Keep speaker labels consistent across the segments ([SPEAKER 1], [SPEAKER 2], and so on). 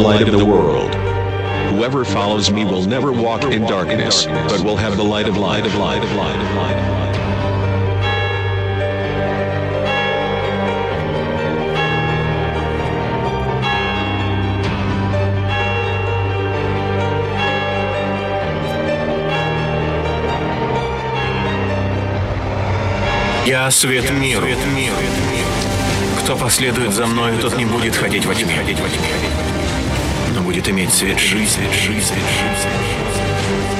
[SPEAKER 1] light of the world. Whoever follows me will never walk in darkness, but will have the light of light of light of light of light.
[SPEAKER 2] Я свет миру. Кто последует за мной, тот не будет ходить во тьме, будет иметь цвет жизни, жизни, жизни, жизни.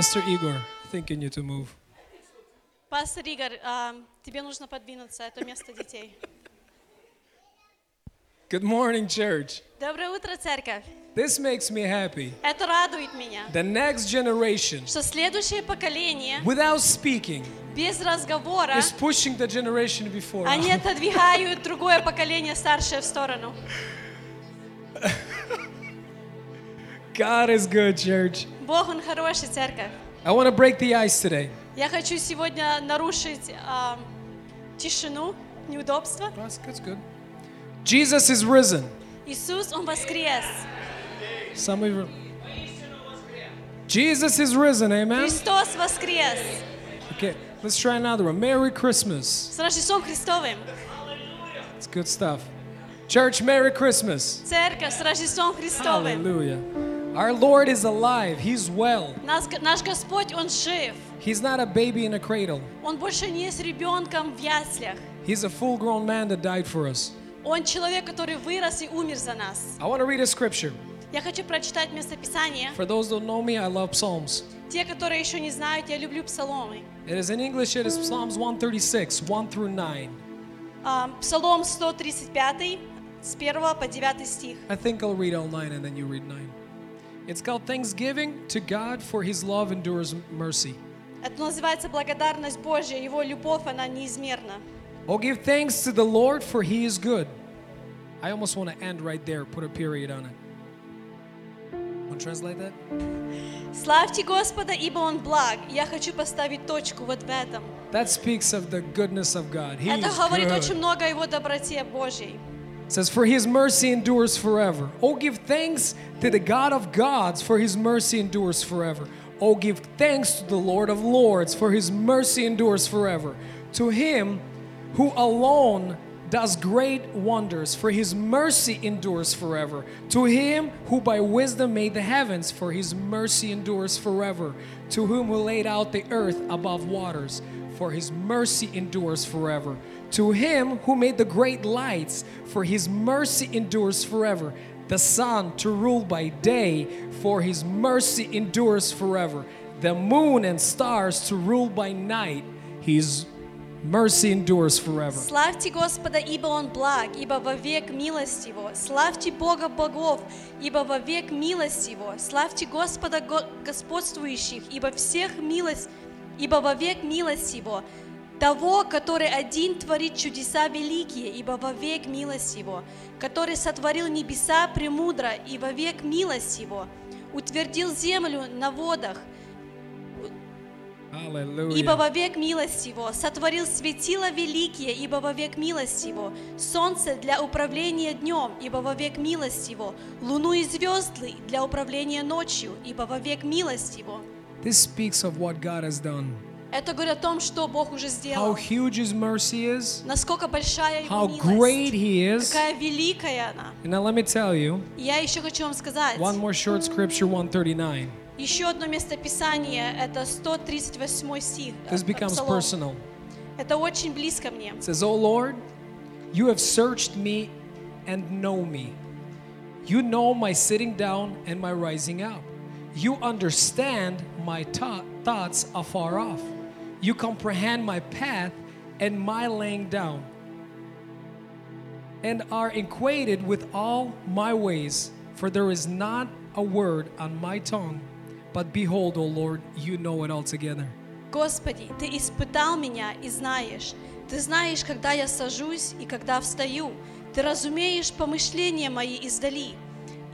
[SPEAKER 3] Pastor Igor, thinking you to move.
[SPEAKER 4] Пастор Игорь, а, тебе нужно подвинуться, это место детей.
[SPEAKER 3] Good morning, church.
[SPEAKER 4] Доброе утро, церковь.
[SPEAKER 3] This makes me happy.
[SPEAKER 4] Это радует меня,
[SPEAKER 3] The next generation,
[SPEAKER 4] что следующее поколение
[SPEAKER 3] without speaking,
[SPEAKER 4] без разговора,
[SPEAKER 3] is pushing the generation before.
[SPEAKER 4] они отодвигают другое поколение старшее в сторону.
[SPEAKER 3] God is good, church.
[SPEAKER 4] Бог, Он хороший, церковь.
[SPEAKER 3] I want to break the ice today.
[SPEAKER 4] Я хочу сегодня нарушить а, тишину, неудобства.
[SPEAKER 3] That's, that's good. Jesus is risen.
[SPEAKER 4] Иисус, Он воскрес.
[SPEAKER 3] Some of you. Jesus is risen, amen?
[SPEAKER 4] Христос воскрес.
[SPEAKER 3] Okay, let's try another one. Merry Christmas.
[SPEAKER 4] С Рождеством Христовым.
[SPEAKER 3] It's good stuff. Church, Merry Christmas.
[SPEAKER 4] Церковь, с Рождеством Христовым.
[SPEAKER 3] Hallelujah. Our Lord is alive. He's well.
[SPEAKER 4] Нас, наш Господь, Он жив.
[SPEAKER 3] He's not a baby in a cradle.
[SPEAKER 4] Он больше не с ребенком в яслях.
[SPEAKER 3] He's a full grown man that died for us.
[SPEAKER 4] Он человек, который вырос и умер за нас.
[SPEAKER 3] I want to read a scripture.
[SPEAKER 4] Я хочу прочитать местописание.
[SPEAKER 3] For those who don't know me, I love Psalms.
[SPEAKER 4] Те, которые еще не знают, я люблю псаломы.
[SPEAKER 3] It is in English, it is Psalms 136, 1 through 9.
[SPEAKER 4] А, Псалом 135, с 1 по 9 стих.
[SPEAKER 3] I think I'll read all 9 and then you read 9. It's called Thanksgiving to God for His love endures mercy.
[SPEAKER 4] Это называется благодарность Божья, Его любовь, она неизмерна.
[SPEAKER 3] Oh, give thanks to the Lord for He is good. I almost want to end right there, put a period on it. Want to translate that?
[SPEAKER 4] Славьте Господа, ибо Он благ. Я хочу поставить точку вот в этом.
[SPEAKER 3] That speaks of the goodness of God. He
[SPEAKER 4] Это
[SPEAKER 3] is
[SPEAKER 4] говорит
[SPEAKER 3] good.
[SPEAKER 4] очень много о Его доброте Божьей.
[SPEAKER 3] It says, For his mercy endures forever. Oh, give thanks to the God of gods, for his mercy endures forever. Oh, give thanks to the Lord of lords, for his mercy endures forever. To him who alone does great wonders, for his mercy endures forever. To him who by wisdom made the heavens, for his mercy endures forever. To whom who laid out the earth above waters, for his mercy endures forever. To him who made the great lights, for his mercy endures forever. The sun to rule by day, for his mercy endures forever. The moon and stars to rule by night, his mercy endures forever.
[SPEAKER 4] Славьте Господа, ибо Он благ, ибо вовек милость Его. Славьте Бога богов, ибо вовек милость Его. Славьте Господа го- господствующих, ибо всех милость, ибо вовек милость Его. Того, который один творит чудеса великие, ибо вовек милость Его. Который сотворил небеса премудро, и вовек милость Его. Утвердил землю на водах,
[SPEAKER 3] Hallelujah.
[SPEAKER 4] Ибо вовек милость Его, сотворил светила великие, ибо вовек милость Его, солнце для управления днем, ибо вовек милость Его, луну и звезды для управления ночью, ибо вовек милость Его.
[SPEAKER 3] This speaks of what God has done.
[SPEAKER 4] Это говорит о том, что Бог уже
[SPEAKER 3] How
[SPEAKER 4] сделал.
[SPEAKER 3] huge His mercy is,
[SPEAKER 4] Насколько большая Его
[SPEAKER 3] how great
[SPEAKER 4] милость,
[SPEAKER 3] He is.
[SPEAKER 4] какая великая она.
[SPEAKER 3] And now let me tell you
[SPEAKER 4] И я еще хочу вам сказать,
[SPEAKER 3] one more short scripture 139.
[SPEAKER 4] еще одно местописание, это 138 стих. э,
[SPEAKER 3] This becomes
[SPEAKER 4] Псалом.
[SPEAKER 3] personal.
[SPEAKER 4] Это очень близко мне.
[SPEAKER 3] It says, "O Lord, you have searched me and know me. You know my sitting down and my rising up. You understand my thought- thoughts afar off. You comprehend my path and my laying down, and are acquainted with all my ways. For there is not a word on my tongue, but behold, O Lord, you know it altogether."
[SPEAKER 4] Господи, Ты испытал меня и знаешь. Ты знаешь, когда я сажусь и когда встаю. Ты разумеешь помышления мои издали.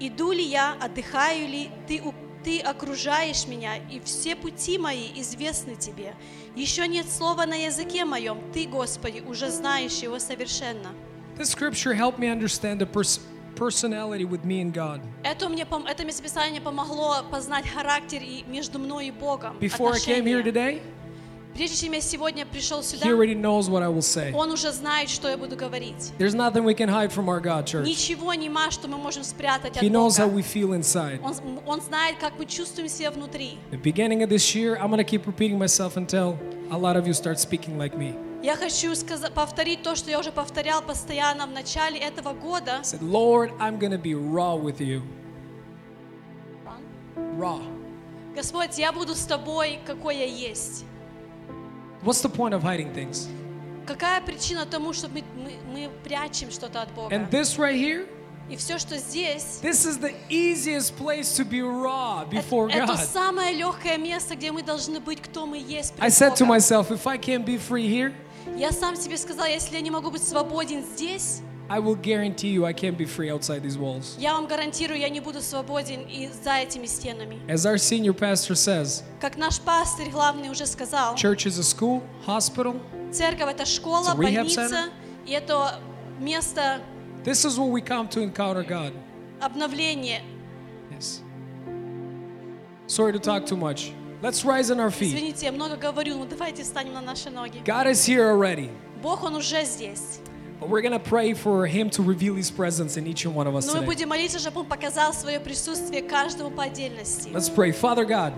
[SPEAKER 4] Иду ли я, отдыхаю ли, Ты, ты окружаешь меня, и все пути мои известны Тебе. Еще нет слова на языке моем, Ты, Господи, уже знаешь его совершенно.
[SPEAKER 3] This scripture helped me understand the pers- personality with me and God.
[SPEAKER 4] Это, мне, это местописание помогло познать характер и между мной и Богом.
[SPEAKER 3] Before I came here today,
[SPEAKER 4] Прежде чем я сегодня пришел сюда,
[SPEAKER 3] He already knows what I will say.
[SPEAKER 4] Он уже знает, что я буду говорить.
[SPEAKER 3] There's nothing we can hide from our God, church.
[SPEAKER 4] Ничего нема, что мы можем спрятать
[SPEAKER 3] He
[SPEAKER 4] от
[SPEAKER 3] knows how
[SPEAKER 4] Бога.
[SPEAKER 3] we feel inside.
[SPEAKER 4] Он, он знает, как мы чувствуем себя внутри.
[SPEAKER 3] The beginning of this year, I'm going to keep repeating myself until a lot of you start speaking like me.
[SPEAKER 4] Я хочу сказа- повторить то, что я уже повторял постоянно в начале этого года.
[SPEAKER 3] Said, Lord, I'm to be raw with you. Raw.
[SPEAKER 4] Господь, я буду с тобой, какой я есть.
[SPEAKER 3] What's the point of hiding things?
[SPEAKER 4] Какая причина тому, что мы, мы, мы прячем что-то от Бога?
[SPEAKER 3] And this right here,
[SPEAKER 4] И все, что здесь,
[SPEAKER 3] this is the easiest place to be raw before
[SPEAKER 4] это, это
[SPEAKER 3] God.
[SPEAKER 4] самое легкое место, где мы должны быть, кто мы есть
[SPEAKER 3] I
[SPEAKER 4] пред
[SPEAKER 3] said to
[SPEAKER 4] Богом.
[SPEAKER 3] myself, if I can't be free here,
[SPEAKER 4] Я сам себе сказал, если я не могу быть свободен здесь,
[SPEAKER 3] I will guarantee you I can't be free outside these walls.
[SPEAKER 4] я вам гарантирую, я не буду свободен и за этими стенами.
[SPEAKER 3] As our senior pastor says,
[SPEAKER 4] Как наш пастырь главный уже сказал,
[SPEAKER 3] church is a school, hospital.
[SPEAKER 4] церковь это школа, больница, и это место
[SPEAKER 3] This is where we come to encounter God.
[SPEAKER 4] обновления.
[SPEAKER 3] Yes. Sorry to talk too much. Let's rise on our feet.
[SPEAKER 4] Извините, я много говорю, но давайте встанем на наши ноги.
[SPEAKER 3] God is here already.
[SPEAKER 4] Бог, Он уже здесь.
[SPEAKER 3] But we're going to pray for Him to reveal His presence in each and one of us
[SPEAKER 4] Но мы
[SPEAKER 3] today.
[SPEAKER 4] будем молиться, чтобы Он показал свое присутствие каждому по отдельности.
[SPEAKER 3] Let's pray. Father God,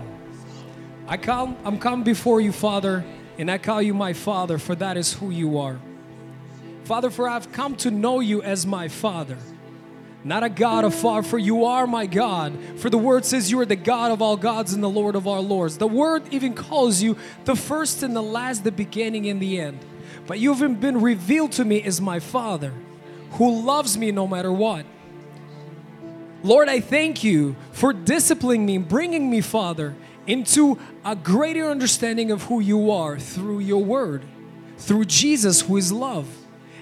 [SPEAKER 3] I come, I'm come before you, Father, and I call you my Father, for that is who you are. Father, for I've come to know you as my Father. Not a God afar, for you are my God. For the word says you are the God of all gods and the Lord of all lords. The word even calls you the first and the last, the beginning and the end. But you've been revealed to me as my Father, who loves me no matter what. Lord, I thank you for disciplining me, bringing me, Father, into a greater understanding of who you are through your word, through Jesus, who is love.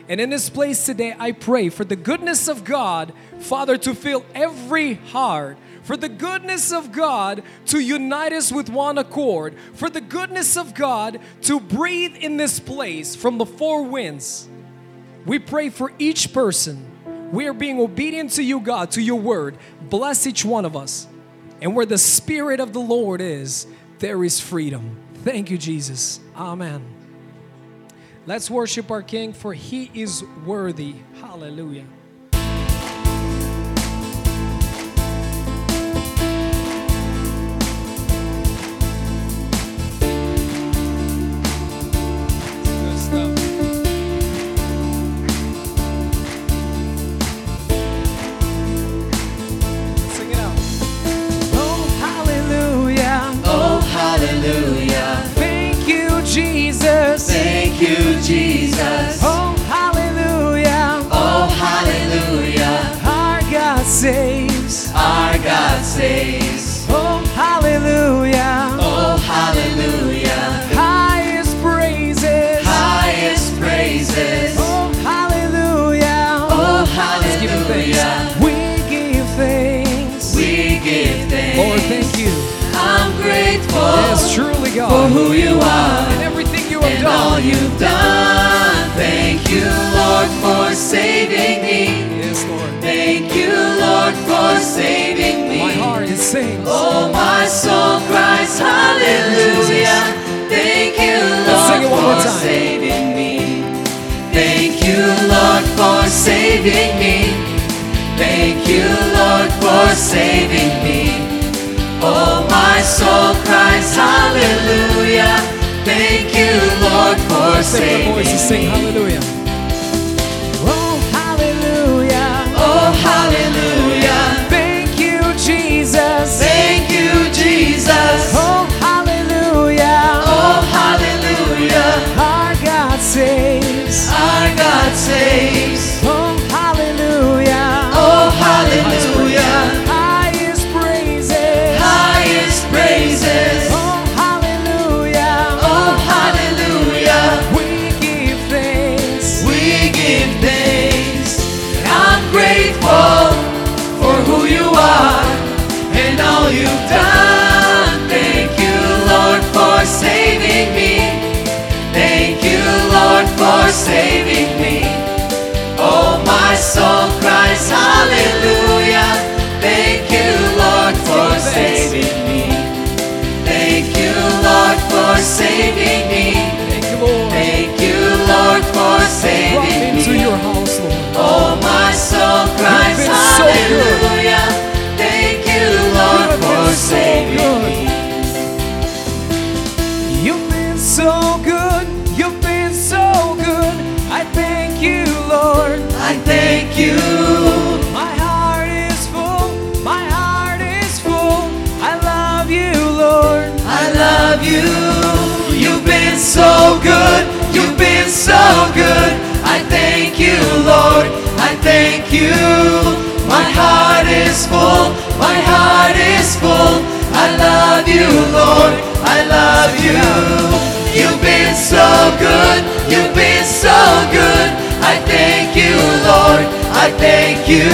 [SPEAKER 3] And in this place today, I pray for the goodness of God, Father, to fill every heart, for the goodness of God to unite us with one accord, for the goodness of God to breathe in this place from the four winds. We pray for each person. We are being obedient to you, God, to your word. Bless each one of us. And where the Spirit of the Lord is, there is freedom. Thank you, Jesus. Amen. Let's worship our King, for he is worthy. Hallelujah.
[SPEAKER 5] You've done. Thank you, Lord, for saving me.
[SPEAKER 3] Yes, Lord.
[SPEAKER 5] Thank you, Lord, for saving me.
[SPEAKER 3] My heart is sings.
[SPEAKER 5] Oh, my soul cries hallelujah. Thank you, Lord,
[SPEAKER 3] it one more
[SPEAKER 5] for saving me. Thank you, Lord, for saving me. Thank you, Lord, for saving me. Oh, my soul cries hallelujah. receba a voz Senhor. Cries hallelujah. Thank you, Lord, for saving me. Thank you, Lord, for saving
[SPEAKER 3] I thank you. My heart is full. My heart is full. I love you, Lord.
[SPEAKER 5] I love you. You've been so good. You've been so good. I thank you, Lord. I thank you. My heart is full. My heart is full. I love you, Lord. I love you. You've been so good. You've been. I thank you, Lord. I thank you.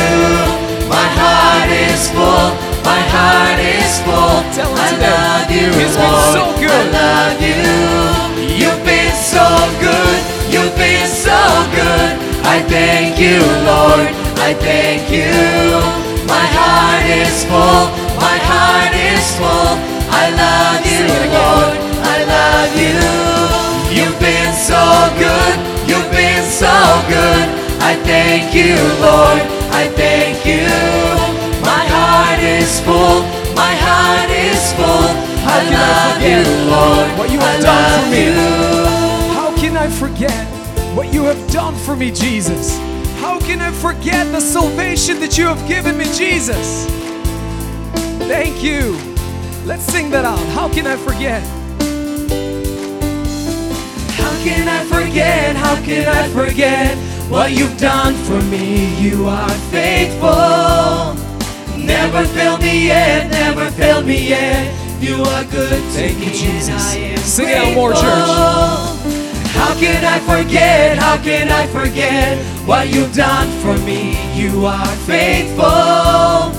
[SPEAKER 5] My heart is full. My heart is full. I love you,
[SPEAKER 3] been
[SPEAKER 5] Lord.
[SPEAKER 3] so good.
[SPEAKER 5] I love you. You've been so good. You've been so good. I thank you, Lord. I thank you. My heart is full. My heart is full. I love you,
[SPEAKER 3] Sing it again.
[SPEAKER 5] Lord. I love you. You've been so good. I thank you, Lord. I thank you. My heart is full. My heart is full. I
[SPEAKER 3] can I
[SPEAKER 5] love you,
[SPEAKER 3] forget
[SPEAKER 5] Lord.
[SPEAKER 3] what you
[SPEAKER 5] I
[SPEAKER 3] have done for me?
[SPEAKER 5] you.
[SPEAKER 3] How can I forget what you have done for me, Jesus? How can I forget the salvation that you have given me, Jesus? Thank you. Let's sing that out. How can I forget?
[SPEAKER 5] How can I forget? How can I forget what you've done for me? You are faithful. Never failed me yet, never failed me yet. You are good to
[SPEAKER 3] Thank
[SPEAKER 5] me,
[SPEAKER 3] Jesus.
[SPEAKER 5] and I am
[SPEAKER 3] Sing it out more, church.
[SPEAKER 5] How can I forget? How can I forget what you've done for me? You are faithful.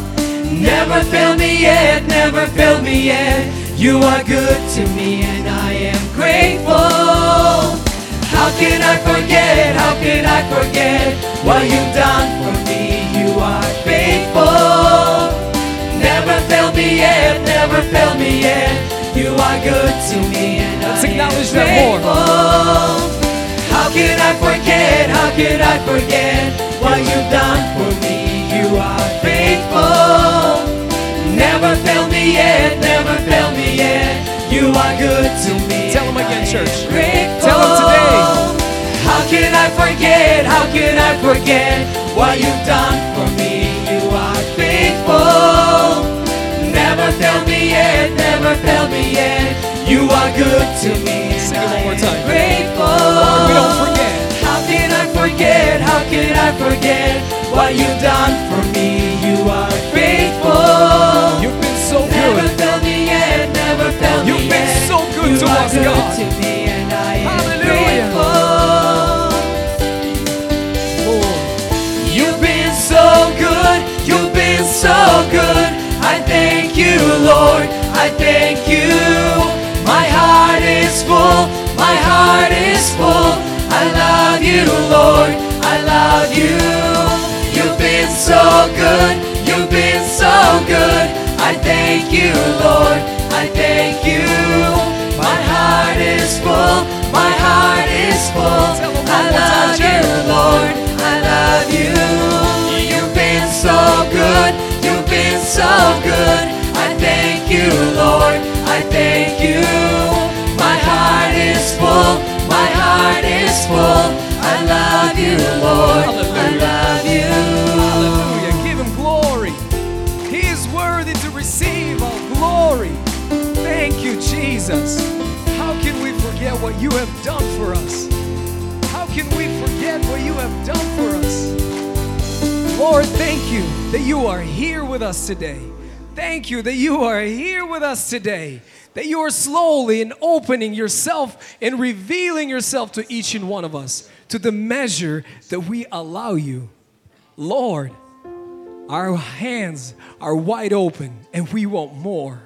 [SPEAKER 5] Never failed me yet, never failed me yet. You are good to me and I am grateful. How can I forget? How can I forget what you've done for me? You are faithful. Never failed me yet, never failed me yet. You are good to me and
[SPEAKER 3] Let's
[SPEAKER 5] I
[SPEAKER 3] acknowledge
[SPEAKER 5] am
[SPEAKER 3] that more.
[SPEAKER 5] How can I forget? How can I forget what you've done for me? You are faithful. Never failed me yet, never failed me yet. You are good to me.
[SPEAKER 3] Tell 'em
[SPEAKER 5] and
[SPEAKER 3] again, church.
[SPEAKER 5] Grateful.
[SPEAKER 3] Tell 'em today.
[SPEAKER 5] How can I forget? How can I forget what you've done for me? You are faithful. Never failed me yet, never failed me yet. You are good to me.
[SPEAKER 3] Sing it one more time.
[SPEAKER 5] Grateful.
[SPEAKER 3] Lord, we don't forget.
[SPEAKER 5] How can I forget? How can I forget what you've done for me? You are faithful.
[SPEAKER 3] You've been so
[SPEAKER 5] Never
[SPEAKER 3] good.
[SPEAKER 5] Failed me yet, never failed
[SPEAKER 3] You've
[SPEAKER 5] me
[SPEAKER 3] been
[SPEAKER 5] yet.
[SPEAKER 3] so good
[SPEAKER 5] you
[SPEAKER 3] to us,
[SPEAKER 5] good
[SPEAKER 3] God.
[SPEAKER 5] to me, and I am
[SPEAKER 3] Hallelujah.
[SPEAKER 5] grateful.
[SPEAKER 3] Lord.
[SPEAKER 5] You've been so good, you've been so good. I thank you, Lord, I thank you. My heart is full, my heart is full. I love you, Lord, I love you. You've been so good, you've been so good. I thank you, Lord, so good. I thank you, Lord. I thank you. My heart is full. My heart is full. I love you, Lord. Hallelujah. I love you. Hallelujah. Give him glory. He is worthy to receive all glory. Thank you, Jesus. How can we forget
[SPEAKER 3] what you have done for us? How can we forget what you have done for us? Lord, thank you that you are here with us today. Thank you that you are here with us today. That you are slowly and opening yourself and revealing yourself to each and one of us to the measure that we allow you. Lord, our hands are wide open and we want more.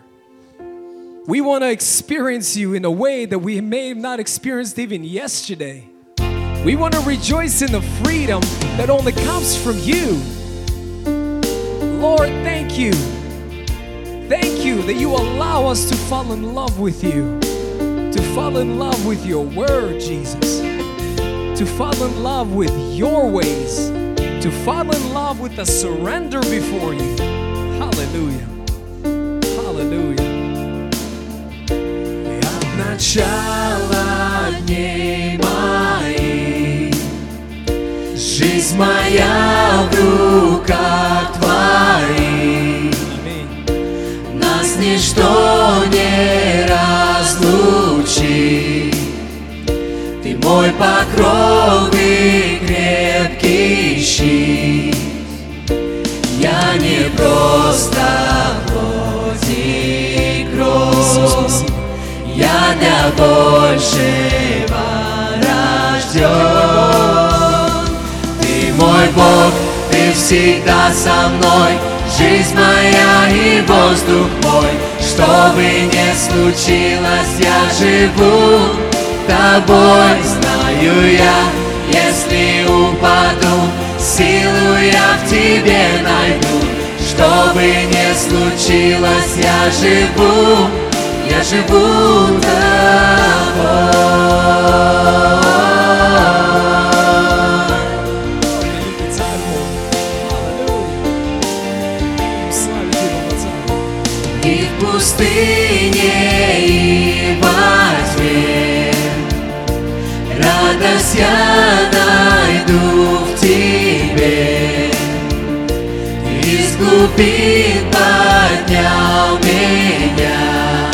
[SPEAKER 3] We want to experience you in a way that we may have not experienced even yesterday. We want to rejoice in the freedom that only comes from you. Lord, thank you. Thank you that you allow us to fall in love with you, to fall in love with your word, Jesus, to fall in love with your ways, to fall in love with the surrender before you. Hallelujah. Hallelujah.
[SPEAKER 5] I'm not shy. Моя в руках Твоих. Нас ничто не разлучит Ты мой покров и крепкий щит Я не просто плоть и кровь. Я для большего рожден Бог, Ты всегда со мной. Жизнь моя и воздух мой. Что бы ни случилось, я живу Тобой. Знаю я Если упаду, силу я в Тебе найду. Что бы ни случилось, я живу я живу тобой. Пустыне, и во тьме Радость я найду в Тебе. Глубин поднял меня.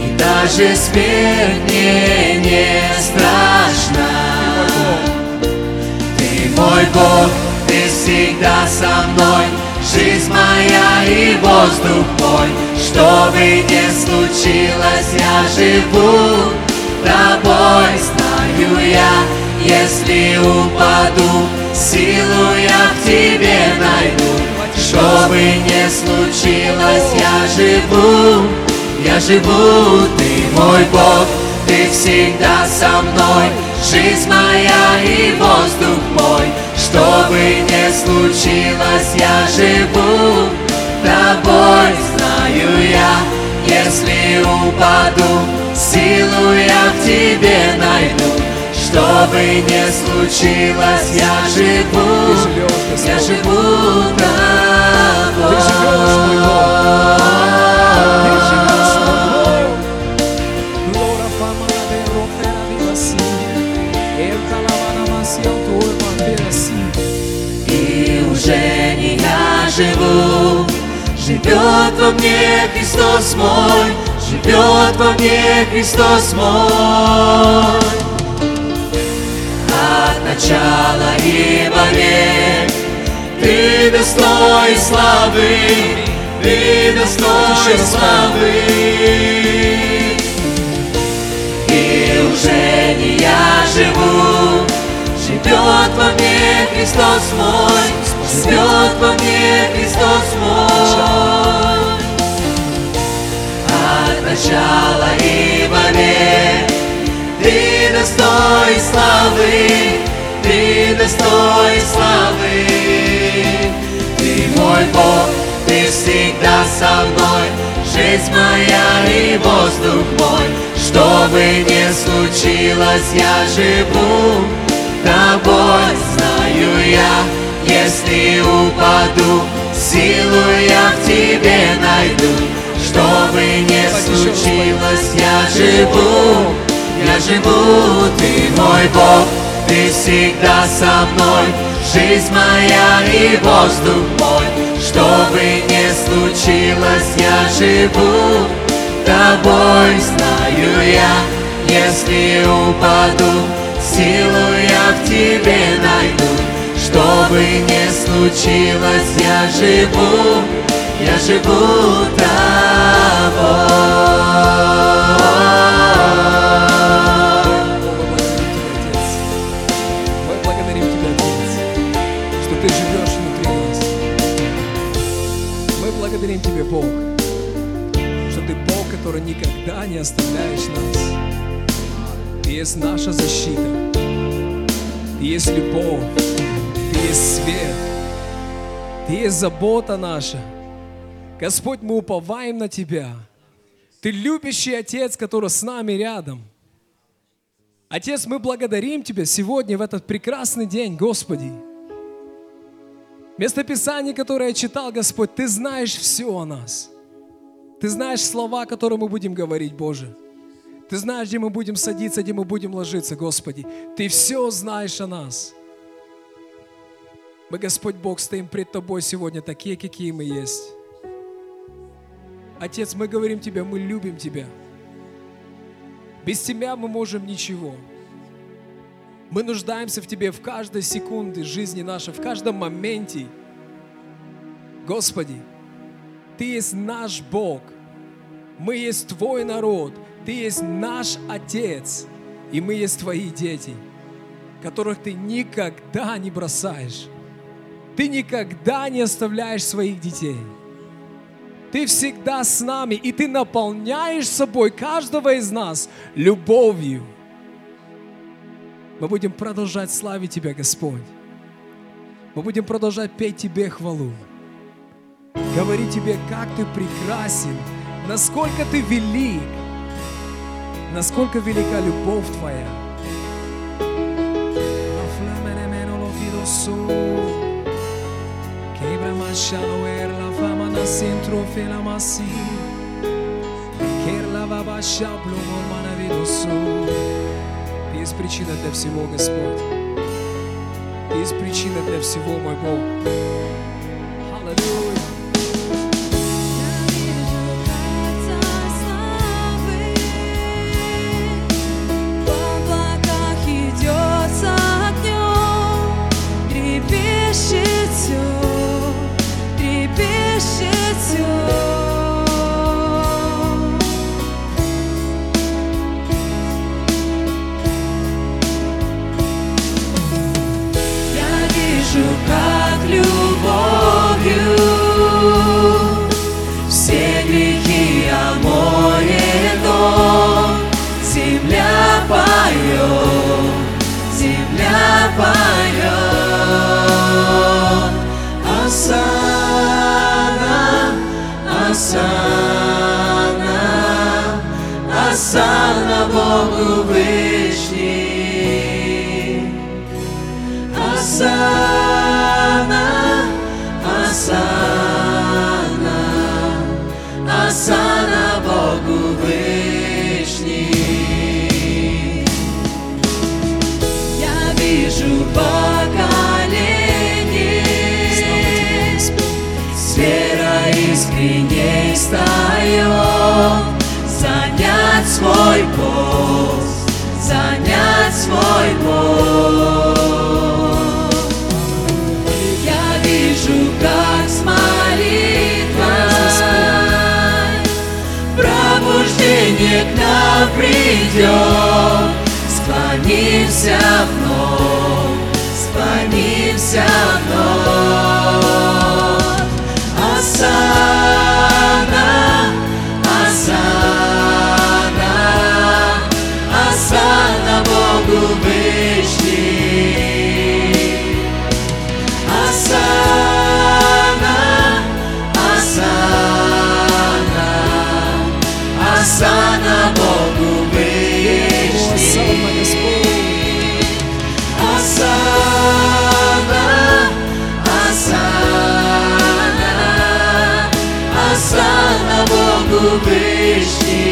[SPEAKER 5] И даже смерть мне не страшна Ты мой Бог, Ты всегда со мной. Жизнь моя и воздух мой Что бы ни случилось, я живу. Тобой знаю я Если упаду, силу я в Тебе найду. Что бы ни случилось, я живу. Я живу, Ты мой Бог Ты всегда со мной. Жизнь моя и воздух мой. Что бы ни случилось, я живу тобой, знаю я, если упаду, силу я в тебе найду. Что бы ни случилось, я живу, я живу
[SPEAKER 3] тобой.
[SPEAKER 5] И уже не я живу, живет во мне Христос мой, живет во мне Христос мой. От начала и вовек Ты достоин славы, Ты достоин славы. И уже не я живу, Живет во мне Христос мой, Живет во мне Христос мой. От начала и вовек Ты достоин славы, Ты достоин славы. Ты мой Бог, Ты всегда со мной, Жизнь моя и воздух мой, Что бы ни случилось, я живу. Тобой, знаю я, если упаду, Силу я в Тебе найду, Что бы ни случилось, я живу, я живу, Ты мой Бог, Ты всегда со мной, Жизнь моя и воздух мой, Что бы ни случилось, я живу, Тобой знаю я, Если упаду, силу я в тебе найду. Что бы ни случилось, я живу, я живу тобой.
[SPEAKER 3] Мы благодарим Тебя, Отец. Что Ты живешь внутри нас. Мы благодарим Тебя, Бог, что Ты Бог, который никогда не оставляешь нас. Ты есть наша защита. Ты есть любовь. Ты есть свет. Ты есть забота наша. Господь, мы уповаем на Тебя. Ты любящий Отец, который с нами рядом. Отец, мы благодарим Тебя сегодня, в этот прекрасный день, Господи. Местописание, которое я читал, Господь, Ты знаешь все о нас. Ты знаешь слова, которые мы будем говорить, Боже. Ты знаешь, где мы будем садиться, где мы будем ложиться, Господи. Ты все знаешь о нас. Мы, Господь Бог, стоим пред Тобой сегодня такие, какие мы есть. Отец, мы говорим Тебе, мы любим Тебя. Без Тебя мы можем ничего. Мы нуждаемся в Тебе в каждой секунде жизни нашей, в каждом моменте. Господи, Ты есть наш Бог. Мы есть Твой народ. Ты есть наш Отец. И мы есть Твои дети, которых Ты никогда не бросаешь. Ты никогда не оставляешь своих детей. Ты всегда с нами, и Ты наполняешь собой каждого из нас любовью. Мы будем продолжать славить Тебя, Господь. Мы будем продолжать петь Тебе хвалу. Говорить Тебе, как Ты прекрасен, насколько Ты велик, насколько велика любовь Твоя. Quebra machado er la fama na centro fe la masi. Кер la va baixar plumo maravilhoso. Ты есть причина для всего, Господь. Ты есть причина для всего, мой Бог.
[SPEAKER 5] Придет. Склонимся вновь, склонимся вновь.
[SPEAKER 3] cobriste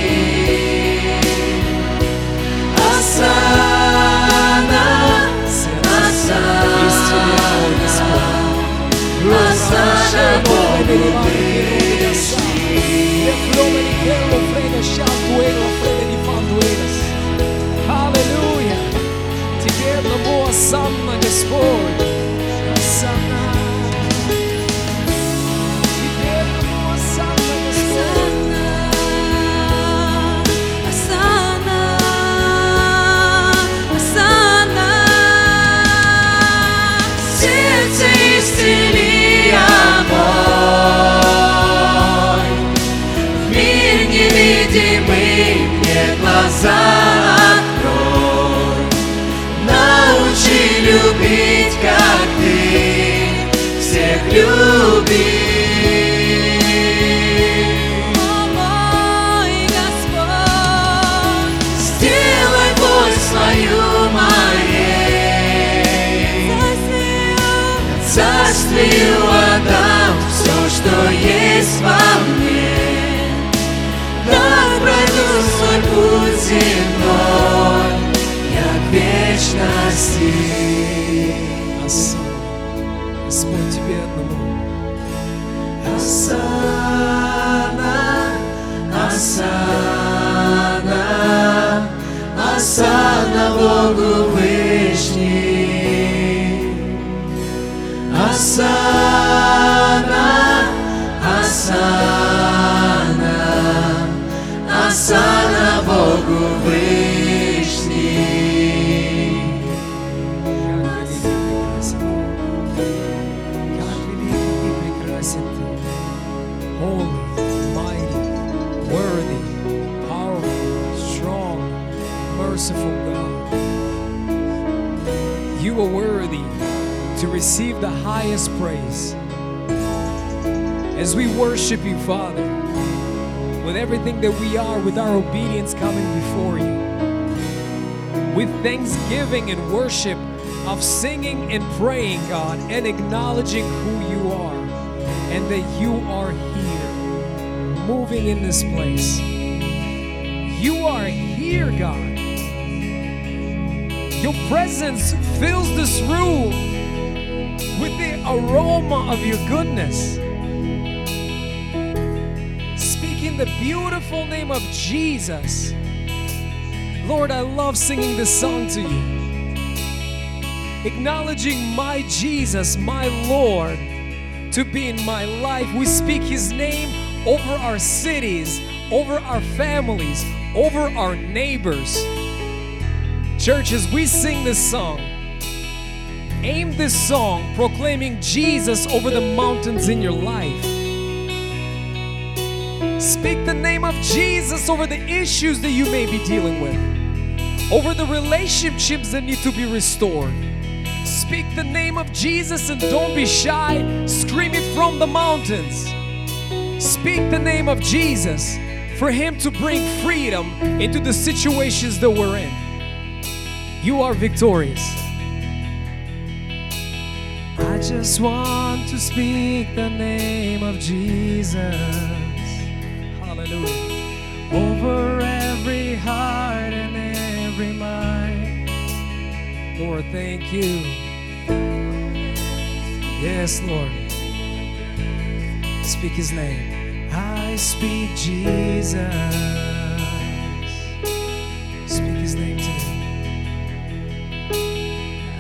[SPEAKER 3] a sana será sana a sana
[SPEAKER 5] глаза открой, научи любить, как ты всех любишь. Царствию отдам все, что есть во Господь будь зі мною, як вічності.
[SPEAKER 3] Аса, Господь тебе одному.
[SPEAKER 5] Асана, Асана, Асана Богу вышний. Асана, Асана Богу Вышний.
[SPEAKER 3] Как велик и прекрасен. Как велик и прекрасен Ты. Holy, mighty, worthy, powerful, strong, merciful God. You are worthy to receive the highest praise. As we worship you, Father, with everything that we are, with our obedience coming before you, with thanksgiving and worship of singing and praying, God, and acknowledging who you are and that you are here, moving in this place. You are here, God. Your presence fills this room with the aroma of your goodness. The beautiful name of Jesus. Lord, I love singing this song to you. Acknowledging my Jesus, my Lord, to be in my life. We speak His name over our cities, over our families, over our neighbors. Church, as we sing this song, aim this song proclaiming Jesus over the mountains in your life. Speak the name of Jesus over the issues that you may be dealing with, over the relationships that need to be restored. Speak the name of Jesus and don't be shy. Scream it from the mountains. Speak the name of Jesus for Him to bring freedom into the situations that we're in. You are victorious. I just want to speak the name of Jesus. Over every heart and every mind. Lord, thank you. Yes, Lord. Speak his name. I speak Jesus. Speak his name today.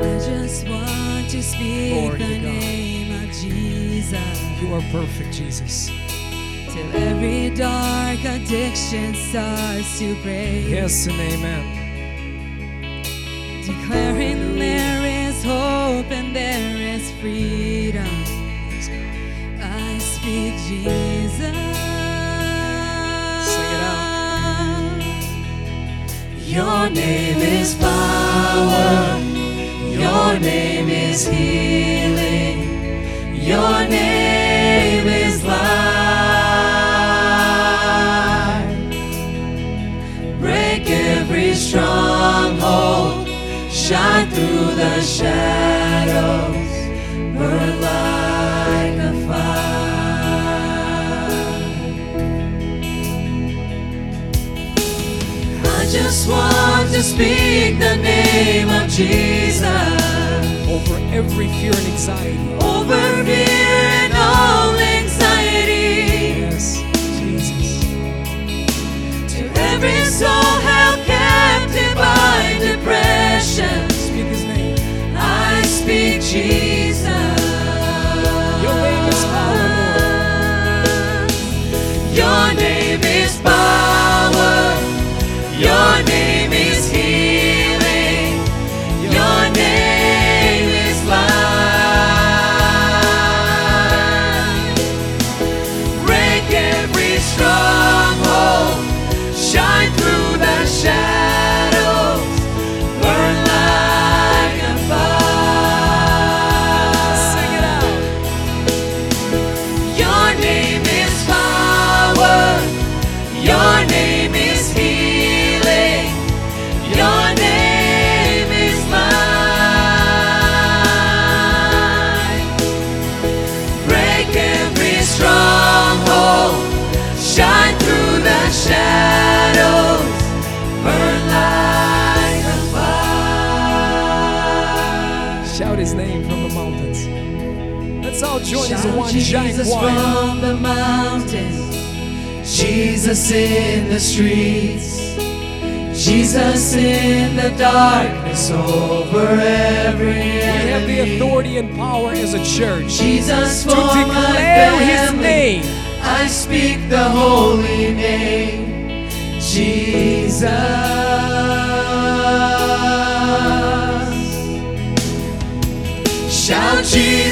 [SPEAKER 6] I just want to speak
[SPEAKER 3] to
[SPEAKER 6] the
[SPEAKER 3] God.
[SPEAKER 6] name of Jesus
[SPEAKER 3] You are perfect, Jesus.
[SPEAKER 6] Till every dark addiction starts to break.
[SPEAKER 3] Yes and amen.
[SPEAKER 6] Declaring there is hope and there is freedom. I speak Jesus.
[SPEAKER 3] Sing it out.
[SPEAKER 5] Your name is power. Your name is healing. Your name Shine through the shadows. Burn like a fire. I just want to speak the name of Jesus
[SPEAKER 3] Over every fear and anxiety.
[SPEAKER 5] over fear and all anxiety.
[SPEAKER 3] Yes, Jesus.
[SPEAKER 5] To every soul held captive by depression,
[SPEAKER 3] Speak his name.
[SPEAKER 5] I speak Jesus. Jesus from the mountains, Jesus in the streets, Jesus in the darkness over every enemy.
[SPEAKER 3] We have the authority and power as a church
[SPEAKER 5] Jesus
[SPEAKER 3] to declare His name.
[SPEAKER 5] I speak the holy name, Jesus. Shout Jesus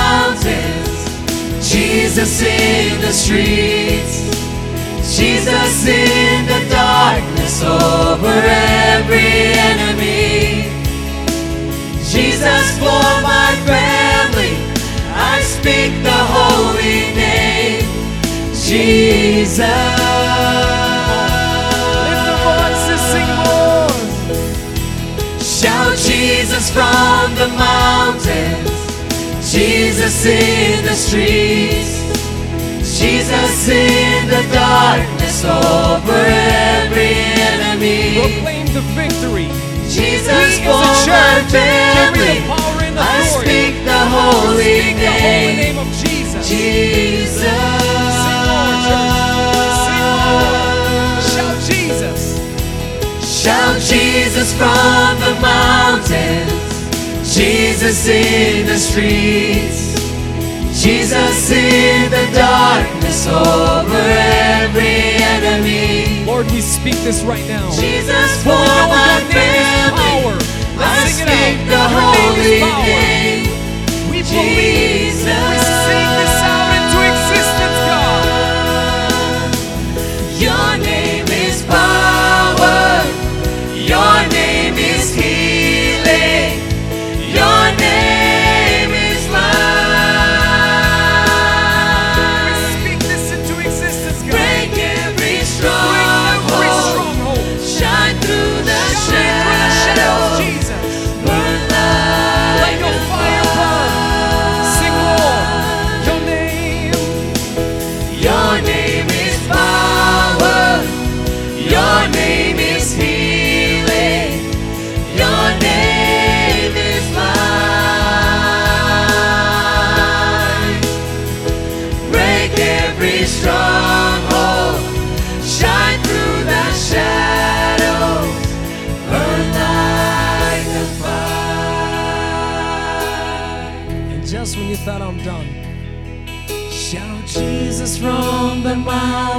[SPEAKER 5] Jesus in the streets, Jesus in the darkness over every enemy. Jesus for my family, I speak the holy name, Jesus.
[SPEAKER 3] Lift voices, sing more.
[SPEAKER 5] Shout Jesus from the mountains, Jesus in the streets, Jesus in the darkness over every enemy.
[SPEAKER 3] Proclaim the victory.
[SPEAKER 5] Jesus
[SPEAKER 3] We
[SPEAKER 5] for
[SPEAKER 3] as a
[SPEAKER 5] my
[SPEAKER 3] church
[SPEAKER 5] family,
[SPEAKER 3] the power and
[SPEAKER 5] I speak the holy
[SPEAKER 3] Speak the holy
[SPEAKER 5] name,
[SPEAKER 3] name of Jesus.
[SPEAKER 5] Jesus.
[SPEAKER 3] Sing more, church. Sing more. Shout Jesus.
[SPEAKER 5] Shout Jesus from the mountains, Jesus in the streets, Jesus in the darkness over every enemy.
[SPEAKER 3] Lord, we speak this right now.
[SPEAKER 5] Jesus
[SPEAKER 3] For
[SPEAKER 5] for
[SPEAKER 3] we know
[SPEAKER 5] my
[SPEAKER 3] name
[SPEAKER 5] family. I
[SPEAKER 3] sing it
[SPEAKER 5] speak
[SPEAKER 3] out.
[SPEAKER 5] the
[SPEAKER 3] Your
[SPEAKER 5] holy
[SPEAKER 3] power.
[SPEAKER 5] name,
[SPEAKER 3] We believe.
[SPEAKER 5] Jesus.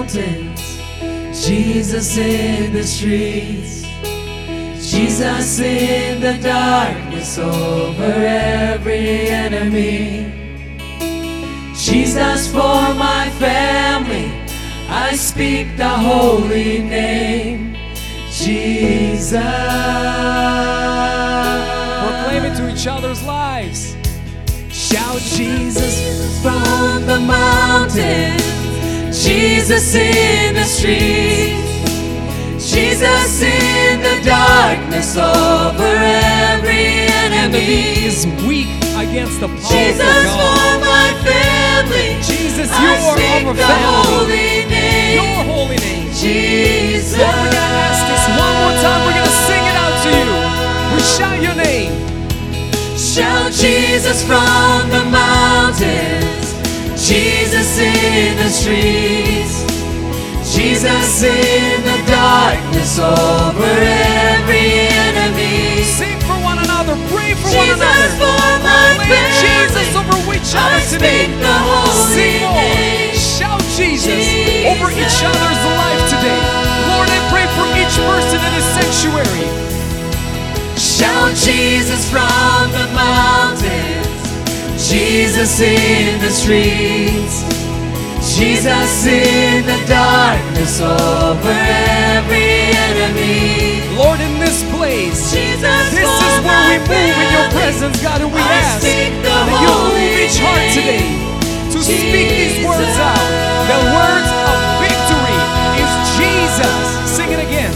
[SPEAKER 5] Mountains, Jesus in the streets, Jesus in the darkness over every enemy. Jesus for my family, I speak the holy name, Jesus.
[SPEAKER 3] proclaim it to each other's lives.
[SPEAKER 5] Shout Jesus from the mountains, Jesus in the streets, Jesus in the darkness over every
[SPEAKER 3] Enemy is weak against the powerful
[SPEAKER 5] Jesus
[SPEAKER 3] God.
[SPEAKER 5] for my family,
[SPEAKER 3] Jesus, you
[SPEAKER 5] I
[SPEAKER 3] are
[SPEAKER 5] speak
[SPEAKER 3] our
[SPEAKER 5] the
[SPEAKER 3] family.
[SPEAKER 5] holy name,
[SPEAKER 3] Your holy name.
[SPEAKER 5] Jesus.
[SPEAKER 3] Lord, we're gonna ask this one more time. We're gonna sing it out to you. We shout your name.
[SPEAKER 5] Shout Jesus from the mountains, Jesus in the streets, Jesus in the darkness over every enemy.
[SPEAKER 3] Sing for one another. Pray for
[SPEAKER 5] Jesus
[SPEAKER 3] one another.
[SPEAKER 5] for my
[SPEAKER 3] Proclaim
[SPEAKER 5] family.
[SPEAKER 3] Jesus over each
[SPEAKER 5] I
[SPEAKER 3] other today.
[SPEAKER 5] the holy
[SPEAKER 3] Sing more.
[SPEAKER 5] name.
[SPEAKER 3] Shout Jesus,
[SPEAKER 5] Jesus.
[SPEAKER 3] over each other's life today. Lord, I pray for each person in this sanctuary.
[SPEAKER 5] Shout Jesus from the mountains, Jesus in the streets, Jesus in the darkness over every enemy.
[SPEAKER 3] Lord, in this place,
[SPEAKER 5] Jesus
[SPEAKER 3] this is where we move in your presence, God, and we
[SPEAKER 5] I
[SPEAKER 3] ask that you move each heart today to Speak these words out. The words of victory is Jesus. Sing it again.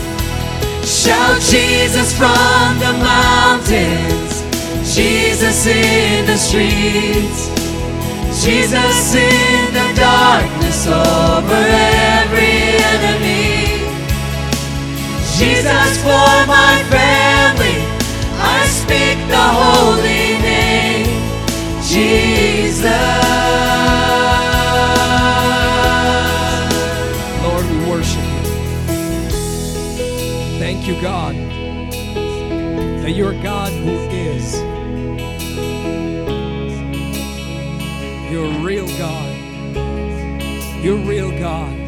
[SPEAKER 5] Shout Jesus from the mountains, Jesus in the streets, Jesus in the darkness over every enemy. Jesus for my family, I speak the holy name, Jesus.
[SPEAKER 3] Lord, we worship you. Thank you, God, that you're God God.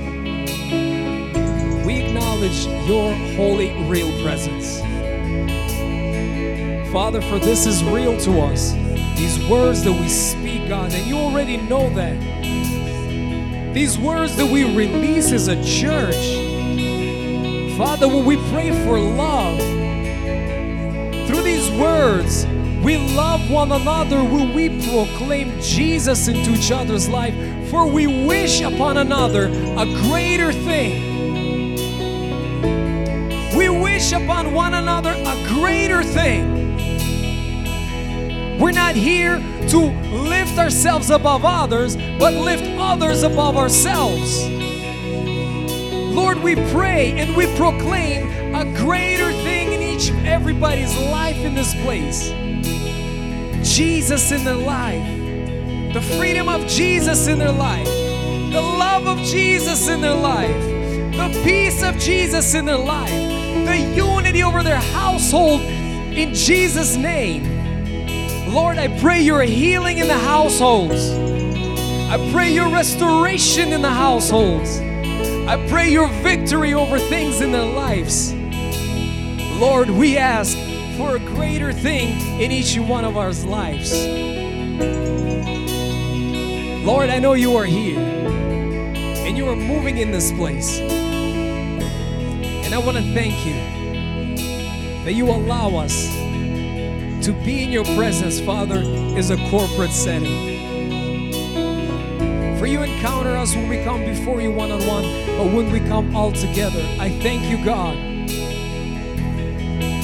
[SPEAKER 3] We acknowledge your holy, real presence. Father, for this is real to us. These words that we speak, God, and you already know that. These words that we release as a church. Father, when we pray for love, through these words, we love one another when we proclaim Jesus into each other's life, for we wish upon another a greater thing. We wish upon one another a greater thing. We're not here to lift ourselves above others, but lift others above ourselves. Lord, we pray and we proclaim a greater thing in each everybody's life in this place. Jesus in their life, the freedom of Jesus in their life, the love of Jesus in their life, the peace of Jesus in their life, the unity over their household in Jesus' name. Lord, I pray your healing in the households. I pray your restoration in the households. I pray your victory over things in their lives. Lord, we ask for a greater thing in each one of our lives. Lord, I know you are here and you are moving in this place. And I want to thank you that you allow us to be in your presence, Father, is a corporate setting. For you encounter us when we come before you one on one, but when we come all together, I thank you, God,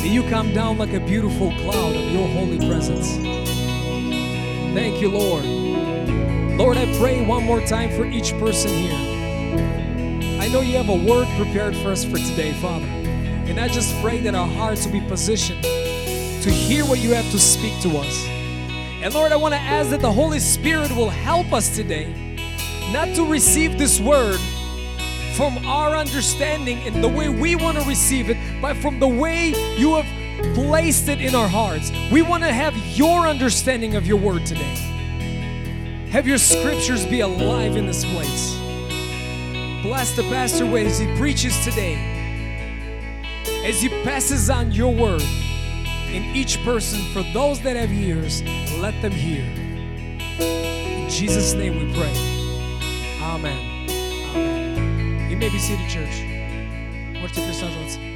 [SPEAKER 3] that you come down like a beautiful cloud of your holy presence. Thank you, Lord. Lord, I pray one more time for each person here. I know you have a word prepared for us for today, Father. And I just pray that our hearts will be positioned to hear what you have to speak to us. And Lord, I want to ask that the Holy Spirit will help us today not to receive this word from our understanding and the way we want to receive it, but from the way you have placed it in our hearts. We want to have your understanding of your word today. Have your scriptures be alive in this place. Bless the pastor way as he preaches today, as he passes on your word in each person. For those that have ears, let them hear. In Jesus' name we pray. Amen. Amen. You may be seated, church. Можете присаживаться.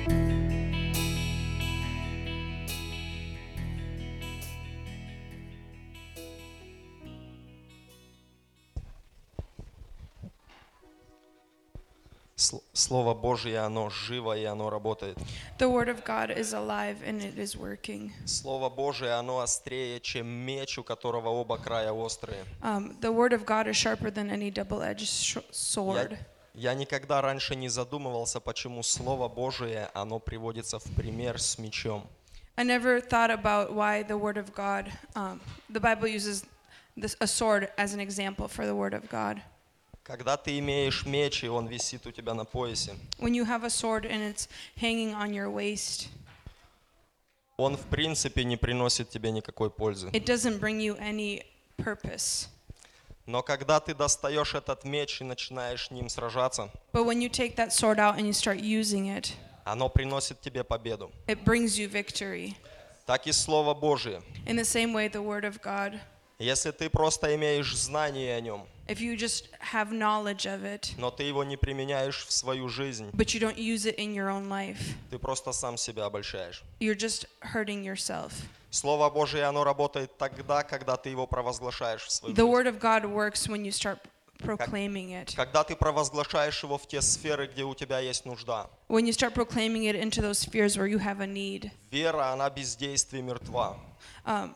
[SPEAKER 7] Слово Божье, оно живо и оно работает.
[SPEAKER 8] The Word of God is alive and it is working.
[SPEAKER 7] Слово Божие, оно острее, чем меч, у которого оба края острые.
[SPEAKER 8] Um, the Word of God is sharper than any double edged sh- sword.
[SPEAKER 7] Я, я никогда раньше не задумывался, почему Слово Божие, оно приводится в пример с мечом.
[SPEAKER 8] I never thought about why the Word of God, um, the Bible uses this, a sword as an example for the Word of God.
[SPEAKER 7] Когда ты имеешь меч, и он висит у тебя на поясе,
[SPEAKER 8] When you have a sword and it's hanging on your waist,
[SPEAKER 7] он в принципе не приносит тебе никакой пользы.
[SPEAKER 8] it doesn't bring you any purpose.
[SPEAKER 7] Но когда ты достаешь этот меч и начинаешь ним сражаться,
[SPEAKER 8] But when you take that sword out and you start using it,
[SPEAKER 7] оно приносит тебе победу.
[SPEAKER 8] it brings you victory.
[SPEAKER 7] Так и Слово Божие.
[SPEAKER 8] In the same way, the Word of God,
[SPEAKER 7] Если ты просто имеешь знание о нем,
[SPEAKER 8] if you just have knowledge of it,
[SPEAKER 7] но ты его не применяешь в свою жизнь,
[SPEAKER 8] but you don't use it in your own life,
[SPEAKER 7] ты просто сам себя обольщаешь.
[SPEAKER 8] you're just hurting yourself.
[SPEAKER 7] Слово Божие, оно работает тогда, когда ты его провозглашаешь в свою
[SPEAKER 8] The
[SPEAKER 7] жизнь.
[SPEAKER 8] word of God works when you start proclaiming it.
[SPEAKER 7] Когда ты провозглашаешь его в те сферы, где у тебя есть нужда.
[SPEAKER 8] When you start proclaiming it into those spheres where you have a need.
[SPEAKER 7] Вера, она без действий мертва.
[SPEAKER 8] Um,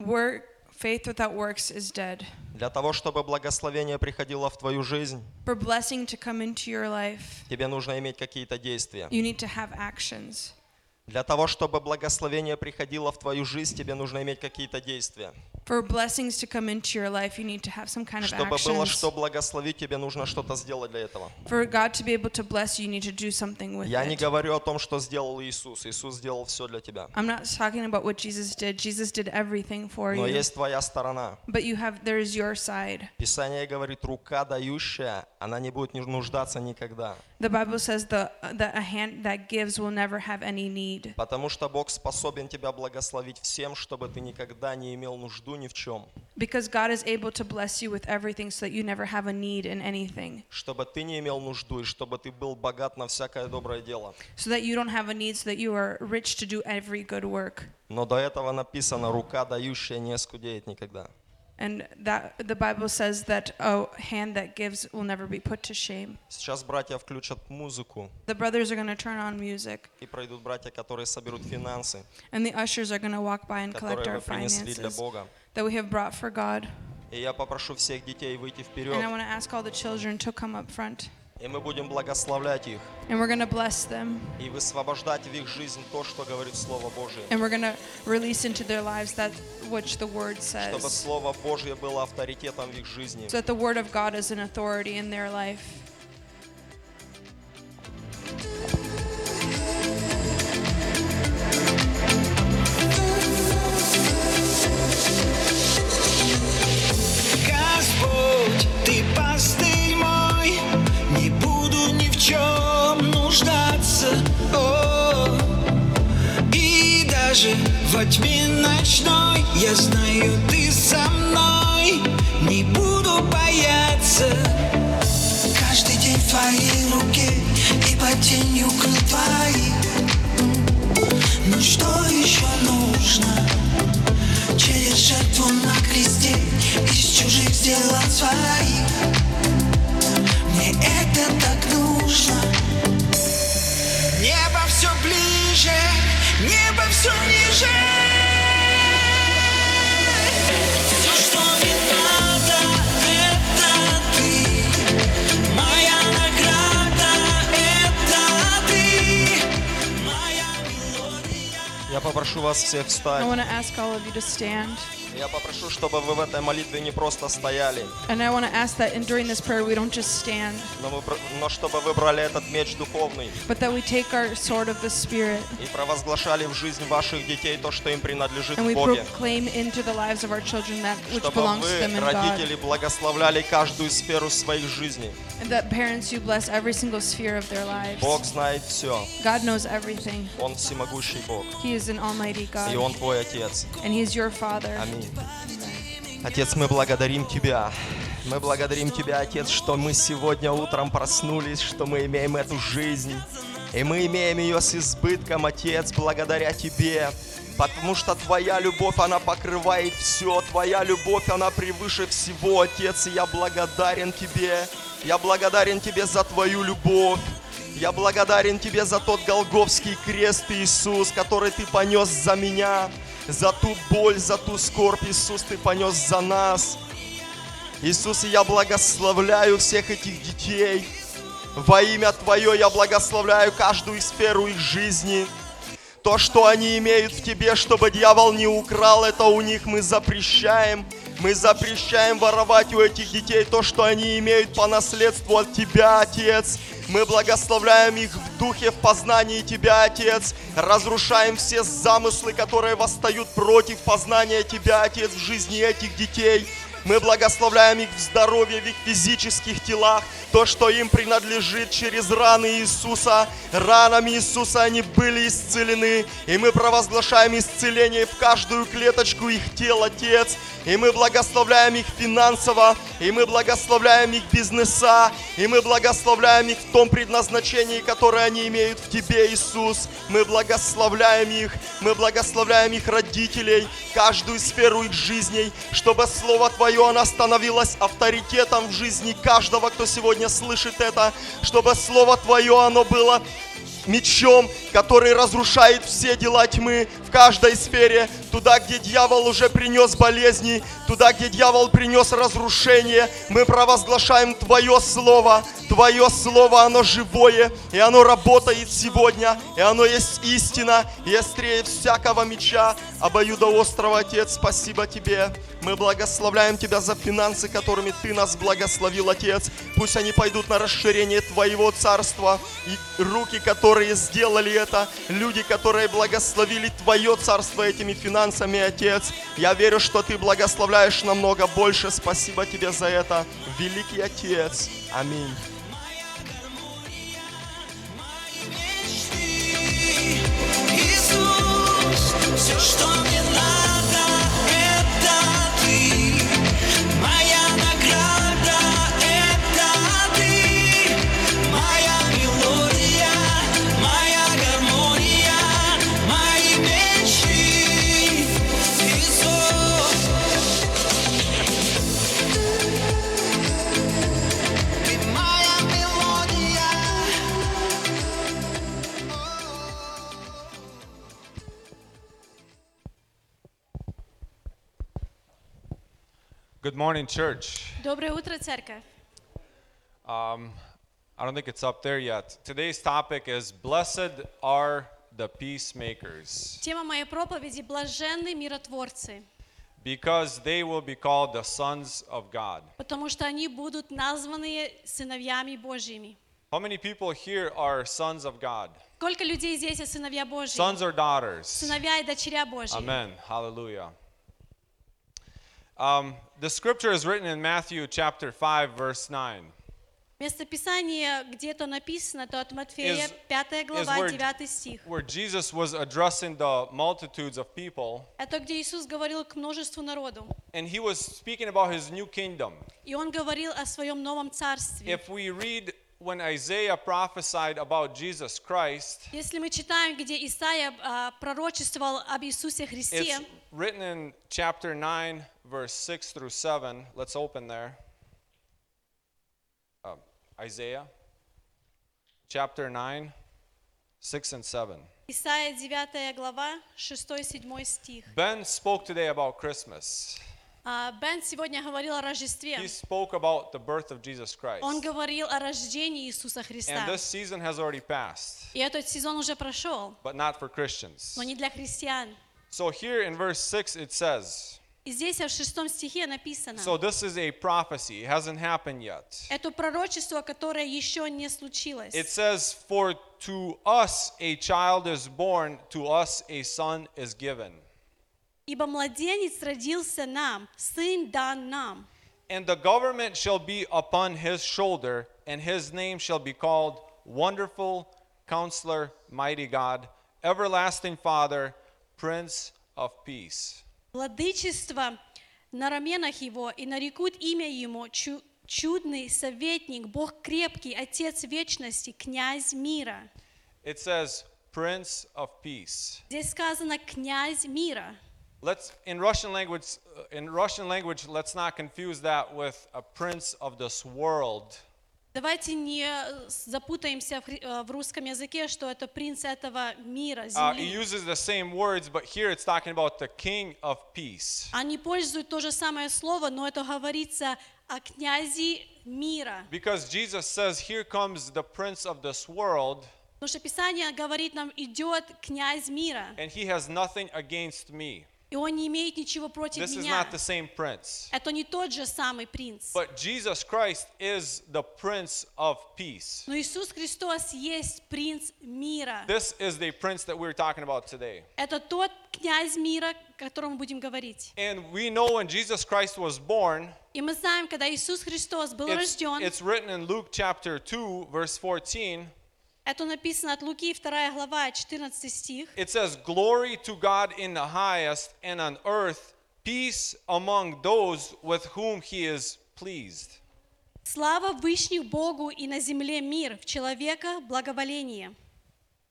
[SPEAKER 8] work, faith without works is dead.
[SPEAKER 7] Для того, чтобы благословение приходило в твою жизнь,
[SPEAKER 8] For blessing to come into your life,
[SPEAKER 7] тебе нужно иметь какие-то действия.
[SPEAKER 8] you need to have actions.
[SPEAKER 7] Для того, чтобы благословение приходило в твою жизнь, тебе нужно иметь какие-то действия.
[SPEAKER 8] For blessings to come into your life, you need to have some kind of
[SPEAKER 7] Чтобы было что благословить, тебе нужно что-то сделать для этого.
[SPEAKER 8] For God to be able to bless you, you need to do something with
[SPEAKER 7] Я не
[SPEAKER 8] it.
[SPEAKER 7] говорю о том, что сделал Иисус. Иисус сделал все для тебя.
[SPEAKER 8] I'm not talking about what Jesus did. Jesus did everything for
[SPEAKER 7] Но
[SPEAKER 8] you.
[SPEAKER 7] есть твоя сторона.
[SPEAKER 8] But you have there is your side.
[SPEAKER 7] Писание говорит, рука дающая, она не будет нуждаться никогда.
[SPEAKER 8] The Bible says the that a hand that gives will never have any need.
[SPEAKER 7] Потому что Бог способен тебя благословить всем, чтобы ты никогда не имел нужду ни в чем.
[SPEAKER 8] Because God is able to bless you with everything so that you never have a need in anything.
[SPEAKER 7] Чтобы ты не имел нужду, и чтобы ты был богат на всякое доброе дело.
[SPEAKER 8] So that you don't have a need, so that you are rich to do every good work.
[SPEAKER 7] Но до этого написано, рука дающая не скудеет никогда.
[SPEAKER 8] And that the Bible says that a hand that gives will never be put to shame.
[SPEAKER 7] Сейчас братья включат музыку,
[SPEAKER 8] The brothers are going to turn on music,
[SPEAKER 7] и пройдут братья, которые соберут финансы,
[SPEAKER 8] and the ushers are going to walk by and collect
[SPEAKER 7] которые
[SPEAKER 8] our
[SPEAKER 7] вы принесли для
[SPEAKER 8] finances
[SPEAKER 7] Бога.
[SPEAKER 8] that we have brought for God.
[SPEAKER 7] И я попрошу всех детей выйти
[SPEAKER 8] And I
[SPEAKER 7] вперед,
[SPEAKER 8] want to ask all the children to come up front,
[SPEAKER 7] и мы будем благословлять их
[SPEAKER 8] and we're going to bless them,
[SPEAKER 7] и высвобождать в их жизнь то, что говорит Слово Божие.
[SPEAKER 8] and we're going to release into their lives that which the Word
[SPEAKER 7] Чтобы
[SPEAKER 8] says,
[SPEAKER 7] Слово Божье было авторитетом в их жизни.
[SPEAKER 8] so that the Word of God is an authority in their life.
[SPEAKER 9] Даже во тьме ночной я знаю, Ты со мной, не буду бояться. Каждый день в Твоей руке и под тенью Твоих. Ну что еще нужно? Через жертву на кресте Из чужих сделал своих Мне это так нужно
[SPEAKER 7] Я попрошу вас всех
[SPEAKER 8] I
[SPEAKER 7] встать.
[SPEAKER 8] want to ask all of you to stand.
[SPEAKER 7] Я попрошу, чтобы вы в этой молитве не просто стояли,
[SPEAKER 8] And I want to ask that in, during this prayer we don't just stand,
[SPEAKER 7] но, вы бр- но чтобы вы брали этот меч духовный
[SPEAKER 8] but that we take our sword of the Spirit
[SPEAKER 7] и провозглашали в жизнь ваших детей то, что им принадлежит
[SPEAKER 8] and
[SPEAKER 7] в
[SPEAKER 8] we
[SPEAKER 7] Боге.
[SPEAKER 8] proclaim into the lives of our children that which
[SPEAKER 7] Чтобы
[SPEAKER 8] belongs to
[SPEAKER 7] вы,
[SPEAKER 8] them in God.
[SPEAKER 7] родители, благословляли каждую сферу своих жизней.
[SPEAKER 8] And that parents, you bless every single sphere of their lives.
[SPEAKER 7] Бог знает все.
[SPEAKER 8] God knows everything.
[SPEAKER 7] Он всемогущий Бог.
[SPEAKER 8] He is an almighty
[SPEAKER 7] И
[SPEAKER 8] God.
[SPEAKER 7] Он твой Отец.
[SPEAKER 8] And He is your Father.
[SPEAKER 7] Аминь. Отец, мы благодарим Тебя. Мы благодарим Тебя, Отец, что мы сегодня утром проснулись, что мы имеем эту жизнь. И мы имеем ее с избытком, Отец, благодаря Тебе. Потому что Твоя любовь, она покрывает все. Твоя любовь, она превыше всего, Отец. И я благодарен Тебе. Я благодарен Тебе за Твою любовь. Я благодарен Тебе за тот Голговский крест, Иисус, который Ты понес за меня, за ту боль, за ту скорбь, Иисус, Ты понес за нас. Иисус, и я благословляю всех этих детей. Во имя Твое я благословляю каждую сферу их жизни. То, что они имеют в Тебе, чтобы дьявол не украл, это у них мы запрещаем. Мы запрещаем воровать у этих детей то, что они имеют по наследству от Тебя, Отец. Мы благословляем их в духе, в познании Тебя, Отец. Разрушаем все замыслы, которые восстают против познания Тебя, Отец, в жизни этих детей. Мы благословляем их в здоровье, в их физических телах. То, что им принадлежит через раны Иисуса. Ранами Иисуса они были исцелены. И мы провозглашаем исцеление в каждую клеточку их тела, Отец. И мы благословляем их финансово, и мы благословляем их бизнеса, и мы благословляем их в том предназначении, которое они имеют в Тебе, Иисус. Мы благословляем их, мы благословляем их родителей, каждую сферу их жизней, чтобы Слово Твое, оно становилось авторитетом в жизни каждого, кто сегодня слышит это, чтобы Слово Твое, оно было мечом, который разрушает все дела тьмы каждой сфере, туда, где дьявол уже принес болезни, туда, где дьявол принес разрушение, мы провозглашаем Твое Слово, Твое Слово, оно живое, и оно работает сегодня, и оно есть истина, и острее всякого меча, обоюдоострого, Отец, спасибо Тебе. Мы благословляем Тебя за финансы, которыми Ты нас благословил, Отец. Пусть они пойдут на расширение Твоего Царства. И руки, которые сделали это, люди, которые благословили Твое Царство этими финансами, Отец. Я верю, что Ты благословляешь намного больше. Спасибо Тебе за это, великий Отец. Аминь.
[SPEAKER 9] Все, что мне надо,
[SPEAKER 10] Good morning, church.
[SPEAKER 4] Доброе утро, церковь.
[SPEAKER 10] Um, I don't think it's up there yet. Today's topic is Blessed are the peacemakers,
[SPEAKER 4] Тема моей проповеди «Блаженны миротворцы»,
[SPEAKER 10] because they will be called the sons of God.
[SPEAKER 4] потому что они будут названы сыновьями Божьими.
[SPEAKER 10] How many people here are sons of God?
[SPEAKER 4] Сколько людей здесь есть сыновья Божьи?
[SPEAKER 10] Sons or daughters?
[SPEAKER 4] Сыновья и дочеря Божьи.
[SPEAKER 10] Amen. Hallelujah. Um, the scripture is written in Matthew chapter 5, verse 9.
[SPEAKER 4] Местописание где-то написано, то от Матфея,
[SPEAKER 10] Is-
[SPEAKER 4] 5
[SPEAKER 10] is
[SPEAKER 4] глава,
[SPEAKER 10] where-
[SPEAKER 4] 9 стих.
[SPEAKER 10] Where Jesus was addressing the multitudes of people,
[SPEAKER 4] Это где Иисус говорил к множеству народу.
[SPEAKER 10] and he was speaking about his new kingdom.
[SPEAKER 4] И Он говорил о своем новом царстве.
[SPEAKER 10] If we read when Isaiah prophesied about Jesus Christ,
[SPEAKER 4] Если мы читаем, где Исаия а, пророчествовал об Иисусе Христе,
[SPEAKER 10] it's written in chapter 9, verse 6 through 7. Let's open there. Uh, Isaiah chapter 9, 6 and 7.
[SPEAKER 4] Исаия 9 глава, 6-7 стих.
[SPEAKER 10] Ben spoke today about Christmas.
[SPEAKER 4] А, Бен сегодня говорил о Рождестве.
[SPEAKER 10] He spoke about the birth of Jesus Christ.
[SPEAKER 4] Он говорил о рождении Иисуса
[SPEAKER 10] And
[SPEAKER 4] Христа.
[SPEAKER 10] this season has already passed,
[SPEAKER 4] И этот сезон уже прошел,
[SPEAKER 10] but not for Christians.
[SPEAKER 4] но не для христиан.
[SPEAKER 10] So here in verse 6 it says,
[SPEAKER 4] И здесь в шестом стихе написано,
[SPEAKER 10] So this is a prophecy. It hasn't happened yet.
[SPEAKER 4] это пророчество, которое еще не случилось.
[SPEAKER 10] It says, For to us a child is born, to us a son is given.
[SPEAKER 4] Ибо младенец родился нам, сын дан нам.
[SPEAKER 10] And the government shall be upon his shoulder, and his name shall be called Wonderful Counselor, Mighty God, Everlasting Father, Prince of Peace.
[SPEAKER 4] Владычество на раменах его, и нарекут имя ему чу- чудный советник, Бог крепкий, Отец вечности, князь мира.
[SPEAKER 10] It says, Prince of Peace.
[SPEAKER 4] Здесь сказано князь мира.
[SPEAKER 10] Let's in Russian language uh, in Russian language let's not confuse that with a prince of this world.
[SPEAKER 4] Давайте не э, запутаемся в, э, в русском языке, что это принц этого мира,
[SPEAKER 10] he
[SPEAKER 4] земли.
[SPEAKER 10] uses the same words, but here it's talking about the king of peace.
[SPEAKER 4] Они пользуют то же самое слово, но это говорится о князе мира.
[SPEAKER 10] Because Jesus says, Here comes the prince of this world,
[SPEAKER 4] Потому что Писание говорит нам, идет князь мира,
[SPEAKER 10] and he has nothing against me.
[SPEAKER 4] И он не имеет ничего против
[SPEAKER 10] This is
[SPEAKER 4] меня.
[SPEAKER 10] not the same prince.
[SPEAKER 4] Это не тот же самый принц.
[SPEAKER 10] But Jesus Christ is the prince of peace.
[SPEAKER 4] Но Иисус Христос есть принц мира.
[SPEAKER 10] This is the prince that we're talking about today.
[SPEAKER 4] Это тот князь мира, о котором мы будем говорить.
[SPEAKER 10] And we know when Jesus Christ was born,
[SPEAKER 4] И мы знаем, когда Иисус Христос был
[SPEAKER 10] it's,
[SPEAKER 4] рожден,
[SPEAKER 10] it's written in Luke chapter 2, verse 14.
[SPEAKER 4] это написано от Луки 2 глава, 14 стих.
[SPEAKER 10] It says, Glory to God in the highest, and on earth peace among those with whom he is pleased.
[SPEAKER 4] Слава Вышних Богу и на земле мир, в человека благоволение.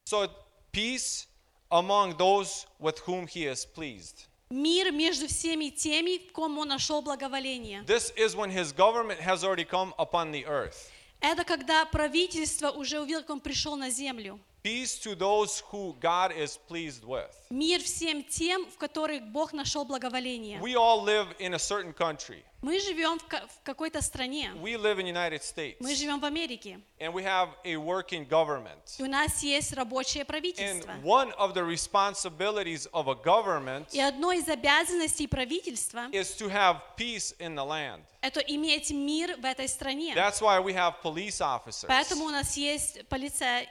[SPEAKER 10] So, peace among those with whom he is pleased.
[SPEAKER 4] Мир между всеми теми, в ком он нашел благоволение.
[SPEAKER 10] This is when his government has already come upon the earth.
[SPEAKER 4] Это когда правительство уже увидел, как он пришел на землю.
[SPEAKER 10] Peace to those who God is pleased with.
[SPEAKER 4] Мир всем тем, в которых Бог нашел благоволение.
[SPEAKER 10] We all live in a certain country.
[SPEAKER 4] Мы живем в, ка- в какой-то стране.
[SPEAKER 10] We live in the United States.
[SPEAKER 4] Мы живем в Америке.
[SPEAKER 10] And we have a working government.
[SPEAKER 4] И у нас есть рабочее
[SPEAKER 10] And
[SPEAKER 4] правительство.
[SPEAKER 10] one of the responsibilities of a government
[SPEAKER 4] И одно из обязанностей правительства
[SPEAKER 10] is to have peace in the land. –
[SPEAKER 4] это иметь мир в этой стране.
[SPEAKER 10] That's why we have police officers.
[SPEAKER 4] Поэтому у нас есть полиция,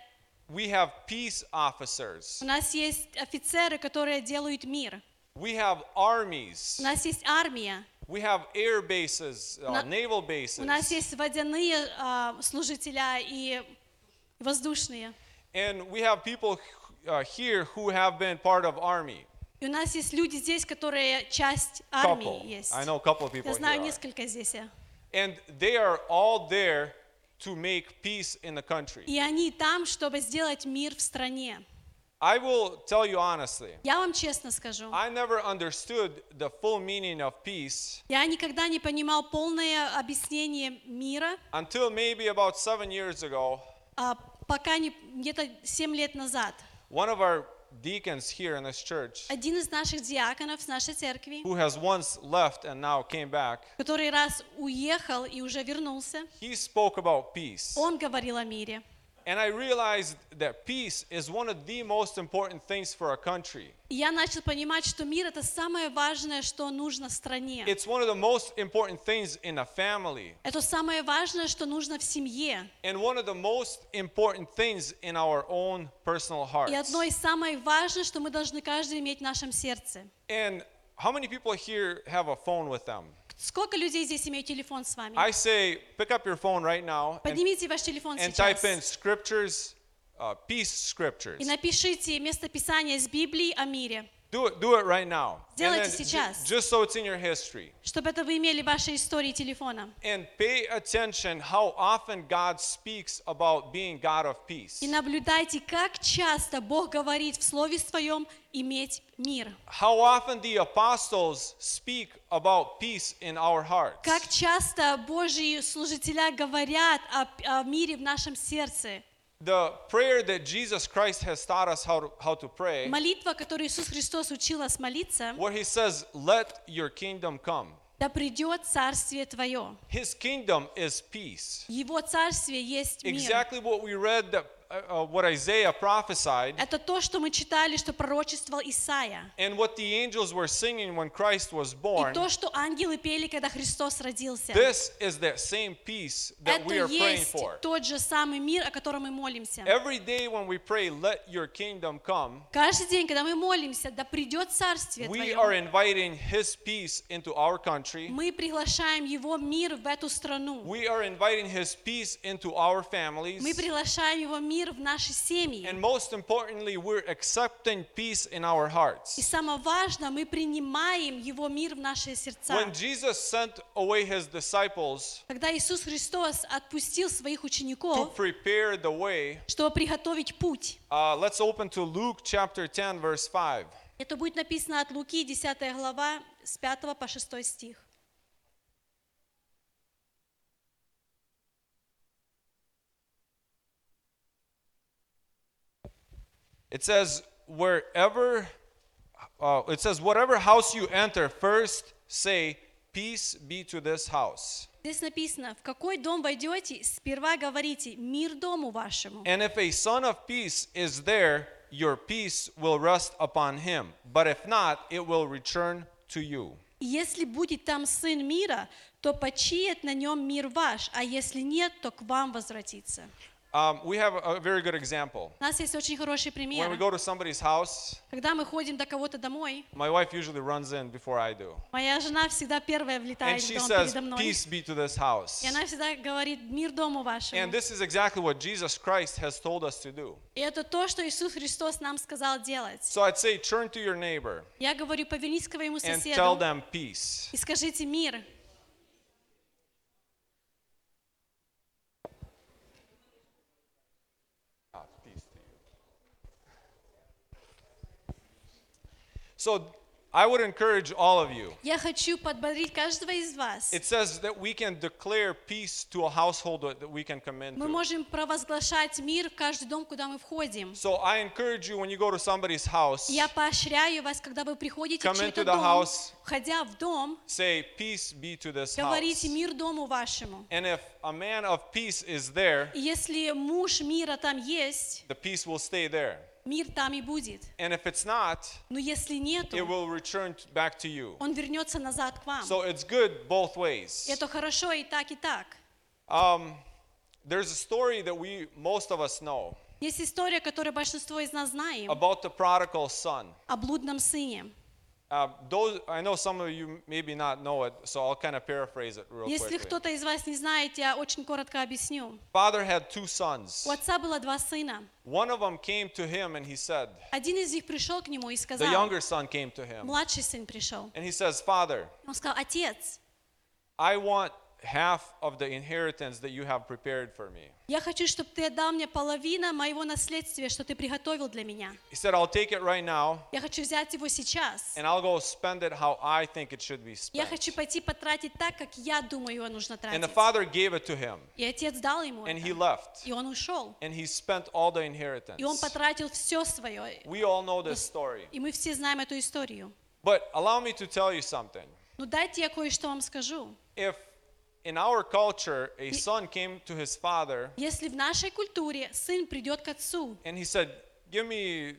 [SPEAKER 10] We have peace officers.
[SPEAKER 4] у нас есть офицеры, которые делают мир.
[SPEAKER 10] We have armies.
[SPEAKER 4] У нас есть армия,
[SPEAKER 10] We have air bases, uh,
[SPEAKER 4] На-
[SPEAKER 10] naval bases.
[SPEAKER 4] у нас есть водяные а, служителя и воздушные.
[SPEAKER 10] And we have people uh, here who have been part of army.
[SPEAKER 4] И у нас есть люди здесь, которые часть армии
[SPEAKER 10] Couple.
[SPEAKER 4] есть.
[SPEAKER 10] I know a couple of people
[SPEAKER 4] Я знаю
[SPEAKER 10] here are.
[SPEAKER 4] несколько здесь. э.
[SPEAKER 10] And they are all there to make peace in the country.
[SPEAKER 4] И они там, чтобы сделать мир в стране.
[SPEAKER 10] I will tell you honestly,
[SPEAKER 4] Я вам честно скажу,
[SPEAKER 10] I never understood the full meaning of peace
[SPEAKER 4] я никогда не понимал полное объяснение мира,
[SPEAKER 10] until maybe about seven years ago.
[SPEAKER 4] а, пока не где-то 7 лет назад.
[SPEAKER 10] One of our deacons here in this church,
[SPEAKER 4] Один из наших диаконов с нашей церкви,
[SPEAKER 10] who has once left and now came back,
[SPEAKER 4] который раз уехал и уже вернулся,
[SPEAKER 10] he spoke about peace.
[SPEAKER 4] он говорил о мире.
[SPEAKER 10] And I realized that peace is one of the most important things for a country.
[SPEAKER 4] И я начал понимать, что мир это самое важное, что нужно стране.
[SPEAKER 10] It's one of the most important things in a family.
[SPEAKER 4] Это самое важное, что нужно в семье.
[SPEAKER 10] And one of the most important things in our own personal
[SPEAKER 4] И
[SPEAKER 10] hearts.
[SPEAKER 4] одно из самых важных, что мы должны каждый иметь в нашем сердце.
[SPEAKER 10] And how many people here have a phone with them?
[SPEAKER 4] Сколько людей здесь имеют телефон с вами?
[SPEAKER 10] I say, pick up your phone right now and,
[SPEAKER 4] Поднимите ваш телефон
[SPEAKER 10] and type
[SPEAKER 4] сейчас
[SPEAKER 10] in scriptures, uh, peace scriptures.
[SPEAKER 4] и напишите местописание из Библии о мире,
[SPEAKER 10] Do it, do it right now. Ju-
[SPEAKER 4] сейчас.
[SPEAKER 10] just so it's in your history.
[SPEAKER 4] чтобы это вы имели в вашей истории телефона.
[SPEAKER 10] And pay attention how often God speaks about being God of peace.
[SPEAKER 4] И наблюдайте, как часто Бог говорит в Слове Своем иметь мир.
[SPEAKER 10] How often the apostles speak about peace in our hearts.
[SPEAKER 4] Как часто Божьи служителя говорят о, о мире в нашем сердце.
[SPEAKER 10] The prayer that Jesus Christ has taught us how to, how to pray,
[SPEAKER 4] Молитва, которую Иисус Христос учил нас молиться,
[SPEAKER 10] where he says, Let your kingdom come.
[SPEAKER 4] да придет Царствие Твое.
[SPEAKER 10] His kingdom is peace.
[SPEAKER 4] Его Царствие есть мир.
[SPEAKER 10] Exactly what we read, that, uh, uh, what Isaiah prophesied,
[SPEAKER 4] Это то, что мы читали, что пророчествовал Исаия.
[SPEAKER 10] and what the angels were singing when Christ was
[SPEAKER 4] И
[SPEAKER 10] born.
[SPEAKER 4] то, что ангелы пели, когда Христос родился.
[SPEAKER 10] This is that same peace that we
[SPEAKER 4] Это
[SPEAKER 10] are praying
[SPEAKER 4] есть
[SPEAKER 10] for.
[SPEAKER 4] тот же самый мир, о котором мы молимся.
[SPEAKER 10] Every day when we pray, Let your kingdom come,
[SPEAKER 4] Каждый день, когда мы молимся, да придет Царствие
[SPEAKER 10] we are
[SPEAKER 4] Твое,
[SPEAKER 10] inviting his peace into our country.
[SPEAKER 4] мы приглашаем Его мир в эту страну.
[SPEAKER 10] We are inviting his peace into our
[SPEAKER 4] Мы
[SPEAKER 10] families.
[SPEAKER 4] приглашаем Его мир в наши семьи.
[SPEAKER 10] And most importantly, we're accepting peace in our
[SPEAKER 4] И самое важное, мы принимаем Его мир в наши сердца.
[SPEAKER 10] When Jesus sent away his disciples
[SPEAKER 4] Когда Иисус Христос отпустил своих
[SPEAKER 10] to
[SPEAKER 4] учеников,
[SPEAKER 10] prepare the way,
[SPEAKER 4] чтобы приготовить путь,
[SPEAKER 10] uh, let's open to Luke chapter 10, verse 5.
[SPEAKER 4] это будет написано от Луки, 10 глава, с 5 по 6 стих.
[SPEAKER 10] It says, wherever, uh, it says, whatever house you enter, first say, peace be to this house.
[SPEAKER 4] Здесь написано, в какой дом войдете, сперва говорите, мир дому вашему.
[SPEAKER 10] And if a son of peace is there, your peace will rest upon him, but if not, it will return to you.
[SPEAKER 4] И Если будет там Сын мира, то почиет на нем мир ваш, а если нет, то к вам возвратится.
[SPEAKER 10] Um, we have a, very good example.
[SPEAKER 4] У нас есть очень хороший
[SPEAKER 10] When we
[SPEAKER 4] пример.
[SPEAKER 10] go to somebody's house,
[SPEAKER 4] Когда мы ходим до кого-то домой,
[SPEAKER 10] my wife usually runs in before I do.
[SPEAKER 4] моя жена всегда первая
[SPEAKER 10] And
[SPEAKER 4] влетает в
[SPEAKER 10] she says. Peace be to this house.
[SPEAKER 4] И она всегда говорит, мир дому вашему.
[SPEAKER 10] And this is exactly what Jesus Christ has told us to do.
[SPEAKER 4] И это то, что Иисус Христос нам сказал делать.
[SPEAKER 10] So I'd say, turn to your neighbor
[SPEAKER 4] Я говорю, повернись к твоему
[SPEAKER 10] and tell
[SPEAKER 4] соседу
[SPEAKER 10] them peace.
[SPEAKER 4] и скажите мир.
[SPEAKER 10] So I would encourage all of you.
[SPEAKER 4] Я хочу подбодрить каждого из вас.
[SPEAKER 10] It says that we can declare peace to a household that we can come
[SPEAKER 4] Мы
[SPEAKER 10] into.
[SPEAKER 4] можем провозглашать мир в каждый дом, куда мы входим.
[SPEAKER 10] So I encourage you when you go to somebody's house,
[SPEAKER 4] Я поощряю вас, когда вы приходите в чей-то дом,
[SPEAKER 10] house.
[SPEAKER 4] входя в дом,
[SPEAKER 10] say, Peace be to this
[SPEAKER 4] говорите
[SPEAKER 10] house.
[SPEAKER 4] мир дому вашему.
[SPEAKER 10] And if a man of peace is there,
[SPEAKER 4] если муж мира там есть,
[SPEAKER 10] the peace will stay there.
[SPEAKER 4] Мир там и будет.
[SPEAKER 10] And if it's not,
[SPEAKER 4] Но если
[SPEAKER 10] it
[SPEAKER 4] нету,
[SPEAKER 10] will return t- back to you.
[SPEAKER 4] он вернется назад к вам.
[SPEAKER 10] So it's good both ways.
[SPEAKER 4] Это хорошо и так, и так.
[SPEAKER 10] Um, there's a story that we, most of us know,
[SPEAKER 4] Есть история, которую большинство из нас знаем,
[SPEAKER 10] about the prodigal son.
[SPEAKER 4] о блудном сыне.
[SPEAKER 10] Uh, those, I know some of you maybe not know it, so I'll kind of paraphrase it real
[SPEAKER 4] Если
[SPEAKER 10] quickly.
[SPEAKER 4] кто-то из вас не знает, я очень коротко объясню.
[SPEAKER 10] Father had two sons.
[SPEAKER 4] У отца было два сына.
[SPEAKER 10] One of them came to him and he said,
[SPEAKER 4] Один из них пришел к нему и
[SPEAKER 10] the
[SPEAKER 4] сказал,
[SPEAKER 10] younger son came to him,
[SPEAKER 4] младший сын пришел.
[SPEAKER 10] and he says, Father,
[SPEAKER 4] Он сказал, отец,
[SPEAKER 10] I want half of the inheritance that you have prepared for me.
[SPEAKER 4] я хочу, чтобы ты отдал мне половину моего наследствия, что ты приготовил для меня.
[SPEAKER 10] He said, I'll take it right now
[SPEAKER 4] Я хочу взять его сейчас.
[SPEAKER 10] and I'll go spend it how I think it should be
[SPEAKER 4] Я
[SPEAKER 10] spent.
[SPEAKER 4] хочу пойти потратить так, как я думаю, его нужно
[SPEAKER 10] And the
[SPEAKER 4] тратить.
[SPEAKER 10] father gave it to him
[SPEAKER 4] И отец дал ему
[SPEAKER 10] and he left
[SPEAKER 4] И он ушел.
[SPEAKER 10] and he spent all the
[SPEAKER 4] И он
[SPEAKER 10] inheritance.
[SPEAKER 4] потратил все свое.
[SPEAKER 10] We all know this story.
[SPEAKER 4] И мы все знаем эту историю.
[SPEAKER 10] But allow me to tell you something.
[SPEAKER 4] Ну дайте я кое-что вам скажу.
[SPEAKER 10] If in our culture a son came to his father
[SPEAKER 4] Если в нашей культуре сын придет к отцу
[SPEAKER 10] and he said, "Give me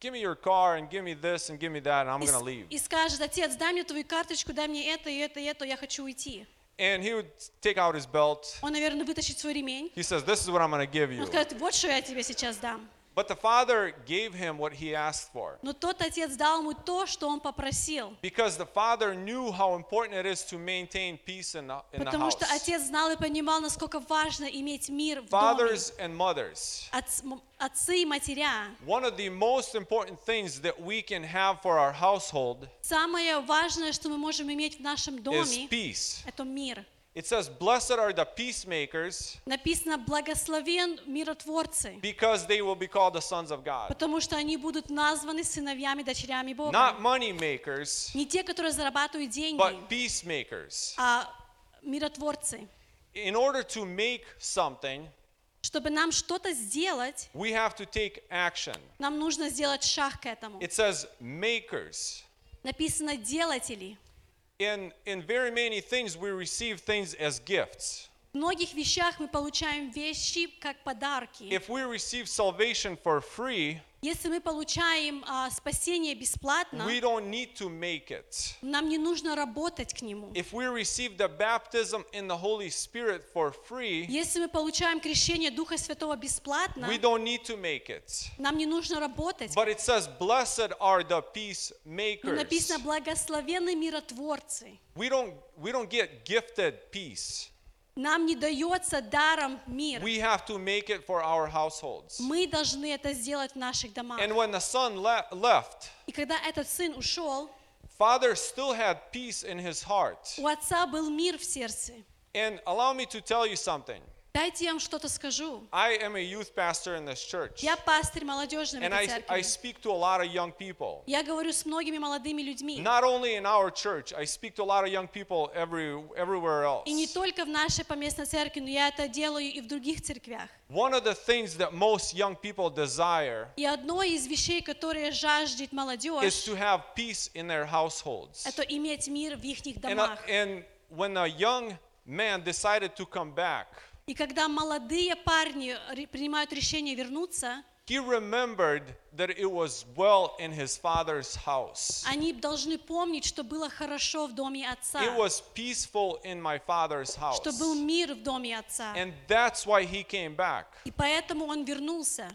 [SPEAKER 10] give me your car and give me this and give me that and I'm
[SPEAKER 4] и,
[SPEAKER 10] going to
[SPEAKER 4] с-
[SPEAKER 10] leave."
[SPEAKER 4] и скажет, отец, дай мне твою карточку, дай мне это, и это, и это, я хочу уйти.
[SPEAKER 10] And he would take out his belt.
[SPEAKER 4] Он, наверное, вытащит свой ремень.
[SPEAKER 10] He says, "This is what I'm going to give you."
[SPEAKER 4] Он скажет, вот что я тебе сейчас дам.
[SPEAKER 10] But the father gave him what he asked for.
[SPEAKER 4] Но тот отец дал ему то, что он попросил.
[SPEAKER 10] Because the father knew how important it is to maintain peace in the, in the
[SPEAKER 4] Потому что
[SPEAKER 10] house.
[SPEAKER 4] отец знал и понимал, насколько важно иметь мир в доме.
[SPEAKER 10] Fathers and mothers,
[SPEAKER 4] Отц- м- Отцы и матеря.
[SPEAKER 10] one of the most important things that we can have for our household
[SPEAKER 4] Самое важное, что мы можем иметь в нашем
[SPEAKER 10] is
[SPEAKER 4] доме,
[SPEAKER 10] peace.
[SPEAKER 4] это мир.
[SPEAKER 10] It says, Blessed are the peacemakers,
[SPEAKER 4] Написано, благословен миротворцы,
[SPEAKER 10] because they will be called the sons of God.
[SPEAKER 4] потому что они будут названы сыновьями, дочерями Бога.
[SPEAKER 10] Not money makers,
[SPEAKER 4] Не те, которые зарабатывают деньги,
[SPEAKER 10] but peacemakers.
[SPEAKER 4] а миротворцы.
[SPEAKER 10] In order to make something,
[SPEAKER 4] Чтобы нам что-то сделать,
[SPEAKER 10] we have to take action.
[SPEAKER 4] нам нужно сделать шаг к этому.
[SPEAKER 10] It says makers.
[SPEAKER 4] Написано делатели.
[SPEAKER 10] In, in very many things, we receive things as gifts.
[SPEAKER 4] В многих вещах мы получаем вещи как подарки.
[SPEAKER 10] If we receive salvation for free,
[SPEAKER 4] Если мы получаем а, спасение бесплатно,
[SPEAKER 10] we don't need to make it.
[SPEAKER 4] нам не нужно работать к нему.
[SPEAKER 10] If we receive the baptism in the Holy Spirit for free,
[SPEAKER 4] Если мы получаем крещение Духа Святого бесплатно,
[SPEAKER 10] we don't need to make it.
[SPEAKER 4] нам не нужно работать.
[SPEAKER 10] But it says, Blessed are the
[SPEAKER 4] Но
[SPEAKER 10] peacemakers.
[SPEAKER 4] написано благословенные миротворцы.
[SPEAKER 10] We don't, we don't get gifted peace.
[SPEAKER 4] Нам не дается даром мир.
[SPEAKER 10] We have to make it for our households.
[SPEAKER 4] Мы должны это сделать в наших домах.
[SPEAKER 10] And when the son le- left,
[SPEAKER 4] И когда этот сын ушел,
[SPEAKER 10] father still had peace in his heart.
[SPEAKER 4] у отца был мир в сердце.
[SPEAKER 10] And allow me to tell you something.
[SPEAKER 4] Дайте я вам что-то скажу.
[SPEAKER 10] I am a youth pastor in this church.
[SPEAKER 4] Я пастырь молодежный в
[SPEAKER 10] And
[SPEAKER 4] этой
[SPEAKER 10] I, I
[SPEAKER 4] церкви.
[SPEAKER 10] speak to a lot of young people.
[SPEAKER 4] Я говорю с многими молодыми людьми.
[SPEAKER 10] Not only in our church, I speak to a lot of young people every, everywhere else.
[SPEAKER 4] И не только в нашей поместной церкви, но я это делаю и в других церквях.
[SPEAKER 10] One of the things that most young people desire
[SPEAKER 4] И одно из вещей, которые жаждет
[SPEAKER 10] is
[SPEAKER 4] молодежь,
[SPEAKER 10] to have peace in their households.
[SPEAKER 4] это иметь мир в их
[SPEAKER 10] And, uh,
[SPEAKER 4] домах.
[SPEAKER 10] and when a young man decided to come back,
[SPEAKER 4] И когда молодые парни принимают решение вернуться,
[SPEAKER 10] he remembered that it was well in his father's house.
[SPEAKER 4] Они должны помнить, что было хорошо в доме отца,
[SPEAKER 10] It was peaceful in my father's house.
[SPEAKER 4] что был мир в доме отца.
[SPEAKER 10] And that's why he came back.
[SPEAKER 4] И поэтому он вернулся.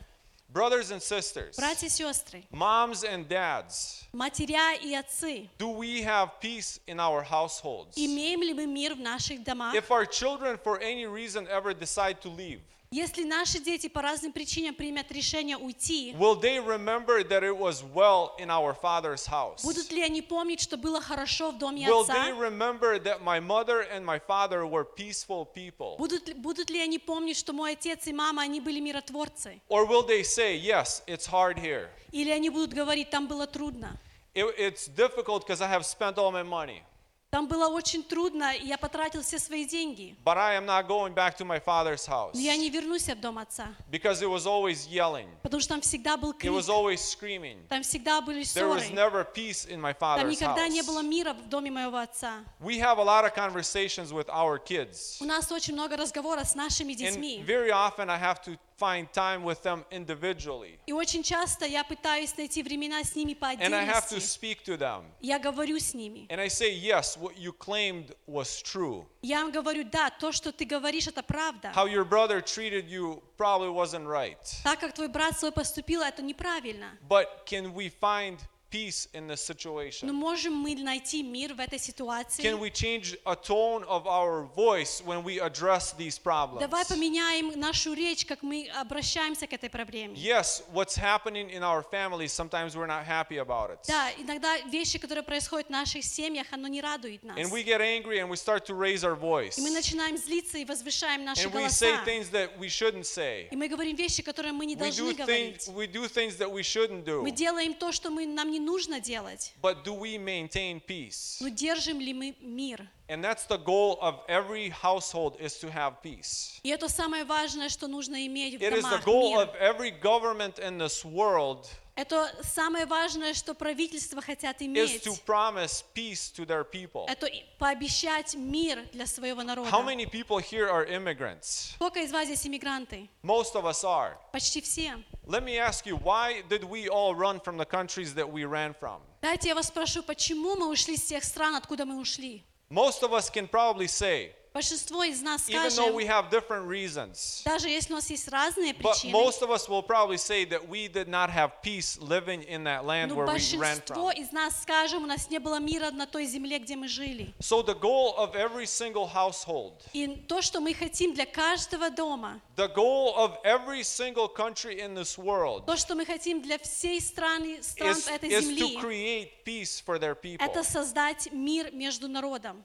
[SPEAKER 10] Brothers and sisters,
[SPEAKER 4] Братья и сестры,
[SPEAKER 10] moms and dads,
[SPEAKER 4] матеря и отцы,
[SPEAKER 10] do we have peace in our households?
[SPEAKER 4] имеем ли мы мир в наших домах?
[SPEAKER 10] If our children, for any reason, ever decide to leave,
[SPEAKER 4] Если наши дети по разным причинам примут решение уйти,
[SPEAKER 10] will they remember that it was well in our father's house?
[SPEAKER 4] будут ли они помнить, что было хорошо в доме
[SPEAKER 10] Will they
[SPEAKER 4] отца?
[SPEAKER 10] remember that my mother and my father were peaceful people?
[SPEAKER 4] Будут, будут ли они помнить, что мой отец и мама, они были миротворцы?
[SPEAKER 10] Or will they say, yes, it's hard here.
[SPEAKER 4] Или они будут говорить, там было трудно.
[SPEAKER 10] It- it's difficult because I have spent all my money,
[SPEAKER 4] Там было очень трудно, и я потратил все свои деньги.
[SPEAKER 10] but I am not going back to my father's house
[SPEAKER 4] Но я не вернусь в дом отца,
[SPEAKER 10] because it was always yelling,
[SPEAKER 4] потому что там всегда был
[SPEAKER 10] it
[SPEAKER 4] крик,
[SPEAKER 10] was always screaming.
[SPEAKER 4] там всегда были
[SPEAKER 10] There was
[SPEAKER 4] ссоры,
[SPEAKER 10] never peace in my
[SPEAKER 4] там
[SPEAKER 10] father's
[SPEAKER 4] никогда не было мира в доме моего отца.
[SPEAKER 10] We have a lot of conversations with our kids,
[SPEAKER 4] У нас очень много разговоров с нашими
[SPEAKER 10] and
[SPEAKER 4] детьми.
[SPEAKER 10] very often I have to find time with them individually,
[SPEAKER 4] И очень часто я пытаюсь найти времена с ними по
[SPEAKER 10] and I have to
[SPEAKER 4] отдельности.
[SPEAKER 10] speak to them.
[SPEAKER 4] Я говорю с ними.
[SPEAKER 10] And I say, yes, what you claimed was true.
[SPEAKER 4] Я им говорю, да, то, что ты говоришь, это правда.
[SPEAKER 10] How your brother treated you probably wasn't right.
[SPEAKER 4] Так как твой брат свой поступил, это неправильно.
[SPEAKER 10] But can we find peace in this
[SPEAKER 4] Но
[SPEAKER 10] situation?
[SPEAKER 4] можем мы найти мир в этой ситуации?
[SPEAKER 10] Can we change a tone of our voice when we address these problems?
[SPEAKER 4] Давай поменяем нашу речь, как мы обращаемся к этой проблеме.
[SPEAKER 10] Yes, what's happening in our families, sometimes we're not happy about it.
[SPEAKER 4] Да, иногда вещи, которые происходят в наших семьях, оно не радует нас.
[SPEAKER 10] And we get angry and we start to raise our voice.
[SPEAKER 4] И мы начинаем злиться и возвышаем наши
[SPEAKER 10] And we say
[SPEAKER 4] голоса.
[SPEAKER 10] things that we shouldn't say.
[SPEAKER 4] И мы говорим вещи, которые мы не
[SPEAKER 10] We
[SPEAKER 4] должны
[SPEAKER 10] do,
[SPEAKER 4] говорить.
[SPEAKER 10] things, we do things that we shouldn't do.
[SPEAKER 4] Мы делаем то, что мы, нам не нужно делать.
[SPEAKER 10] But do we maintain peace?
[SPEAKER 4] Но держим ли мы мир?
[SPEAKER 10] And that's the goal of every household is to have peace.
[SPEAKER 4] И это самое важное, что нужно иметь в
[SPEAKER 10] It is the
[SPEAKER 4] домах.
[SPEAKER 10] goal
[SPEAKER 4] мир.
[SPEAKER 10] of every government in this world
[SPEAKER 4] Это самое важное, что правительства хотят
[SPEAKER 10] is
[SPEAKER 4] иметь.
[SPEAKER 10] to promise peace to their people.
[SPEAKER 4] Это пообещать мир для своего народа.
[SPEAKER 10] How many people here are immigrants?
[SPEAKER 4] Сколько из вас здесь иммигранты?
[SPEAKER 10] Most of us are.
[SPEAKER 4] Почти все.
[SPEAKER 10] Let me ask you, why did we all run from the countries that we ran from?
[SPEAKER 4] Дайте я вас спрошу, почему мы ушли с тех стран, откуда мы ушли?
[SPEAKER 10] Most of us can probably say,
[SPEAKER 4] Большинство из нас
[SPEAKER 10] even though we have different reasons,
[SPEAKER 4] даже если у нас есть разные
[SPEAKER 10] but
[SPEAKER 4] причины,
[SPEAKER 10] most of us will probably say that we did not have peace living in that land where we ran
[SPEAKER 4] большинство
[SPEAKER 10] from.
[SPEAKER 4] из нас скажем, у нас не было мира на той земле, где мы жили.
[SPEAKER 10] So the goal of every single household,
[SPEAKER 4] И то, что мы хотим для каждого дома,
[SPEAKER 10] the goal of every single country in this world
[SPEAKER 4] то, что мы хотим для всей страны, стран
[SPEAKER 10] is,
[SPEAKER 4] этой
[SPEAKER 10] is to
[SPEAKER 4] земли,
[SPEAKER 10] create peace for their people.
[SPEAKER 4] это создать мир между народом.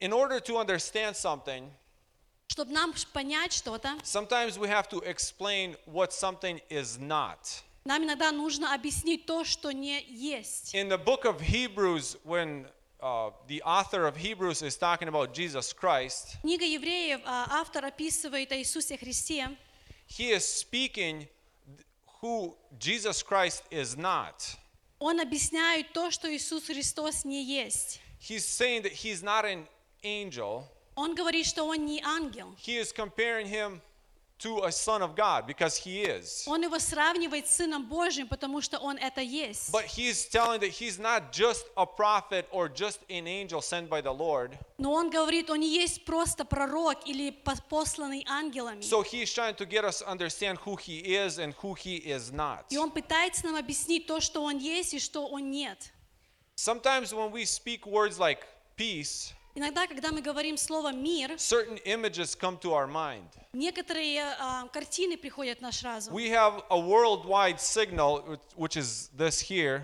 [SPEAKER 10] In order to understand something,
[SPEAKER 4] Чтобы нам понять что-то,
[SPEAKER 10] sometimes we have to explain what something is not.
[SPEAKER 4] нам иногда нужно объяснить то, что не есть.
[SPEAKER 10] In the book of Hebrews, when uh, the author of Hebrews is talking about Jesus Christ,
[SPEAKER 4] Книга Евреев, а, автор описывает о Иисусе Христе,
[SPEAKER 10] he is speaking who Jesus Christ is not.
[SPEAKER 4] он объясняет то, что Иисус Христос не есть.
[SPEAKER 10] He's saying that he's not an angel.
[SPEAKER 4] Он говорит, что он не ангел.
[SPEAKER 10] He is comparing him to a son of God because he is.
[SPEAKER 4] Он его сравнивает с Сыном Божьим, потому что он это есть.
[SPEAKER 10] But he's telling that he's not just a prophet or just an angel sent by the Lord.
[SPEAKER 4] Но он говорит, он не есть просто пророк или по- посланный ангелами.
[SPEAKER 10] So he's trying to get us to understand who he is and who he is not.
[SPEAKER 4] И он пытается нам объяснить то, что он есть и что он нет.
[SPEAKER 10] Sometimes when we speak words like peace,
[SPEAKER 4] Иногда, когда мы говорим слово «мир»,
[SPEAKER 10] certain images come to our mind.
[SPEAKER 4] некоторые а, картины приходят в наш разум.
[SPEAKER 10] We have a worldwide signal, which- is this here.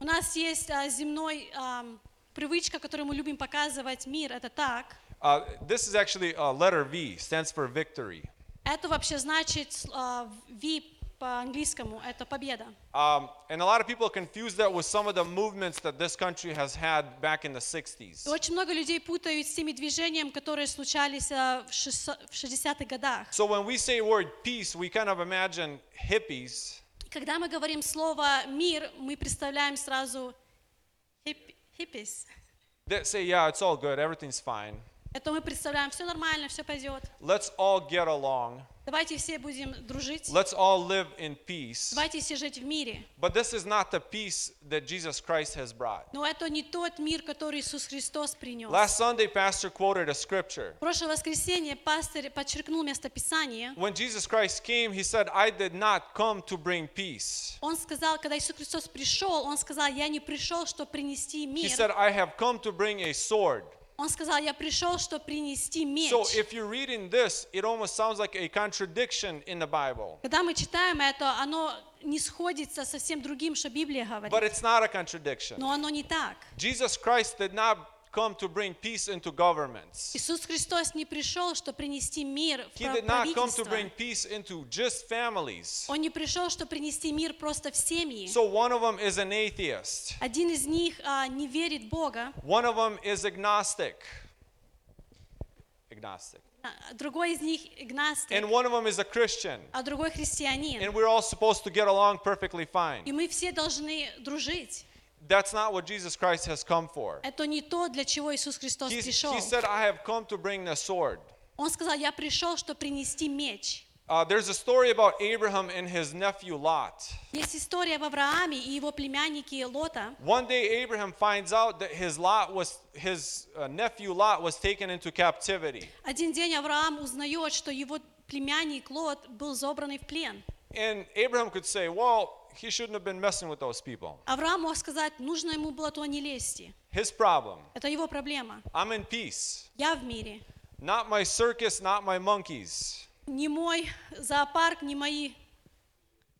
[SPEAKER 4] У нас есть а, земной ам, привычка, которую мы любим показывать мир, это так.
[SPEAKER 10] This is actually uh, letter V, stands for victory.
[SPEAKER 4] Это вообще значит а, V по-английскому, это победа.
[SPEAKER 10] Um, and a lot of people confuse that with some of the movements that this country has had back in the 60s.
[SPEAKER 4] И очень много людей путают с теми движениями, которые случались а, в шестьсот- в 60-х годах.
[SPEAKER 10] So when we say word peace, we kind of imagine hippies
[SPEAKER 4] Когда мы говорим слово «мир», мы представляем сразу хиппис,
[SPEAKER 10] that say, yeah, it's all good, everything's fine.
[SPEAKER 4] Это мы представляем, все нормально, все пойдет.
[SPEAKER 10] Let's all get along.
[SPEAKER 4] Давайте все будем дружить.
[SPEAKER 10] Let's all live in peace.
[SPEAKER 4] Давайте все жить в мире.
[SPEAKER 10] But this is not the peace that Jesus Christ has brought.
[SPEAKER 4] Но это не тот мир, который Иисус Христос принес.
[SPEAKER 10] Last Sunday, Pastor quoted a scripture.
[SPEAKER 4] Прошлое воскресенье пастор подчеркнул местописание.
[SPEAKER 10] When Jesus Christ came, he said, I did not come to bring peace.
[SPEAKER 4] Он сказал, когда Иисус Христос пришел, он сказал, я не пришел, чтобы принести
[SPEAKER 10] He
[SPEAKER 4] мир.
[SPEAKER 10] said, I have come to bring a sword.
[SPEAKER 4] Он сказал, я пришел, чтобы принести меч.
[SPEAKER 10] So if you're reading this, it almost sounds like a contradiction in the Bible.
[SPEAKER 4] Когда мы читаем это, оно не сходится со всем другим, что Библия
[SPEAKER 10] But
[SPEAKER 4] говорит.
[SPEAKER 10] it's not a contradiction.
[SPEAKER 4] Но оно не так.
[SPEAKER 10] Jesus Christ did not come to bring peace into governments.
[SPEAKER 4] Иисус Христос не пришел, чтобы принести мир в
[SPEAKER 10] He
[SPEAKER 4] прав-
[SPEAKER 10] did not come to
[SPEAKER 4] правительство.
[SPEAKER 10] bring peace into just families.
[SPEAKER 4] Он не пришел, чтобы принести мир просто в семьи.
[SPEAKER 10] So one of them is an atheist.
[SPEAKER 4] Один из них а, не верит Бога,
[SPEAKER 10] One of them is agnostic. Agnostic.
[SPEAKER 4] а другой из них игнастик,
[SPEAKER 10] And one of them is a Christian.
[SPEAKER 4] а другой христианин.
[SPEAKER 10] And we're all supposed to get along perfectly
[SPEAKER 4] И
[SPEAKER 10] fine.
[SPEAKER 4] мы все должны дружить.
[SPEAKER 10] That's not what Jesus Christ has come for.
[SPEAKER 4] Это не то, для чего Иисус Христос
[SPEAKER 10] He,
[SPEAKER 4] пришел.
[SPEAKER 10] he said, I have come to bring the sword.
[SPEAKER 4] Он сказал, я пришел, чтобы принести меч.
[SPEAKER 10] Uh, there's a story about Abraham and his nephew Lot.
[SPEAKER 4] Есть история об Аврааме и его племяннике Лота.
[SPEAKER 10] One day Abraham finds out that his Lot was his uh, nephew Lot was taken into captivity.
[SPEAKER 4] Один день Авраам узнает, что его племянник Лот был забранный в плен.
[SPEAKER 10] And Abraham could say, well, he shouldn't have been messing with those people.
[SPEAKER 4] Авраам мог сказать, нужно ему было то не лезти.
[SPEAKER 10] His problem.
[SPEAKER 4] Это его проблема.
[SPEAKER 10] I'm in peace.
[SPEAKER 4] Я в мире.
[SPEAKER 10] Not my circus, not my monkeys.
[SPEAKER 4] Не мой зоопарк, не мои.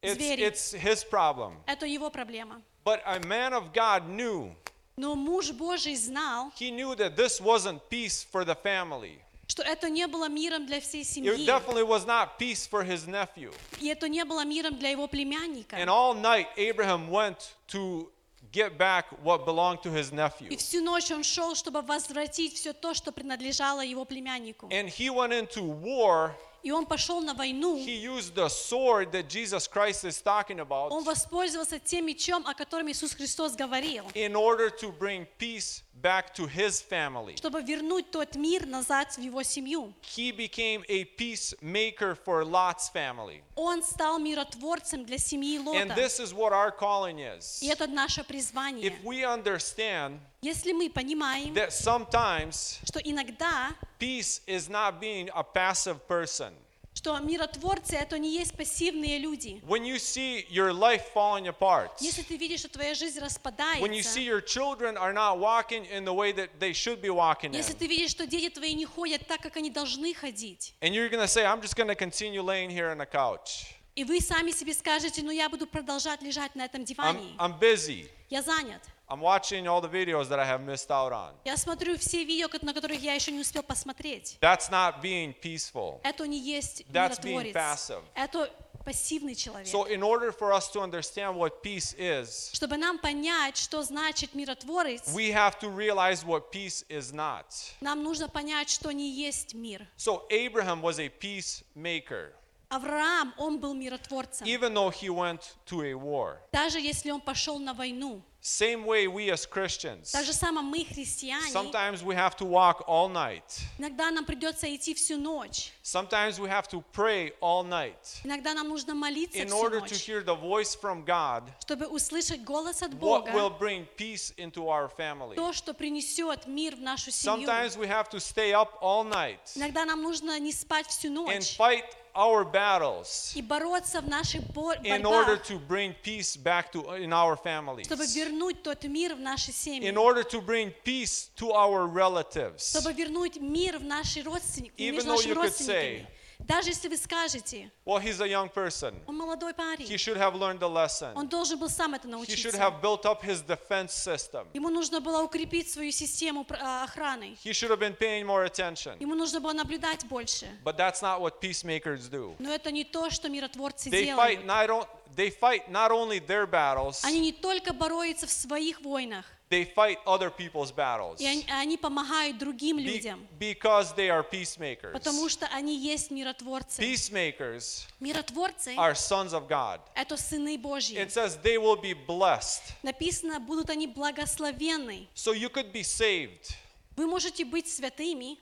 [SPEAKER 10] It's,
[SPEAKER 4] Звери.
[SPEAKER 10] it's his problem.
[SPEAKER 4] Это его проблема.
[SPEAKER 10] But a man of God knew,
[SPEAKER 4] Но муж Божий знал,
[SPEAKER 10] he knew that this wasn't peace for the family.
[SPEAKER 4] Что это не было миром для всей
[SPEAKER 10] It
[SPEAKER 4] семьи.
[SPEAKER 10] definitely was not peace for his nephew.
[SPEAKER 4] И это не было миром для его племянника.
[SPEAKER 10] And all night, Abraham went to get back what belonged to his nephew.
[SPEAKER 4] И всю ночь он шел, чтобы возвратить все то, что принадлежало его племяннику.
[SPEAKER 10] And he went into war.
[SPEAKER 4] И он пошел на войну.
[SPEAKER 10] He used the sword that Jesus Christ is talking about
[SPEAKER 4] Он воспользовался тем мечом, о котором Иисус Христос говорил,
[SPEAKER 10] in order to bring peace back to his family.
[SPEAKER 4] чтобы вернуть тот мир назад в его семью.
[SPEAKER 10] He became a peacemaker for Lot's family.
[SPEAKER 4] Он стал миротворцем для семьи
[SPEAKER 10] And
[SPEAKER 4] Лота.
[SPEAKER 10] this is what our calling is.
[SPEAKER 4] И это наше призвание.
[SPEAKER 10] If we understand
[SPEAKER 4] Если мы понимаем,
[SPEAKER 10] that sometimes
[SPEAKER 4] что иногда,
[SPEAKER 10] peace is not being a passive person.
[SPEAKER 4] Что миротворцы это не есть пассивные люди.
[SPEAKER 10] When you see your life falling apart,
[SPEAKER 4] Если ты видишь, что твоя жизнь
[SPEAKER 10] when you see
[SPEAKER 4] распадается,
[SPEAKER 10] your children are not walking in the way that they should be walking in,
[SPEAKER 4] если ты видишь, что дети твои не ходят так, как они должны ходить,
[SPEAKER 10] and you're going to say, I'm just going to continue laying here on the couch.
[SPEAKER 4] и вы сами себе скажете, ну я буду продолжать лежать на этом
[SPEAKER 10] I'm,
[SPEAKER 4] диване,
[SPEAKER 10] I'm busy.
[SPEAKER 4] я занят.
[SPEAKER 10] I'm watching all the videos that I have missed out on.
[SPEAKER 4] Я смотрю все видео, на которых я еще не успел посмотреть.
[SPEAKER 10] That's not being peaceful.
[SPEAKER 4] Это не есть
[SPEAKER 10] That's being passive.
[SPEAKER 4] Это пассивный человек.
[SPEAKER 10] So, in order for us to understand what peace is,
[SPEAKER 4] Чтобы нам понять, что значит миротворец,
[SPEAKER 10] we have to realize what peace is not.
[SPEAKER 4] нам нужно понять, что не есть мир.
[SPEAKER 10] So, Abraham was a peacemaker,
[SPEAKER 4] Авраам, он был миротворцем.
[SPEAKER 10] even though he went to a war.
[SPEAKER 4] Даже если он пошел на войну.
[SPEAKER 10] Same way we as Christians.
[SPEAKER 4] Так же самое мы, христиане,
[SPEAKER 10] Sometimes we have to walk all night.
[SPEAKER 4] иногда нам придется идти всю ночь.
[SPEAKER 10] Sometimes we have to pray all night
[SPEAKER 4] Иногда нам нужно молиться
[SPEAKER 10] in
[SPEAKER 4] всю
[SPEAKER 10] order to
[SPEAKER 4] ночь,
[SPEAKER 10] hear the voice from God,
[SPEAKER 4] чтобы услышать голос от
[SPEAKER 10] what will
[SPEAKER 4] Бога,
[SPEAKER 10] bring peace into our family.
[SPEAKER 4] то, что принесет мир в нашу семью.
[SPEAKER 10] Sometimes we have to stay up all night
[SPEAKER 4] Иногда нам нужно не спать всю
[SPEAKER 10] and
[SPEAKER 4] ночь
[SPEAKER 10] fight our battles
[SPEAKER 4] и бороться в наших бо-
[SPEAKER 10] in order
[SPEAKER 4] борьбах,
[SPEAKER 10] to bring peace back to in our families.
[SPEAKER 4] чтобы вернуть тот мир в наши семьи,
[SPEAKER 10] In order to bring peace to our relatives.
[SPEAKER 4] чтобы вернуть мир в наши родственники,
[SPEAKER 10] Even
[SPEAKER 4] между
[SPEAKER 10] though
[SPEAKER 4] нашими
[SPEAKER 10] you could
[SPEAKER 4] родственниками. Даже если вы скажете,
[SPEAKER 10] Well, he's a young person.
[SPEAKER 4] он молодой
[SPEAKER 10] He
[SPEAKER 4] парень,
[SPEAKER 10] should have learned the lesson.
[SPEAKER 4] он должен был сам это
[SPEAKER 10] He should
[SPEAKER 4] научиться.
[SPEAKER 10] have built up his defense system.
[SPEAKER 4] Ему нужно было укрепить свою систему а, охраны.
[SPEAKER 10] He should have been paying more attention.
[SPEAKER 4] Ему нужно было наблюдать больше.
[SPEAKER 10] But that's not what peacemakers do.
[SPEAKER 4] Но это не то, что миротворцы
[SPEAKER 10] They fight
[SPEAKER 4] делают.
[SPEAKER 10] not, on, they fight not only their battles,
[SPEAKER 4] Они не только борются в своих войнах,
[SPEAKER 10] they fight other people's battles.
[SPEAKER 4] и они, помогают другим людям,
[SPEAKER 10] because they are peacemakers.
[SPEAKER 4] потому что они есть миротворцы.
[SPEAKER 10] Peacemakers
[SPEAKER 4] Миротворцы
[SPEAKER 10] are sons of God.
[SPEAKER 4] — это сыны Божьи.
[SPEAKER 10] It says they will be blessed.
[SPEAKER 4] Написано, будут они благословенны.
[SPEAKER 10] So you could be saved,
[SPEAKER 4] Вы можете быть святыми,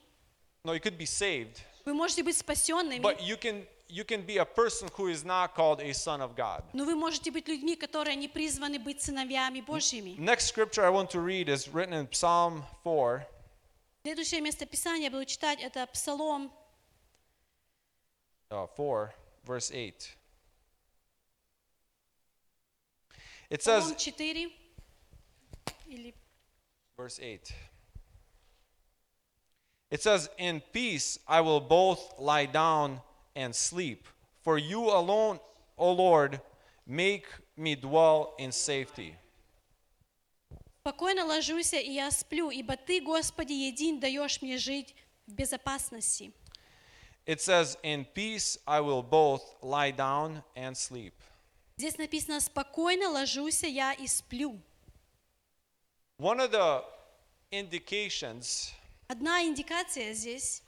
[SPEAKER 10] No, you could be saved,
[SPEAKER 4] Вы можете быть спасенными,
[SPEAKER 10] but you can you can be a person who is not called a son of God.
[SPEAKER 4] но вы можете быть людьми, которые не призваны быть сыновьями Божьими.
[SPEAKER 10] Next scripture I want to read is written in Psalm 4,
[SPEAKER 4] Следующее местописание я буду читать, это Псалом
[SPEAKER 10] uh, 4, verse 8. It
[SPEAKER 4] Псалом
[SPEAKER 10] says,
[SPEAKER 4] 4, или
[SPEAKER 10] verse 8. It says, In peace I will both lie down and sleep, for you alone, O Lord, make me dwell in safety.
[SPEAKER 4] «Спокойно ложусь, и я сплю, ибо Ты, Господи, един даешь мне жить в безопасности».
[SPEAKER 10] It says, In peace I will both lie down and sleep.
[SPEAKER 4] Здесь написано «Спокойно ложусь я и сплю».
[SPEAKER 10] One of the indications
[SPEAKER 4] Одна индикация здесь.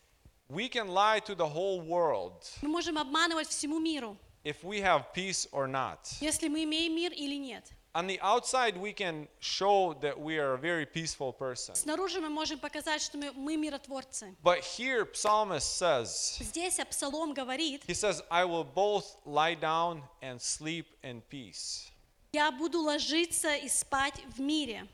[SPEAKER 10] we can lie to the whole world
[SPEAKER 4] Мы можем обманывать всему миру,
[SPEAKER 10] if we have peace or not.
[SPEAKER 4] если мы имеем мир или нет.
[SPEAKER 10] On the outside, we can show that we are a very peaceful person.
[SPEAKER 4] Снаружи мы можем показать, что мы, мы миротворцы.
[SPEAKER 10] But here, Psalmist says,
[SPEAKER 4] Здесь Псалом говорит,
[SPEAKER 10] He says, I will both lie down and sleep in peace.
[SPEAKER 4] «Я буду ложиться и спать в мире».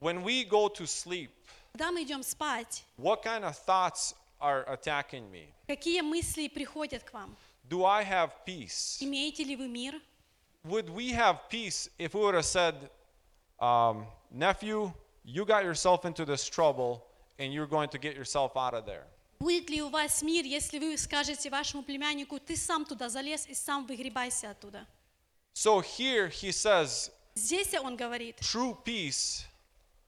[SPEAKER 10] When we go to sleep,
[SPEAKER 4] Когда мы идем спать,
[SPEAKER 10] what kind of thoughts are attacking me?
[SPEAKER 4] какие мысли приходят к вам?
[SPEAKER 10] Do I have peace?
[SPEAKER 4] Имеете ли вы мир?
[SPEAKER 10] Would we have peace if we would have said, um, Nephew, you got yourself into this trouble and you're going to get yourself out of there?
[SPEAKER 4] Будет ли у вас мир, если вы скажете вашему племяннику, ты сам туда залез и сам выгребайся оттуда?
[SPEAKER 10] So here he says,
[SPEAKER 4] Здесь он говорит,
[SPEAKER 10] true peace,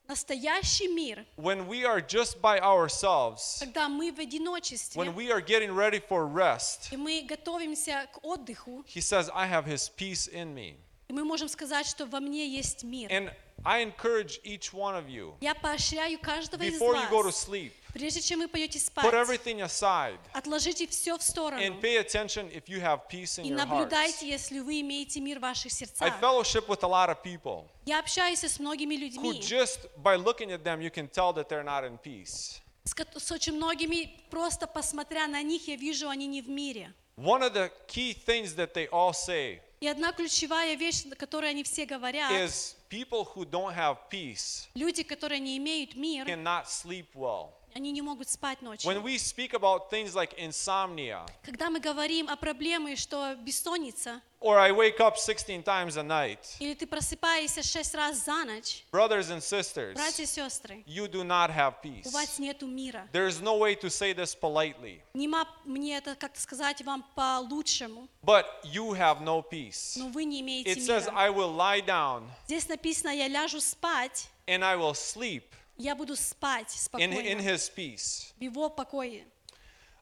[SPEAKER 4] настоящий мир,
[SPEAKER 10] when we are just by ourselves,
[SPEAKER 4] когда мы в одиночестве,
[SPEAKER 10] when we are getting ready for rest,
[SPEAKER 4] и мы готовимся к отдыху,
[SPEAKER 10] he says, I have his peace in me.
[SPEAKER 4] и мы можем сказать, что во мне есть мир.
[SPEAKER 10] And I encourage each one of you,
[SPEAKER 4] Я поощряю каждого из
[SPEAKER 10] before you go to
[SPEAKER 4] вас,
[SPEAKER 10] sleep,
[SPEAKER 4] прежде чем вы пойдете спать,
[SPEAKER 10] put everything aside
[SPEAKER 4] отложите все в сторону
[SPEAKER 10] and pay attention if you have peace in
[SPEAKER 4] и
[SPEAKER 10] your
[SPEAKER 4] наблюдайте, если вы имеете мир в ваших
[SPEAKER 10] I
[SPEAKER 4] сердцах.
[SPEAKER 10] fellowship with a lot of people
[SPEAKER 4] Я общаюсь с многими
[SPEAKER 10] who
[SPEAKER 4] людьми,
[SPEAKER 10] just by looking at them, you can tell that they're not in peace.
[SPEAKER 4] с очень многими, просто посмотря на них, я вижу, они не в мире.
[SPEAKER 10] One of the key things that they all say
[SPEAKER 4] И одна ключевая вещь, о которой они все говорят,
[SPEAKER 10] is people who don't have peace
[SPEAKER 4] люди, которые не имеют мир,
[SPEAKER 10] cannot sleep well.
[SPEAKER 4] Они не могут спать ночью.
[SPEAKER 10] When we speak about things like insomnia,
[SPEAKER 4] Когда мы говорим о проблеме, что бессонница,
[SPEAKER 10] or I wake up 16 times a night,
[SPEAKER 4] или ты просыпаешься шесть раз за ночь,
[SPEAKER 10] brothers and sisters,
[SPEAKER 4] братья и сестры,
[SPEAKER 10] you do not have
[SPEAKER 4] у
[SPEAKER 10] peace.
[SPEAKER 4] вас нету мира.
[SPEAKER 10] There's no way to say this politely,
[SPEAKER 4] Нема мне это как-то сказать вам по-лучшему,
[SPEAKER 10] but you have no peace.
[SPEAKER 4] но вы не имеете
[SPEAKER 10] It says,
[SPEAKER 4] мира.
[SPEAKER 10] I will lie down
[SPEAKER 4] Здесь написано, я ляжу спать,
[SPEAKER 10] and I will sleep
[SPEAKER 4] я буду спать
[SPEAKER 10] in, in
[SPEAKER 4] спокойно,
[SPEAKER 10] his peace.
[SPEAKER 4] в его покое.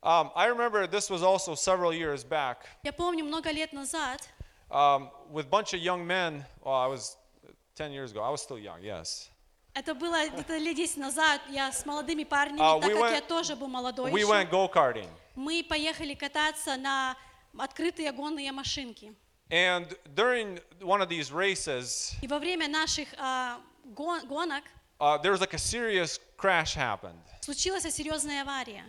[SPEAKER 10] Um, I remember this was also several years back
[SPEAKER 4] Я помню, много лет назад
[SPEAKER 10] um, with a bunch of young men. Well, I was 10 years ago. I was still young, yes.
[SPEAKER 4] Это было где-то лет 10 назад. Я с молодыми парнями,
[SPEAKER 10] Uh,
[SPEAKER 4] так
[SPEAKER 10] we
[SPEAKER 4] как
[SPEAKER 10] went-
[SPEAKER 4] я тоже был молодой
[SPEAKER 10] We
[SPEAKER 4] еще.
[SPEAKER 10] went go karting.
[SPEAKER 4] Мы поехали кататься на открытые гонные машинки.
[SPEAKER 10] And during one of these races,
[SPEAKER 4] И во время наших а, гон- гонок
[SPEAKER 10] uh, there was like a serious crash happened.
[SPEAKER 4] случилась серьезная авария.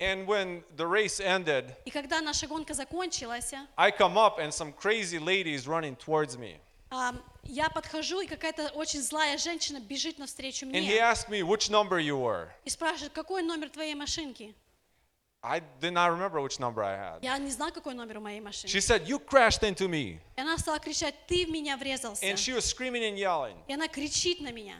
[SPEAKER 10] And when the race ended,
[SPEAKER 4] И когда наша гонка закончилась,
[SPEAKER 10] I come up and some crazy ladies running towards me.
[SPEAKER 4] а, я подхожу, и какая-то очень злая женщина бежит навстречу
[SPEAKER 10] And he
[SPEAKER 4] мне
[SPEAKER 10] asked me which number you were.
[SPEAKER 4] и спрашивает, какой номер твоей машинки?
[SPEAKER 10] I did not remember which number I had.
[SPEAKER 4] Я не знал, какой номер у моей машинки.
[SPEAKER 10] She said, You crashed into me.
[SPEAKER 4] И она стала кричать, ты в меня врезался.
[SPEAKER 10] And she was screaming and yelling.
[SPEAKER 4] И она кричит на меня.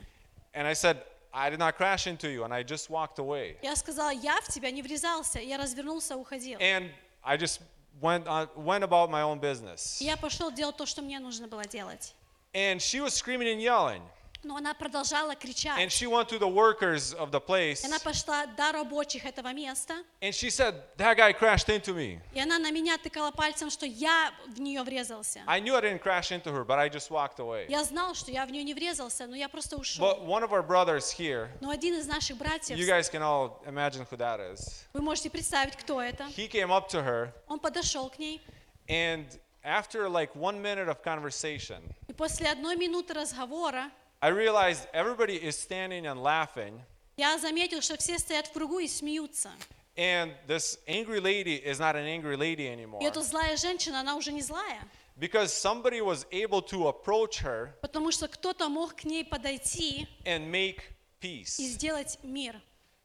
[SPEAKER 10] And I said, I did not crash into you. And I just walked away.
[SPEAKER 4] Я сказала, я в тебя не врезался. И я развернулся, уходил.
[SPEAKER 10] And I just went, on, went about my own business.
[SPEAKER 4] И я пошел делать то, что мне нужно было делать.
[SPEAKER 10] And she was screaming and yelling.
[SPEAKER 4] Но она продолжала
[SPEAKER 10] And
[SPEAKER 4] кричать.
[SPEAKER 10] she went to the workers of the place.
[SPEAKER 4] Она пошла до рабочих этого места.
[SPEAKER 10] And she said, That guy crashed into me.
[SPEAKER 4] И она на меня тыкала пальцем, что я в нее врезался.
[SPEAKER 10] I knew I didn't crash into her, but I just walked away.
[SPEAKER 4] Я знал, что я в нее не врезался, но я просто
[SPEAKER 10] But
[SPEAKER 4] ушел.
[SPEAKER 10] one of our brothers here,
[SPEAKER 4] Но один из наших братьев,
[SPEAKER 10] you guys can all imagine who that is.
[SPEAKER 4] вы можете представить, кто это.
[SPEAKER 10] He came up to her,
[SPEAKER 4] Он подошел к ней,
[SPEAKER 10] and after like one minute of conversation,
[SPEAKER 4] и после одной минуты разговора
[SPEAKER 10] I realized everybody is standing and laughing.
[SPEAKER 4] я заметил, что все стоят в кругу и смеются.
[SPEAKER 10] And this angry lady is not an angry lady anymore
[SPEAKER 4] И эта злая женщина, она уже не злая,
[SPEAKER 10] because somebody was able to approach her
[SPEAKER 4] потому что кто-то мог к ней подойти
[SPEAKER 10] and make
[SPEAKER 4] и
[SPEAKER 10] peace.
[SPEAKER 4] сделать мир.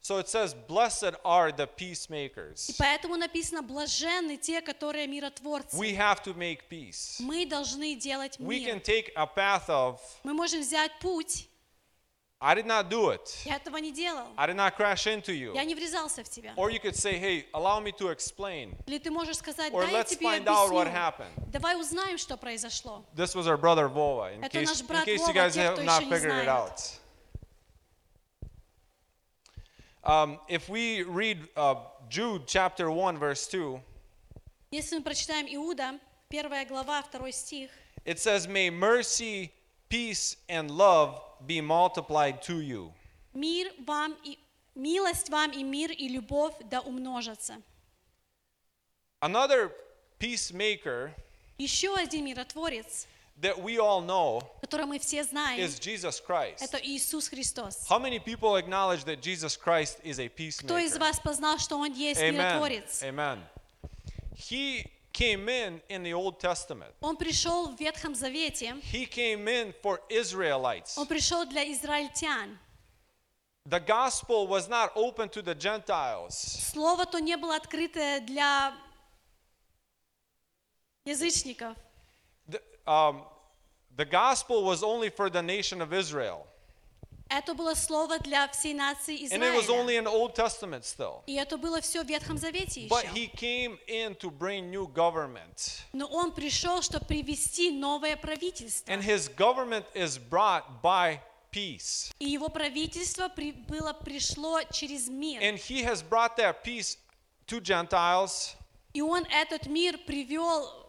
[SPEAKER 10] So it says, Blessed are the
[SPEAKER 4] И
[SPEAKER 10] peacemakers.
[SPEAKER 4] поэтому написано, блаженны те, которые миротворцы.
[SPEAKER 10] We have to make peace.
[SPEAKER 4] Мы должны делать
[SPEAKER 10] We
[SPEAKER 4] мир.
[SPEAKER 10] can take a path of,
[SPEAKER 4] Мы можем взять путь.
[SPEAKER 10] I did not do it.
[SPEAKER 4] Я этого не делал.
[SPEAKER 10] I did not crash into you.
[SPEAKER 4] Я не врезался в тебя.
[SPEAKER 10] Or you could say, hey, allow me to explain.
[SPEAKER 4] Или ты можешь сказать,
[SPEAKER 10] Or
[SPEAKER 4] дай я
[SPEAKER 10] let's
[SPEAKER 4] тебе
[SPEAKER 10] find out what
[SPEAKER 4] объясню.
[SPEAKER 10] happened.
[SPEAKER 4] Давай узнаем, что произошло.
[SPEAKER 10] This was our brother Vova, in
[SPEAKER 4] Это
[SPEAKER 10] case,
[SPEAKER 4] наш
[SPEAKER 10] in
[SPEAKER 4] брат
[SPEAKER 10] case you
[SPEAKER 4] Вова,
[SPEAKER 10] guys
[SPEAKER 4] те,
[SPEAKER 10] have
[SPEAKER 4] кто
[SPEAKER 10] not
[SPEAKER 4] еще не
[SPEAKER 10] figured it
[SPEAKER 4] знает.
[SPEAKER 10] out. Um, if we read uh, Jude chapter 1, verse 2,
[SPEAKER 4] Если мы прочитаем Иуда, первая глава, второй стих,
[SPEAKER 10] it says, May mercy, peace, and love be multiplied to you.
[SPEAKER 4] мир вам и милость вам и мир и любовь да умножатся.
[SPEAKER 10] Another peacemaker
[SPEAKER 4] Еще один миротворец,
[SPEAKER 10] that we all know
[SPEAKER 4] который мы все знаем,
[SPEAKER 10] is Jesus Christ.
[SPEAKER 4] это Иисус Христос.
[SPEAKER 10] How many people acknowledge that Jesus Christ is a
[SPEAKER 4] Кто из
[SPEAKER 10] peacemaker?
[SPEAKER 4] вас познал, что Он есть
[SPEAKER 10] Amen.
[SPEAKER 4] миротворец?
[SPEAKER 10] Amen. He came in in the Old Testament.
[SPEAKER 4] Он пришел в Ветхом Завете,
[SPEAKER 10] He came in for Israelites.
[SPEAKER 4] Он пришел для израильтян.
[SPEAKER 10] The gospel was not open to the Gentiles.
[SPEAKER 4] Слово то не было открытое для язычников.
[SPEAKER 10] The, um, the gospel was only for the nation of Israel.
[SPEAKER 4] Это было слово для всей нации
[SPEAKER 10] And it was
[SPEAKER 4] Израиля.
[SPEAKER 10] only in the Old Testament still.
[SPEAKER 4] И это было все в Ветхом Завете
[SPEAKER 10] But
[SPEAKER 4] еще.
[SPEAKER 10] he came in to bring new government.
[SPEAKER 4] Но он пришел, чтобы привести новое правительство.
[SPEAKER 10] And his government is brought by peace.
[SPEAKER 4] И его правительство при- было, пришло через мир.
[SPEAKER 10] And he has brought that peace to Gentiles.
[SPEAKER 4] И он этот мир привел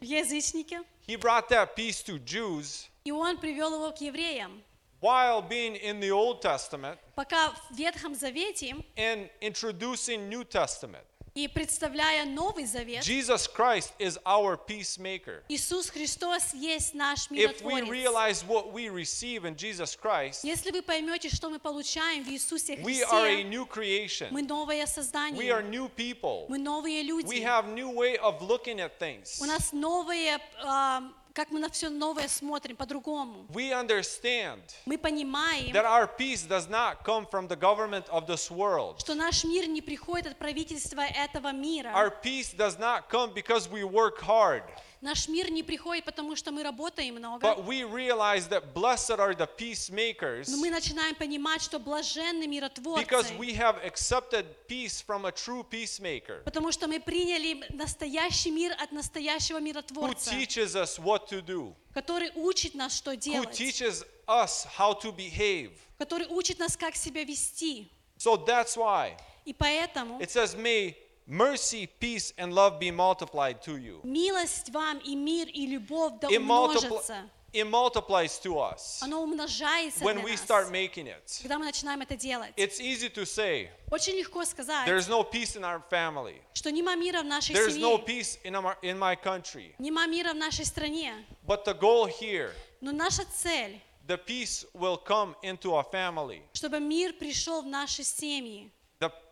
[SPEAKER 4] язычники.
[SPEAKER 10] He brought that peace to Jews
[SPEAKER 4] И он привел его к евреям.
[SPEAKER 10] while being in the Old Testament
[SPEAKER 4] Пока в Ветхом Завете
[SPEAKER 10] and introducing New Testament.
[SPEAKER 4] и представляя Новый Завет,
[SPEAKER 10] Jesus Christ is our peacemaker.
[SPEAKER 4] Иисус Христос есть наш
[SPEAKER 10] If we
[SPEAKER 4] миротворец.
[SPEAKER 10] realize what we receive in Jesus Christ,
[SPEAKER 4] Если вы поймете, что мы получаем в Иисусе
[SPEAKER 10] we are a
[SPEAKER 4] Христе,
[SPEAKER 10] new creation.
[SPEAKER 4] мы новое
[SPEAKER 10] We are
[SPEAKER 4] создание,
[SPEAKER 10] new people.
[SPEAKER 4] мы новые
[SPEAKER 10] We
[SPEAKER 4] люди.
[SPEAKER 10] have new way of looking at things.
[SPEAKER 4] У нас новые, а, как мы на все новое смотрим, по-другому.
[SPEAKER 10] We understand
[SPEAKER 4] Мы понимаем,
[SPEAKER 10] that our peace does not come from the government of this world.
[SPEAKER 4] что наш мир не приходит от правительства этого мира.
[SPEAKER 10] Our peace does not come because we work hard,
[SPEAKER 4] Наш мир не приходит, потому что мы работаем много.
[SPEAKER 10] but we realize that blessed are the peacemakers
[SPEAKER 4] Но мы начинаем понимать, что блаженны
[SPEAKER 10] because
[SPEAKER 4] миротворцы,
[SPEAKER 10] we have accepted peace from a true peacemaker
[SPEAKER 4] потому что мы приняли настоящий мир от настоящего
[SPEAKER 10] who
[SPEAKER 4] миротворца,
[SPEAKER 10] teaches us what to do,
[SPEAKER 4] который учит нас, что
[SPEAKER 10] who
[SPEAKER 4] делать,
[SPEAKER 10] teaches us how to behave.
[SPEAKER 4] который учит нас, как себя вести.
[SPEAKER 10] So that's why
[SPEAKER 4] И поэтому
[SPEAKER 10] it says, May mercy, peace, and love be multiplied to you.
[SPEAKER 4] милость вам и мир и любовь да
[SPEAKER 10] It, multipli-
[SPEAKER 4] умножатся.
[SPEAKER 10] it multiplies to us
[SPEAKER 4] Оно умножается
[SPEAKER 10] when
[SPEAKER 4] для
[SPEAKER 10] we
[SPEAKER 4] нас,
[SPEAKER 10] start making it.
[SPEAKER 4] когда мы начинаем это делать.
[SPEAKER 10] It's easy to say,
[SPEAKER 4] Очень легко сказать,
[SPEAKER 10] there's no peace in our family.
[SPEAKER 4] что нема мира в нашей
[SPEAKER 10] There's no
[SPEAKER 4] семье,
[SPEAKER 10] peace in, our, in my country.
[SPEAKER 4] нема мира в нашей стране.
[SPEAKER 10] But the goal here,
[SPEAKER 4] Но наша цель,
[SPEAKER 10] the peace will come into a family.
[SPEAKER 4] чтобы мир пришел в наши семьи.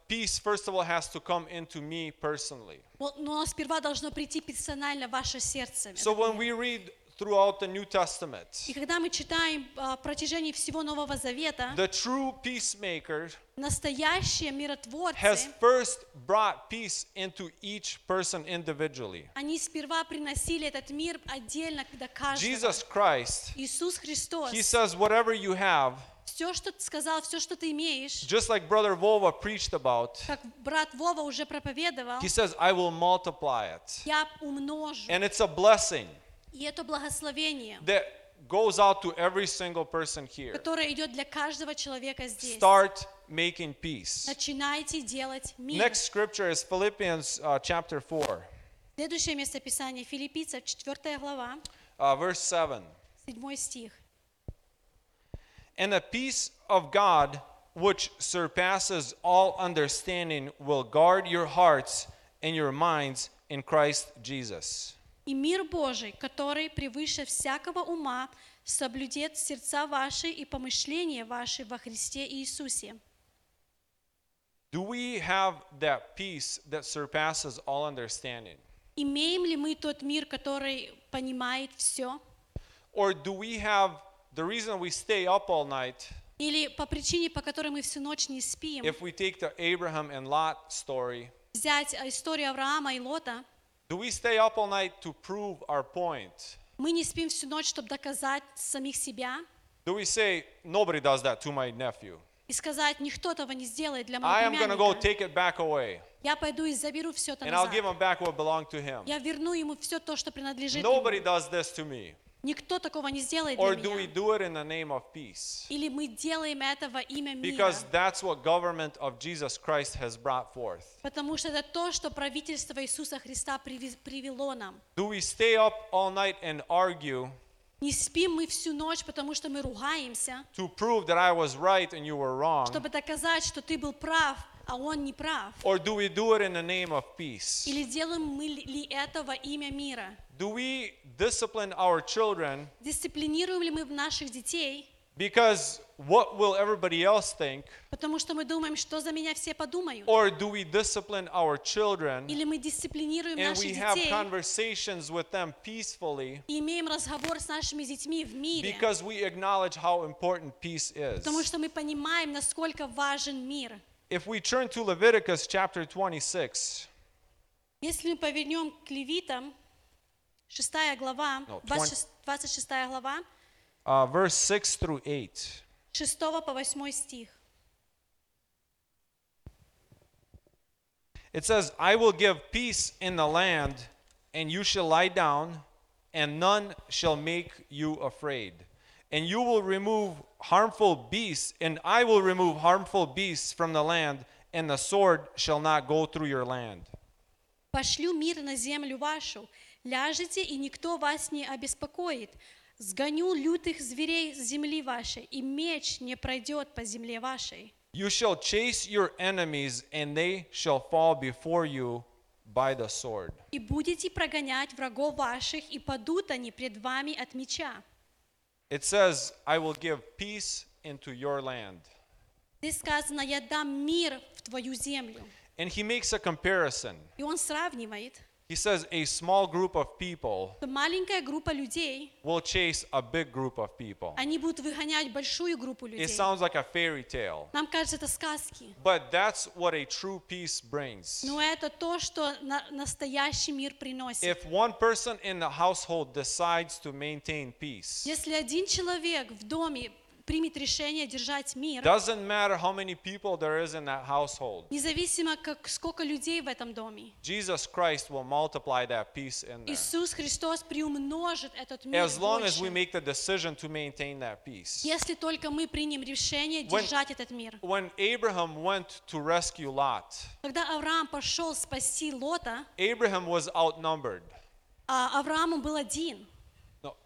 [SPEAKER 10] The peace, first of all, has to come into me personally.
[SPEAKER 4] Вот, Но сперва должно прийти персонально в ваше сердце.
[SPEAKER 10] So when we read throughout the New Testament,
[SPEAKER 4] И когда мы читаем а, в протяжении всего Нового Завета,
[SPEAKER 10] the true peacemaker
[SPEAKER 4] настоящие
[SPEAKER 10] has
[SPEAKER 4] миротворцы,
[SPEAKER 10] first brought peace into each person individually.
[SPEAKER 4] они сперва приносили этот мир отдельно для каждого.
[SPEAKER 10] Jesus Christ,
[SPEAKER 4] Иисус Христос,
[SPEAKER 10] He says, whatever you have,
[SPEAKER 4] все, что ты сказал, все, что ты имеешь,
[SPEAKER 10] just like Brother Vova preached about,
[SPEAKER 4] как брат Вова уже проповедовал,
[SPEAKER 10] He says, I will multiply it.
[SPEAKER 4] я умножу.
[SPEAKER 10] And it's a blessing
[SPEAKER 4] И это благословение,
[SPEAKER 10] that goes out to every single person here.
[SPEAKER 4] которое идет для каждого человека здесь.
[SPEAKER 10] Start making peace.
[SPEAKER 4] Начинайте делать мир.
[SPEAKER 10] Next scripture is Philippians uh, chapter 4,
[SPEAKER 4] Следующее местописание Филиппийцев, 4 глава,
[SPEAKER 10] uh, verse 7.
[SPEAKER 4] 7 стих.
[SPEAKER 10] And the peace of God, which surpasses all understanding, will guard your hearts and your minds in Christ Jesus.
[SPEAKER 4] И мир Божий, который превыше всякого ума, соблюдет сердца ваши и помышления ваши во Христе Иисусе.
[SPEAKER 10] Do we have that peace that surpasses all understanding?
[SPEAKER 4] Имеем ли мы тот мир, который понимает все?
[SPEAKER 10] Or do we have the reason we stay up all night
[SPEAKER 4] Или по причине, по которой мы всю ночь не спим,
[SPEAKER 10] if we take the Abraham and Lot story?
[SPEAKER 4] взять э, историю Авраама и Лота,
[SPEAKER 10] Do we stay up all night to prove our point?
[SPEAKER 4] мы не спим всю ночь, чтобы доказать самих себя
[SPEAKER 10] Do we say, nobody does that to my nephew?
[SPEAKER 4] и сказать, никто этого не сделает для
[SPEAKER 10] I am
[SPEAKER 4] моего
[SPEAKER 10] going to go
[SPEAKER 4] племянника.
[SPEAKER 10] take it back away
[SPEAKER 4] Я пойду и заберу все это
[SPEAKER 10] and I'll give
[SPEAKER 4] назад.
[SPEAKER 10] him back what belonged to him.
[SPEAKER 4] Я верну ему все то, что принадлежит
[SPEAKER 10] Nobody
[SPEAKER 4] ему.
[SPEAKER 10] does this to me.
[SPEAKER 4] Никто такого не сделает
[SPEAKER 10] Or
[SPEAKER 4] для
[SPEAKER 10] do we
[SPEAKER 4] меня.
[SPEAKER 10] do it in the name of peace?
[SPEAKER 4] Или мы делаем это во имя мира.
[SPEAKER 10] Because that's what government of Jesus Christ has brought forth.
[SPEAKER 4] Потому что это то, что правительство Иисуса Христа привело нам.
[SPEAKER 10] Do we stay up all night and argue
[SPEAKER 4] Не спим мы всю ночь, потому что мы ругаемся,
[SPEAKER 10] to prove that I was right and you were wrong?
[SPEAKER 4] чтобы доказать, что ты был прав, а он не прав.
[SPEAKER 10] Or do we do it in the name of peace?
[SPEAKER 4] Или делаем мы ли это во имя мира?
[SPEAKER 10] Do we discipline our children
[SPEAKER 4] Дисциплинируем ли мы наших детей,
[SPEAKER 10] because what will everybody else think?
[SPEAKER 4] потому что мы думаем, что за меня все подумают?
[SPEAKER 10] Or do we discipline our children
[SPEAKER 4] Или мы дисциплинируем
[SPEAKER 10] and
[SPEAKER 4] наших
[SPEAKER 10] we have
[SPEAKER 4] детей
[SPEAKER 10] conversations with them peacefully
[SPEAKER 4] и имеем разговор с нашими детьми в мире?
[SPEAKER 10] because we acknowledge how important peace is?
[SPEAKER 4] Потому что мы понимаем, насколько важен мир.
[SPEAKER 10] If we turn to Leviticus chapter 26,
[SPEAKER 4] Если мы повернем к Левитам, 6 глава,
[SPEAKER 10] No,
[SPEAKER 4] 26, 26 глава,
[SPEAKER 10] uh, verse 6 through 8.
[SPEAKER 4] 6 по 8 стих.
[SPEAKER 10] It says, I will give peace in the land, and you shall lie down, and none shall make you afraid. And you will remove harmful beasts, and I will remove harmful beasts from the land, and the sword shall not go through your land.
[SPEAKER 4] «Пошлю мир на землю вашу, ляжете, и никто вас не обеспокоит. Сгоню лютых зверей с земли вашей, и меч не пройдет по земле вашей.
[SPEAKER 10] You shall chase your enemies, and they shall fall before you by the sword.
[SPEAKER 4] И будете прогонять врагов ваших, и падут они пред вами от меча».
[SPEAKER 10] It says, I will give peace into your land.
[SPEAKER 4] Здесь сказано, «Я дам мир в твою землю».
[SPEAKER 10] And he makes a comparison.
[SPEAKER 4] И он сравнивает,
[SPEAKER 10] He says, A small group of people
[SPEAKER 4] что маленькая группа людей,
[SPEAKER 10] will chase a big group of people.
[SPEAKER 4] они будут выгонять большую группу людей.
[SPEAKER 10] It sounds like a fairy tale,
[SPEAKER 4] Нам кажется, это сказки.
[SPEAKER 10] but that's what a true peace brings.
[SPEAKER 4] Но это то, что на- настоящий мир приносит.
[SPEAKER 10] If one person in the household decides to maintain peace,
[SPEAKER 4] Если один человек в доме примет решение держать мир,
[SPEAKER 10] doesn't matter how many people there is in that household,
[SPEAKER 4] независимо как сколько людей в этом доме,
[SPEAKER 10] Jesus Christ will multiply that peace in there.
[SPEAKER 4] Иисус Христос приумножит этот мир
[SPEAKER 10] As long as we make the decision to maintain that peace.
[SPEAKER 4] Если только мы примем решение держать этот мир.
[SPEAKER 10] When Abraham went to rescue Lot,
[SPEAKER 4] Когда Авраам пошел спасти Лота,
[SPEAKER 10] Abraham was outnumbered.
[SPEAKER 4] а Аврааму был один.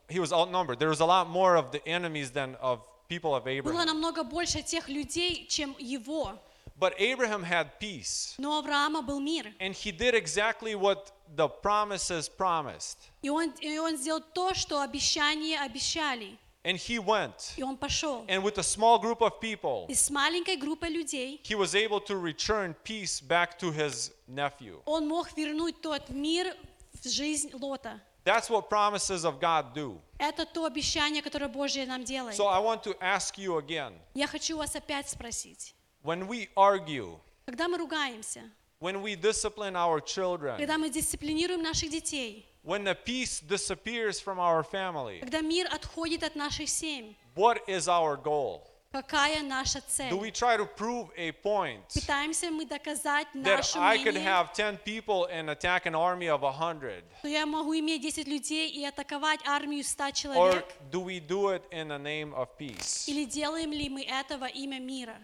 [SPEAKER 10] He was outnumbered. There was a lot more of the enemies than of people of
[SPEAKER 4] Было
[SPEAKER 10] Abraham.
[SPEAKER 4] намного больше тех людей, чем его.
[SPEAKER 10] But Abraham had peace.
[SPEAKER 4] Но Авраама был мир.
[SPEAKER 10] And he did exactly what the promises promised.
[SPEAKER 4] И он, и он сделал то, что обещания обещали.
[SPEAKER 10] And he went.
[SPEAKER 4] И он пошел.
[SPEAKER 10] And with a small group of people,
[SPEAKER 4] И с маленькой группой людей
[SPEAKER 10] he was able to return peace back to his nephew.
[SPEAKER 4] он мог вернуть тот мир в жизнь Лота.
[SPEAKER 10] That's what promises of God do.
[SPEAKER 4] Это то обещание, которое Божье нам делает.
[SPEAKER 10] So I want to ask you again
[SPEAKER 4] Я хочу вас опять спросить.
[SPEAKER 10] when we argue,
[SPEAKER 4] Когда мы ругаемся,
[SPEAKER 10] when we discipline our children,
[SPEAKER 4] когда мы дисциплинируем наших детей,
[SPEAKER 10] when the peace disappears from our family,
[SPEAKER 4] когда мир отходит от наших семей,
[SPEAKER 10] what is our goal?
[SPEAKER 4] Какая наша
[SPEAKER 10] Do
[SPEAKER 4] цель?
[SPEAKER 10] we try to prove a point
[SPEAKER 4] Пытаемся мы доказать
[SPEAKER 10] that
[SPEAKER 4] наше
[SPEAKER 10] I could
[SPEAKER 4] мнение,
[SPEAKER 10] have 10 people and attack an army of 100?
[SPEAKER 4] что я могу иметь 10 людей и атаковать армию 100
[SPEAKER 10] Or
[SPEAKER 4] человек?
[SPEAKER 10] do we do it in the name of peace?
[SPEAKER 4] Или делаем ли мы это во имя мира?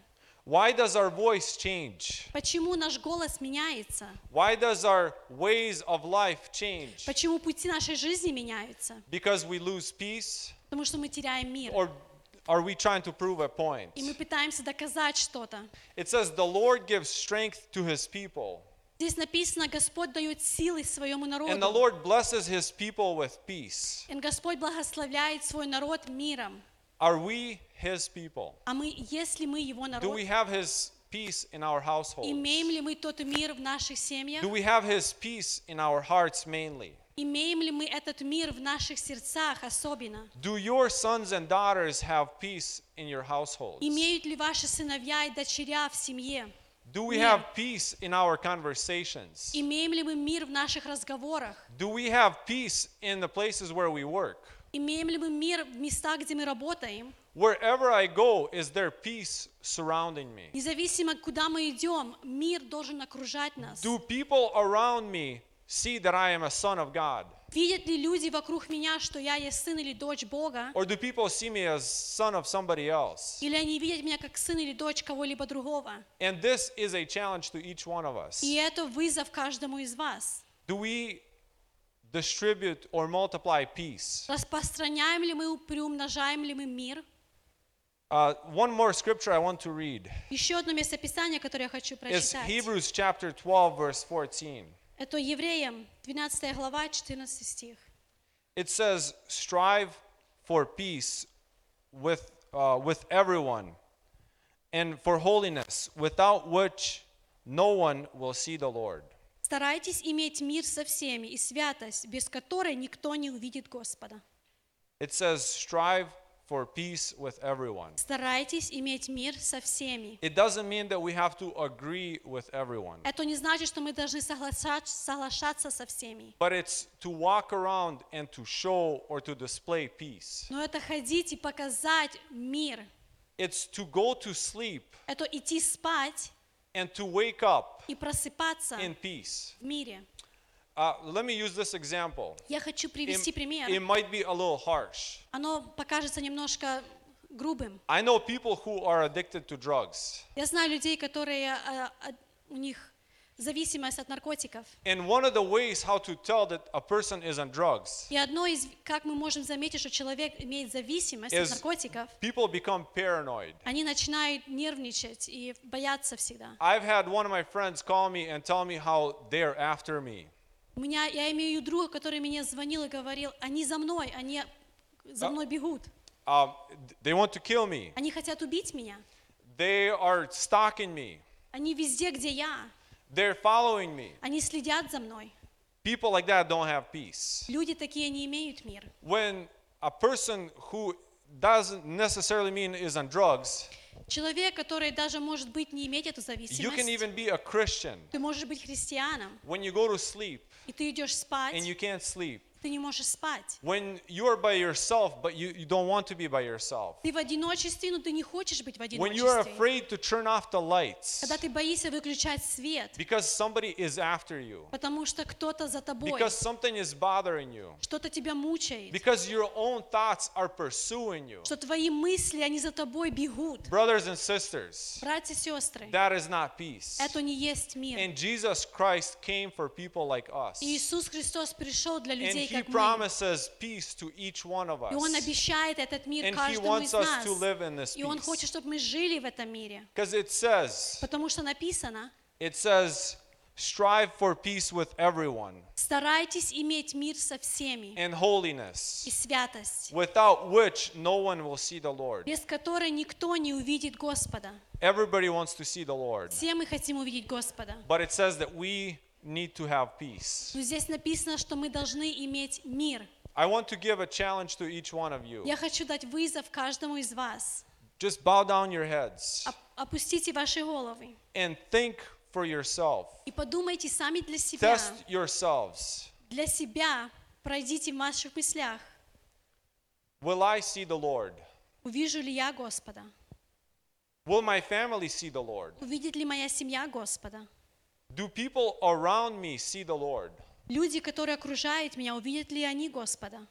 [SPEAKER 10] Why does our voice change?
[SPEAKER 4] Почему наш голос меняется?
[SPEAKER 10] Why does our ways of life change?
[SPEAKER 4] Почему пути нашей жизни меняются?
[SPEAKER 10] Because we lose peace?
[SPEAKER 4] Потому что мы теряем мир.
[SPEAKER 10] Or are we trying to prove a point?
[SPEAKER 4] И мы пытаемся доказать что-то.
[SPEAKER 10] It says, The Lord gives strength to his people,
[SPEAKER 4] Здесь написано, Господь дает силы своему
[SPEAKER 10] and the
[SPEAKER 4] народу.
[SPEAKER 10] Lord blesses his people with peace.
[SPEAKER 4] И Господь благословляет свой народ миром.
[SPEAKER 10] Are we his people?
[SPEAKER 4] А мы, если мы его
[SPEAKER 10] Do
[SPEAKER 4] народ,
[SPEAKER 10] we have his peace in our households?
[SPEAKER 4] Имеем ли мы тот мир в наших семьях?
[SPEAKER 10] Do we have His peace in our hearts mainly?
[SPEAKER 4] Имеем ли мы этот мир в наших сердцах особенно?
[SPEAKER 10] Do your sons and daughters have peace in your households?
[SPEAKER 4] Имеют ли ваши сыновья и дочеря в семье?
[SPEAKER 10] Do we have peace in our conversations?
[SPEAKER 4] Имеем ли мы мир в наших разговорах?
[SPEAKER 10] Do we have peace in the places where we work?
[SPEAKER 4] Имеем ли мы мир в местах, где мы работаем?
[SPEAKER 10] Wherever I go, is there peace surrounding me?
[SPEAKER 4] Независимо, куда мы идем, мир должен окружать нас.
[SPEAKER 10] Do people around me see that I am a son of God?
[SPEAKER 4] Видят ли люди вокруг меня, что я есть сын или дочь Бога?
[SPEAKER 10] Or do people see me as son of somebody else?
[SPEAKER 4] Или они видят меня как сын или дочь кого-либо другого?
[SPEAKER 10] And this is a challenge to each one of us.
[SPEAKER 4] И это вызов каждому из вас.
[SPEAKER 10] Do we distribute or multiply peace?
[SPEAKER 4] Распространяем ли мы, приумножаем ли мы мир?
[SPEAKER 10] Uh, one more scripture I want to read
[SPEAKER 4] Еще одно местописание, которое я хочу прочитать.
[SPEAKER 10] Hebrews chapter 12, verse 14.
[SPEAKER 4] Это Евреям, 12 глава, 14 стих.
[SPEAKER 10] It says, Strive for peace with, uh, with everyone and for holiness, without which no one will see the Lord.
[SPEAKER 4] Старайтесь иметь мир со всеми и святость, без которой никто не увидит Господа.
[SPEAKER 10] It says, Strive for peace with everyone.
[SPEAKER 4] Старайтесь иметь мир со всеми.
[SPEAKER 10] It doesn't mean that we have to agree with everyone,
[SPEAKER 4] Это не значит, что мы должны соглашать- соглашаться со всеми.
[SPEAKER 10] but it's to walk around and to show or to display peace.
[SPEAKER 4] Но это ходить и показать мир.
[SPEAKER 10] It's to go to sleep
[SPEAKER 4] Это идти спать
[SPEAKER 10] and to wake up
[SPEAKER 4] и просыпаться
[SPEAKER 10] in peace.
[SPEAKER 4] в мире.
[SPEAKER 10] Uh, let me use this example.
[SPEAKER 4] Я хочу
[SPEAKER 10] It,
[SPEAKER 4] привести пример.
[SPEAKER 10] it might be a little harsh.
[SPEAKER 4] Оно покажется немножко грубым.
[SPEAKER 10] I know people who are addicted to drugs.
[SPEAKER 4] Я знаю людей, которые а, а, у них зависимость от наркотиков.
[SPEAKER 10] And one of the ways how to tell that a person is on drugs
[SPEAKER 4] И одно из, как мы можем заметить, что человек имеет зависимость от
[SPEAKER 10] is
[SPEAKER 4] наркотиков,
[SPEAKER 10] people become paranoid.
[SPEAKER 4] они начинают нервничать и бояться всегда.
[SPEAKER 10] I've had one of my friends call me and tell me how they're after me.
[SPEAKER 4] У меня, я имею друга, который мне звонил и говорил, они за мной, они за мной бегут.
[SPEAKER 10] Um, they want to kill me.
[SPEAKER 4] Они хотят убить меня.
[SPEAKER 10] They are stalking me.
[SPEAKER 4] Они везде, где я.
[SPEAKER 10] They're following me.
[SPEAKER 4] Они следят за мной.
[SPEAKER 10] People like that don't have peace.
[SPEAKER 4] Люди такие не имеют мира.
[SPEAKER 10] When a person who doesn't necessarily mean is on drugs,
[SPEAKER 4] Человек, который даже, может быть, не иметь эту
[SPEAKER 10] you can
[SPEAKER 4] зависимость,
[SPEAKER 10] even be a Christian.
[SPEAKER 4] ты можешь быть христианом,
[SPEAKER 10] When you go to sleep
[SPEAKER 4] и ты идешь спать,
[SPEAKER 10] and you can't sleep,
[SPEAKER 4] Ты не можешь спать.
[SPEAKER 10] when you are by yourself but you, you don't want to be by yourself,
[SPEAKER 4] Ты в одиночестве, но ты не хочешь быть в
[SPEAKER 10] when you are
[SPEAKER 4] одиночестве.
[SPEAKER 10] afraid to turn off the lights
[SPEAKER 4] Когда ты боишься выключать свет,
[SPEAKER 10] because somebody is after you,
[SPEAKER 4] потому что кто-то за тобой,
[SPEAKER 10] because something is bothering you,
[SPEAKER 4] что-то тебя мучает,
[SPEAKER 10] because your own thoughts are pursuing you.
[SPEAKER 4] что твои мысли, они за тобой бегут.
[SPEAKER 10] Brothers and sisters,
[SPEAKER 4] Братья и сестры,
[SPEAKER 10] that is not peace.
[SPEAKER 4] это не есть мир.
[SPEAKER 10] And Jesus Christ came for people like us.
[SPEAKER 4] И Иисус Христос пришел для людей,
[SPEAKER 10] He
[SPEAKER 4] как мы.
[SPEAKER 10] promises peace to each one of
[SPEAKER 4] И Он
[SPEAKER 10] us.
[SPEAKER 4] обещает этот мир
[SPEAKER 10] And
[SPEAKER 4] каждому
[SPEAKER 10] wants
[SPEAKER 4] из
[SPEAKER 10] us
[SPEAKER 4] нас.
[SPEAKER 10] to live in this
[SPEAKER 4] И Он
[SPEAKER 10] peace.
[SPEAKER 4] хочет, чтобы мы жили в этом мире.
[SPEAKER 10] Because it says,
[SPEAKER 4] Потому что написано,
[SPEAKER 10] it says, strive for peace with everyone
[SPEAKER 4] старайтесь иметь мир со всеми
[SPEAKER 10] and holiness,
[SPEAKER 4] и святость,
[SPEAKER 10] without which no one will see the Lord.
[SPEAKER 4] без которой никто не увидит Господа.
[SPEAKER 10] Everybody wants to see the Lord.
[SPEAKER 4] Все мы хотим увидеть Господа.
[SPEAKER 10] But it says that we need to have peace.
[SPEAKER 4] Но здесь написано, что мы должны иметь мир.
[SPEAKER 10] I want to give a challenge to each one of you.
[SPEAKER 4] Я хочу дать вызов каждому из вас.
[SPEAKER 10] Just bow down your heads
[SPEAKER 4] Оп- Опустите ваши головы
[SPEAKER 10] and think for yourself.
[SPEAKER 4] и подумайте сами для себя.
[SPEAKER 10] Test yourselves.
[SPEAKER 4] Для себя пройдите в ваших мыслях.
[SPEAKER 10] Will I see the Lord?
[SPEAKER 4] Увижу ли я Господа?
[SPEAKER 10] Will my family see the Lord?
[SPEAKER 4] Увидит ли моя семья Господа?
[SPEAKER 10] Do people around me see the Lord?
[SPEAKER 4] Люди, которые окружают меня, увидят ли они Господа?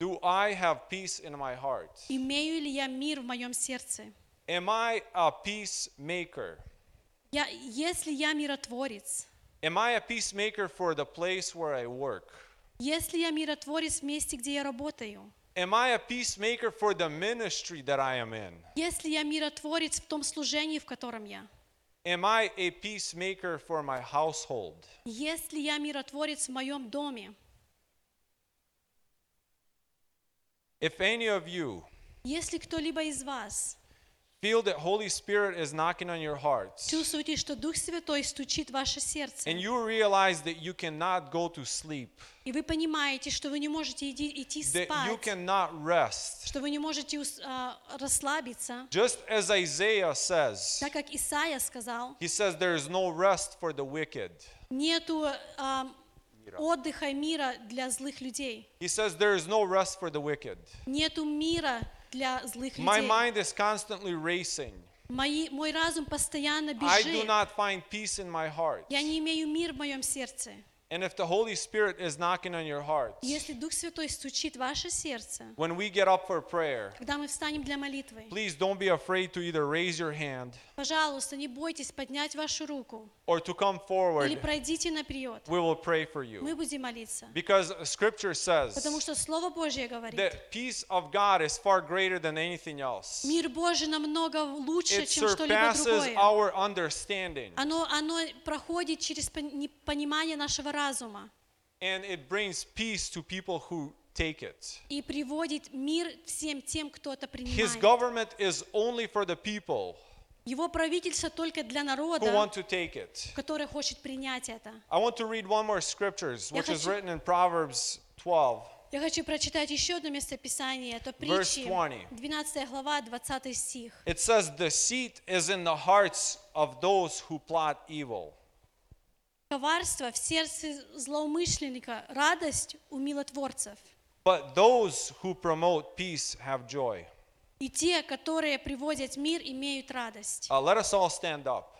[SPEAKER 10] Do I have peace in my heart?
[SPEAKER 4] Имею ли я мир в моем сердце?
[SPEAKER 10] Am I a peacemaker?
[SPEAKER 4] Я, если я миротворец,
[SPEAKER 10] Am I a peacemaker for the place where I work?
[SPEAKER 4] если я миротворец в месте, где я работаю,
[SPEAKER 10] Am I a peacemaker for the ministry that I am in?
[SPEAKER 4] если я миротворец в том служении, в котором я,
[SPEAKER 10] Am I a peacemaker for my household?
[SPEAKER 4] если я миротворец в моем доме,
[SPEAKER 10] If any of you
[SPEAKER 4] если кто-либо из вас
[SPEAKER 10] Feel that Holy Spirit is knocking on your hearts.
[SPEAKER 4] чувствуете, что Дух Святой стучит в ваше сердце,
[SPEAKER 10] And you realize that you cannot go to sleep,
[SPEAKER 4] и вы понимаете, что вы не можете иди- идти
[SPEAKER 10] that you
[SPEAKER 4] спать,
[SPEAKER 10] cannot rest.
[SPEAKER 4] что вы не можете а, расслабиться,
[SPEAKER 10] Just as Isaiah says,
[SPEAKER 4] так как Исаия сказал,
[SPEAKER 10] he says there is no rest for the wicked.
[SPEAKER 4] нету а, отдыха мира для злых людей,
[SPEAKER 10] He says there is no rest for the wicked.
[SPEAKER 4] нету мира для злых
[SPEAKER 10] My
[SPEAKER 4] людей.
[SPEAKER 10] mind is constantly racing.
[SPEAKER 4] Мои, мой разум постоянно
[SPEAKER 10] I do
[SPEAKER 4] бежит.
[SPEAKER 10] not find peace in my heart.
[SPEAKER 4] Я не имею мир в моем сердце.
[SPEAKER 10] And if the Holy Spirit is knocking on your heart,
[SPEAKER 4] Если Дух Святой стучит в ваше сердце,
[SPEAKER 10] when we get up for prayer,
[SPEAKER 4] когда мы встанем для молитвы,
[SPEAKER 10] please don't be afraid to either raise your hand
[SPEAKER 4] пожалуйста, не бойтесь поднять вашу руку
[SPEAKER 10] or to come
[SPEAKER 4] или
[SPEAKER 10] forward.
[SPEAKER 4] пройдите наперед.
[SPEAKER 10] We will pray for you.
[SPEAKER 4] Мы будем молиться.
[SPEAKER 10] Because scripture says
[SPEAKER 4] Потому что Слово Божье говорит,
[SPEAKER 10] that peace of God is far greater than anything else.
[SPEAKER 4] мир Божий намного лучше,
[SPEAKER 10] It
[SPEAKER 4] чем что-либо
[SPEAKER 10] surpasses
[SPEAKER 4] другое.
[SPEAKER 10] our understanding
[SPEAKER 4] Оно, оно проходит через понимание нашего разума
[SPEAKER 10] and it brings peace to people who take it.
[SPEAKER 4] и приводит мир всем тем, кто это
[SPEAKER 10] His
[SPEAKER 4] принимает.
[SPEAKER 10] government is only for the people
[SPEAKER 4] Его правительство только для
[SPEAKER 10] who
[SPEAKER 4] народа,
[SPEAKER 10] want to take it.
[SPEAKER 4] который хочет принять это.
[SPEAKER 10] I want to read one more scriptures,
[SPEAKER 4] Я
[SPEAKER 10] which is
[SPEAKER 4] хочу-
[SPEAKER 10] written in Proverbs 12.
[SPEAKER 4] Я хочу прочитать еще одно местописание. Это
[SPEAKER 10] Verse
[SPEAKER 4] притчи,
[SPEAKER 10] 20.
[SPEAKER 4] 12 глава, 20 стих.
[SPEAKER 10] It says, Deceit is in the hearts of those who plot evil.
[SPEAKER 4] Коварство в сердце злоумышленника, радость у милотворцев.
[SPEAKER 10] But those who promote peace have joy.
[SPEAKER 4] И те, которые приводят мир, имеют радость.
[SPEAKER 10] Uh, let us all stand up.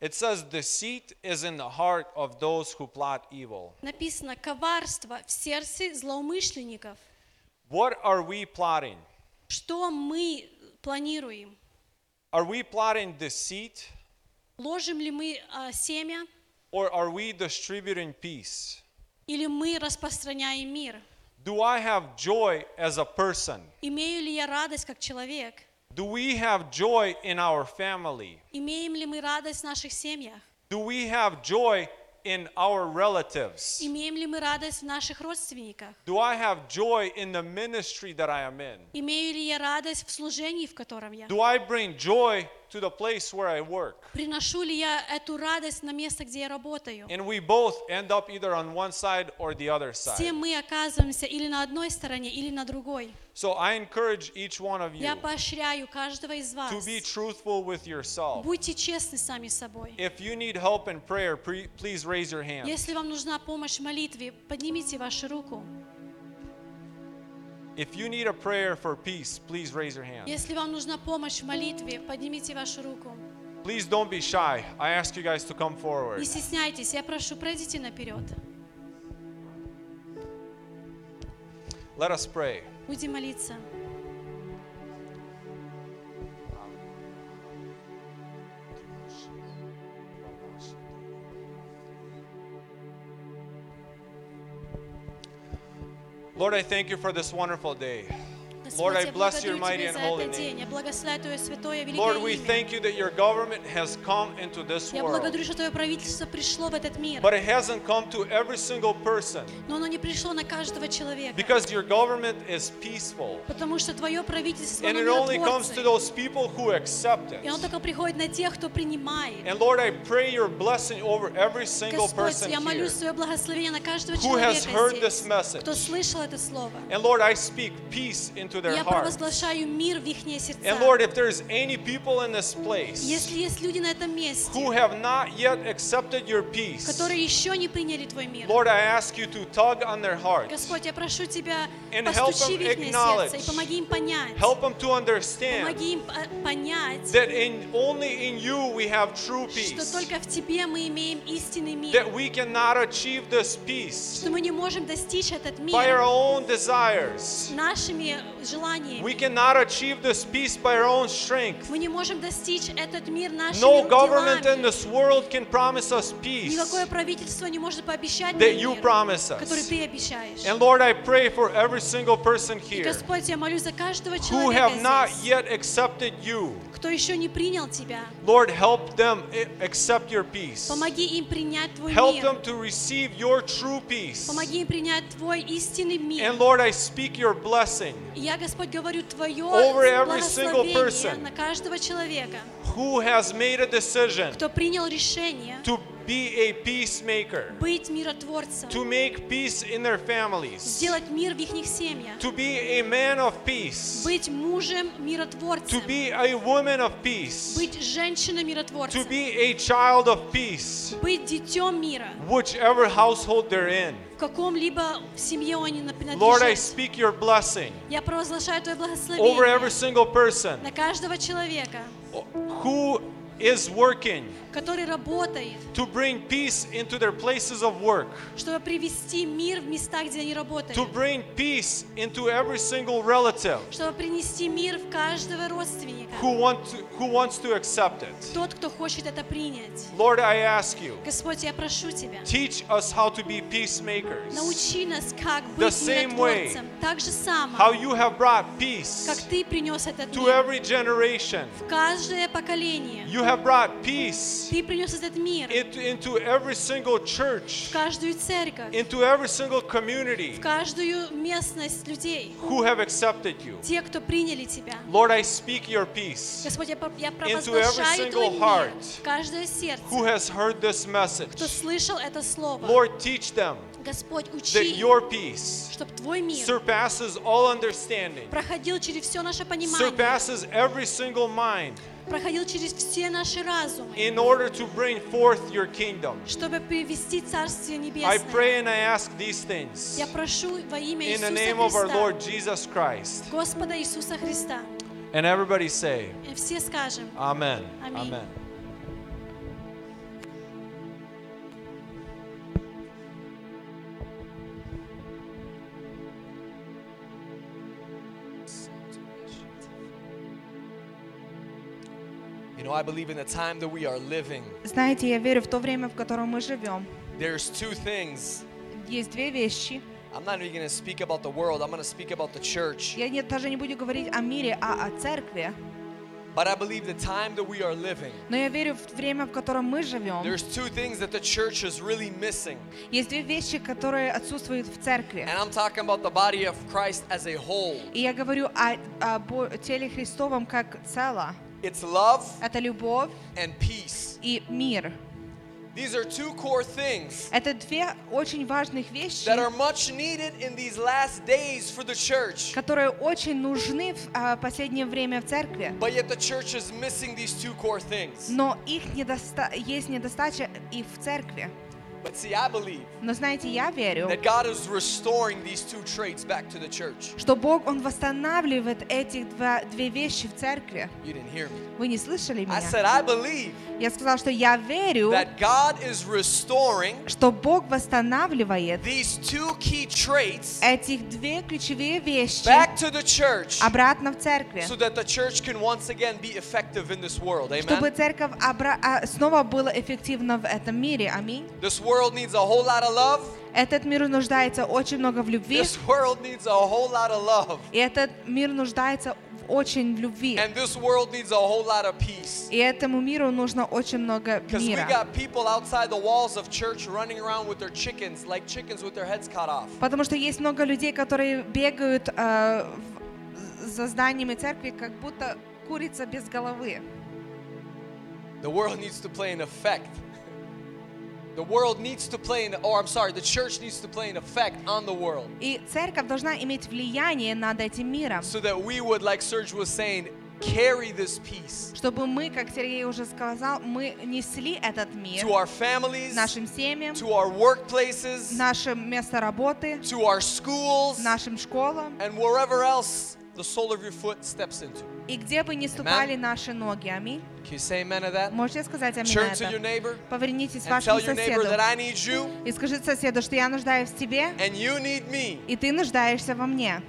[SPEAKER 10] It says, Deceit is in the heart of those who plot evil.
[SPEAKER 4] Написано коварство в сердце злоумышленников.
[SPEAKER 10] What are we plotting?
[SPEAKER 4] Что мы планируем?
[SPEAKER 10] Are we plotting deceit
[SPEAKER 4] Ложим ли мы а, семя
[SPEAKER 10] or are we distributing peace?
[SPEAKER 4] или мы распространяем мир?
[SPEAKER 10] Do I have joy as a person?
[SPEAKER 4] Имею ли я радость как человек?
[SPEAKER 10] Do we have joy in our family?
[SPEAKER 4] Имеем ли мы радость в наших семьях?
[SPEAKER 10] Do we have joy in our relatives?
[SPEAKER 4] Имеем ли мы радость в наших родственниках?
[SPEAKER 10] Do I have joy in the ministry that I am in?
[SPEAKER 4] Имею ли я радость в служении, в котором я?
[SPEAKER 10] Do I bring joy to the place where I work?
[SPEAKER 4] Приношу ли я эту радость на место, где я работаю?
[SPEAKER 10] And we both end up either on one side or the other side.
[SPEAKER 4] Все мы оказываемся или на одной стороне, или на другой.
[SPEAKER 10] So I encourage each one of you
[SPEAKER 4] Я поощряю каждого из вас.
[SPEAKER 10] to be truthful with yourself.
[SPEAKER 4] Будьте честны сами с собой.
[SPEAKER 10] If you need help in prayer, pre- please raise your hand.
[SPEAKER 4] Если вам нужна помощь в молитве, поднимите вашу руку.
[SPEAKER 10] If you need a prayer for peace, please raise your hand.
[SPEAKER 4] Если вам нужна помощь в молитве, поднимите вашу руку.
[SPEAKER 10] Please don't be shy. I ask you guys to come
[SPEAKER 4] Не
[SPEAKER 10] forward.
[SPEAKER 4] стесняйтесь, я прошу, пройдите наперед.
[SPEAKER 10] Let us pray.
[SPEAKER 4] Будем молиться.
[SPEAKER 10] Lord, I thank you for this wonderful day. Lord,
[SPEAKER 4] Господь,
[SPEAKER 10] I
[SPEAKER 4] я
[SPEAKER 10] bless your
[SPEAKER 4] благодарю
[SPEAKER 10] mighty
[SPEAKER 4] Тебя
[SPEAKER 10] and
[SPEAKER 4] за
[SPEAKER 10] holy
[SPEAKER 4] этот день.
[SPEAKER 10] name.
[SPEAKER 4] Я благословляю Твое святое
[SPEAKER 10] Lord,
[SPEAKER 4] великое
[SPEAKER 10] we
[SPEAKER 4] имя.
[SPEAKER 10] thank you that your government has come into this
[SPEAKER 4] Я
[SPEAKER 10] world.
[SPEAKER 4] благодарю, что Твое правительство пришло в этот мир.
[SPEAKER 10] But it hasn't come to every single person
[SPEAKER 4] Но оно не пришло на каждого человека.
[SPEAKER 10] because your government is peaceful.
[SPEAKER 4] Потому что Твое правительство,
[SPEAKER 10] And
[SPEAKER 4] оно
[SPEAKER 10] it only comes to
[SPEAKER 4] миротворцы.
[SPEAKER 10] those people who accept
[SPEAKER 4] И оно
[SPEAKER 10] it.
[SPEAKER 4] только приходит на тех, кто принимает.
[SPEAKER 10] And Lord, I pray your blessing over every single
[SPEAKER 4] Господь,
[SPEAKER 10] person
[SPEAKER 4] я
[SPEAKER 10] here.
[SPEAKER 4] молюсь свое благословение на каждого
[SPEAKER 10] who has
[SPEAKER 4] человека
[SPEAKER 10] heard this
[SPEAKER 4] здесь,
[SPEAKER 10] message.
[SPEAKER 4] кто слышал это слово.
[SPEAKER 10] And Lord, I speak peace into their
[SPEAKER 4] Я
[SPEAKER 10] hearts.
[SPEAKER 4] провозглашаю мир в их сердца.
[SPEAKER 10] And Lord, if there's any people in this place
[SPEAKER 4] Если есть люди на этом месте,
[SPEAKER 10] who have not yet accepted your peace,
[SPEAKER 4] которые еще не приняли Твой мир,
[SPEAKER 10] Lord, I ask you to tug on their hearts.
[SPEAKER 4] Господь, я прошу Тебя,
[SPEAKER 10] And help
[SPEAKER 4] постучи
[SPEAKER 10] them
[SPEAKER 4] в их
[SPEAKER 10] acknowledge.
[SPEAKER 4] сердце и помоги им понять,
[SPEAKER 10] Help them to understand
[SPEAKER 4] помоги им э, понять,
[SPEAKER 10] that in only in you we have true
[SPEAKER 4] что
[SPEAKER 10] peace.
[SPEAKER 4] только в Тебе мы имеем истинный мир,
[SPEAKER 10] That we cannot achieve this peace
[SPEAKER 4] что мы не можем достичь этот
[SPEAKER 10] by our
[SPEAKER 4] мир
[SPEAKER 10] own desires.
[SPEAKER 4] нашими желаниями.
[SPEAKER 10] We cannot achieve this peace by our own strength.
[SPEAKER 4] Мы не можем достичь этот мир нашими
[SPEAKER 10] No government in
[SPEAKER 4] делами.
[SPEAKER 10] this world can promise us peace
[SPEAKER 4] Никакое правительство не может пообещать
[SPEAKER 10] that
[SPEAKER 4] нам
[SPEAKER 10] you
[SPEAKER 4] мир,
[SPEAKER 10] promise
[SPEAKER 4] который
[SPEAKER 10] us.
[SPEAKER 4] Ты обещаешь.
[SPEAKER 10] And Lord, I pray for every single person
[SPEAKER 4] И,
[SPEAKER 10] here
[SPEAKER 4] Господь, я молюсь за каждого
[SPEAKER 10] who
[SPEAKER 4] человека
[SPEAKER 10] have not
[SPEAKER 4] здесь,
[SPEAKER 10] yet accepted you.
[SPEAKER 4] кто еще не принял Тебя.
[SPEAKER 10] Lord, help them i- accept your peace.
[SPEAKER 4] Помоги им принять Твой
[SPEAKER 10] Help
[SPEAKER 4] мир.
[SPEAKER 10] them to receive your true peace.
[SPEAKER 4] Помоги им принять Твой истинный мир.
[SPEAKER 10] And Lord, I speak your blessing
[SPEAKER 4] И я Господь, говорю Твое
[SPEAKER 10] Over every single
[SPEAKER 4] благословение
[SPEAKER 10] person.
[SPEAKER 4] на каждого человека,
[SPEAKER 10] who has made a decision
[SPEAKER 4] кто принял решение
[SPEAKER 10] to be a peacemaker,
[SPEAKER 4] быть миротворцем,
[SPEAKER 10] to make peace in their families,
[SPEAKER 4] сделать мир в их семьях,
[SPEAKER 10] to be a man of peace,
[SPEAKER 4] быть мужем
[SPEAKER 10] to
[SPEAKER 4] миротворцем,
[SPEAKER 10] be a woman of peace,
[SPEAKER 4] быть женщиной
[SPEAKER 10] to
[SPEAKER 4] миротворцем,
[SPEAKER 10] be a child of peace,
[SPEAKER 4] быть детем мира,
[SPEAKER 10] whichever household they're in.
[SPEAKER 4] в каком-либо в семье они на-
[SPEAKER 10] Lord, I
[SPEAKER 4] принадлежат.
[SPEAKER 10] speak your blessing
[SPEAKER 4] Я провозглашаю Твое
[SPEAKER 10] over
[SPEAKER 4] благословение
[SPEAKER 10] every single person
[SPEAKER 4] на каждого человека,
[SPEAKER 10] who is working
[SPEAKER 4] который работает,
[SPEAKER 10] to bring peace into their places of work,
[SPEAKER 4] чтобы привести мир в места, где они
[SPEAKER 10] to
[SPEAKER 4] работают,
[SPEAKER 10] bring peace into every single relative
[SPEAKER 4] чтобы принести мир в каждого родственника,
[SPEAKER 10] who, want to, who wants to accept it.
[SPEAKER 4] тот, кто хочет это принять.
[SPEAKER 10] Lord, I ask you,
[SPEAKER 4] Господь, я прошу Тебя,
[SPEAKER 10] teach us how to be peacemakers,
[SPEAKER 4] научи нас, как
[SPEAKER 10] The
[SPEAKER 4] быть
[SPEAKER 10] same way
[SPEAKER 4] миротворцем, так же само,
[SPEAKER 10] how you have brought
[SPEAKER 4] как
[SPEAKER 10] peace
[SPEAKER 4] Ты принес этот
[SPEAKER 10] to
[SPEAKER 4] мир
[SPEAKER 10] every generation.
[SPEAKER 4] в каждое поколение.
[SPEAKER 10] You have brought peace
[SPEAKER 4] Ты принес этот мир
[SPEAKER 10] into, into every single
[SPEAKER 4] в
[SPEAKER 10] church,
[SPEAKER 4] каждую церковь,
[SPEAKER 10] into every single community
[SPEAKER 4] в каждую местность людей,
[SPEAKER 10] who have accepted you.
[SPEAKER 4] те, кто приняли Тебя.
[SPEAKER 10] Lord, I speak your peace.
[SPEAKER 4] Господь, я, про- я
[SPEAKER 10] every
[SPEAKER 4] провозглашаю
[SPEAKER 10] single
[SPEAKER 4] Твой мир
[SPEAKER 10] heart
[SPEAKER 4] в каждое сердце,
[SPEAKER 10] Who has heard this
[SPEAKER 4] кто
[SPEAKER 10] message?
[SPEAKER 4] слышал это слово.
[SPEAKER 10] Lord, teach them
[SPEAKER 4] Господь,
[SPEAKER 10] that
[SPEAKER 4] учи,
[SPEAKER 10] your peace
[SPEAKER 4] чтобы Твой мир
[SPEAKER 10] surpasses all understanding,
[SPEAKER 4] проходил через все наше понимание,
[SPEAKER 10] surpasses every single mind,
[SPEAKER 4] проходил через все наши разумы,
[SPEAKER 10] in order to bring forth your kingdom.
[SPEAKER 4] чтобы привести Царствие
[SPEAKER 10] I
[SPEAKER 4] Небесное.
[SPEAKER 10] pray and I ask these things
[SPEAKER 4] Я прошу во имя
[SPEAKER 10] in the
[SPEAKER 4] Иисуса
[SPEAKER 10] name of our
[SPEAKER 4] Христа,
[SPEAKER 10] Lord Jesus Christ.
[SPEAKER 4] Господа Иисуса Христа.
[SPEAKER 10] And everybody say,
[SPEAKER 4] И все скажем,
[SPEAKER 10] Amen.
[SPEAKER 4] Аминь.
[SPEAKER 10] Amen.
[SPEAKER 11] You know, I believe in the time that we are living,
[SPEAKER 12] Знаете, я верю в то время, в котором мы живем.
[SPEAKER 11] there's two things.
[SPEAKER 12] Есть две вещи.
[SPEAKER 11] I'm not even going to speak about the world, I'm going to speak about the church.
[SPEAKER 12] Я не, даже не буду говорить о мире, а о церкви.
[SPEAKER 11] But I believe the time that we are living,
[SPEAKER 12] Но я верю в время, в котором мы живем.
[SPEAKER 11] there's two things that the church is really missing.
[SPEAKER 12] Есть две вещи, которые отсутствуют в церкви.
[SPEAKER 11] And I'm talking about the body of Christ as a whole.
[SPEAKER 12] И я говорю о, о теле Христовом как цело.
[SPEAKER 11] It's love
[SPEAKER 12] Это любовь
[SPEAKER 11] and peace.
[SPEAKER 12] и мир.
[SPEAKER 11] These are two core things
[SPEAKER 12] Это две очень важных вещи,
[SPEAKER 11] that are much needed in these last days for the church.
[SPEAKER 12] которые очень нужны в а, последнее время в церкви.
[SPEAKER 11] But yet the church is missing these two core things.
[SPEAKER 12] Но их недоста... есть недостача и в церкви.
[SPEAKER 11] But see, I believe
[SPEAKER 12] Но знаете, я верю,
[SPEAKER 11] that God is restoring these two traits back to the church.
[SPEAKER 12] что Бог, Он восстанавливает эти два, две вещи в церкви.
[SPEAKER 11] You didn't hear me.
[SPEAKER 12] Вы не слышали
[SPEAKER 11] I
[SPEAKER 12] меня?
[SPEAKER 11] said, I believe
[SPEAKER 12] Я сказала, что я верю,
[SPEAKER 11] that God is restoring
[SPEAKER 12] что Бог восстанавливает
[SPEAKER 11] these two key traits
[SPEAKER 12] этих две ключевые вещи
[SPEAKER 11] back to the church
[SPEAKER 12] обратно в церкви,
[SPEAKER 11] so that the church can once again be effective in this world.
[SPEAKER 12] чтобы
[SPEAKER 11] Amen.
[SPEAKER 12] церковь обра- а, снова была эффективна в этом мире. Аминь.
[SPEAKER 11] This world needs a whole lot of love.
[SPEAKER 12] Этот мир нуждается очень много в любви,
[SPEAKER 11] This world needs a whole lot of love.
[SPEAKER 12] и этот мир нуждается очень в любви.
[SPEAKER 11] And this world needs a whole lot of peace.
[SPEAKER 12] И этому миру нужно очень много
[SPEAKER 11] Because we
[SPEAKER 12] мира.
[SPEAKER 11] got people outside the walls of church running around with their chickens, like chickens with their heads cut off.
[SPEAKER 12] Потому что есть много людей, которые бегают э, за зданиями церкви, как будто курица без головы.
[SPEAKER 11] The world needs to play an effect. The world needs to play an, or I'm sorry, the church needs to play an effect on the world.
[SPEAKER 12] И церковь должна иметь влияние над этим миром,
[SPEAKER 11] So that we would, like Serge was saying, carry this peace
[SPEAKER 12] чтобы мы, как Сергей уже сказал, мы несли этот мир
[SPEAKER 11] to our families,
[SPEAKER 12] нашим семьям,
[SPEAKER 11] to our workplaces,
[SPEAKER 12] нашим место работы,
[SPEAKER 11] to our schools,
[SPEAKER 12] нашим школам
[SPEAKER 11] and wherever else the sole of your foot steps into.
[SPEAKER 12] И где бы ни ступали наши ноги. Аминь. Можете сказать аминь на это? Повернитесь к вашему соседу и скажите соседу, что я нуждаюсь в тебе, и ты нуждаешься во мне.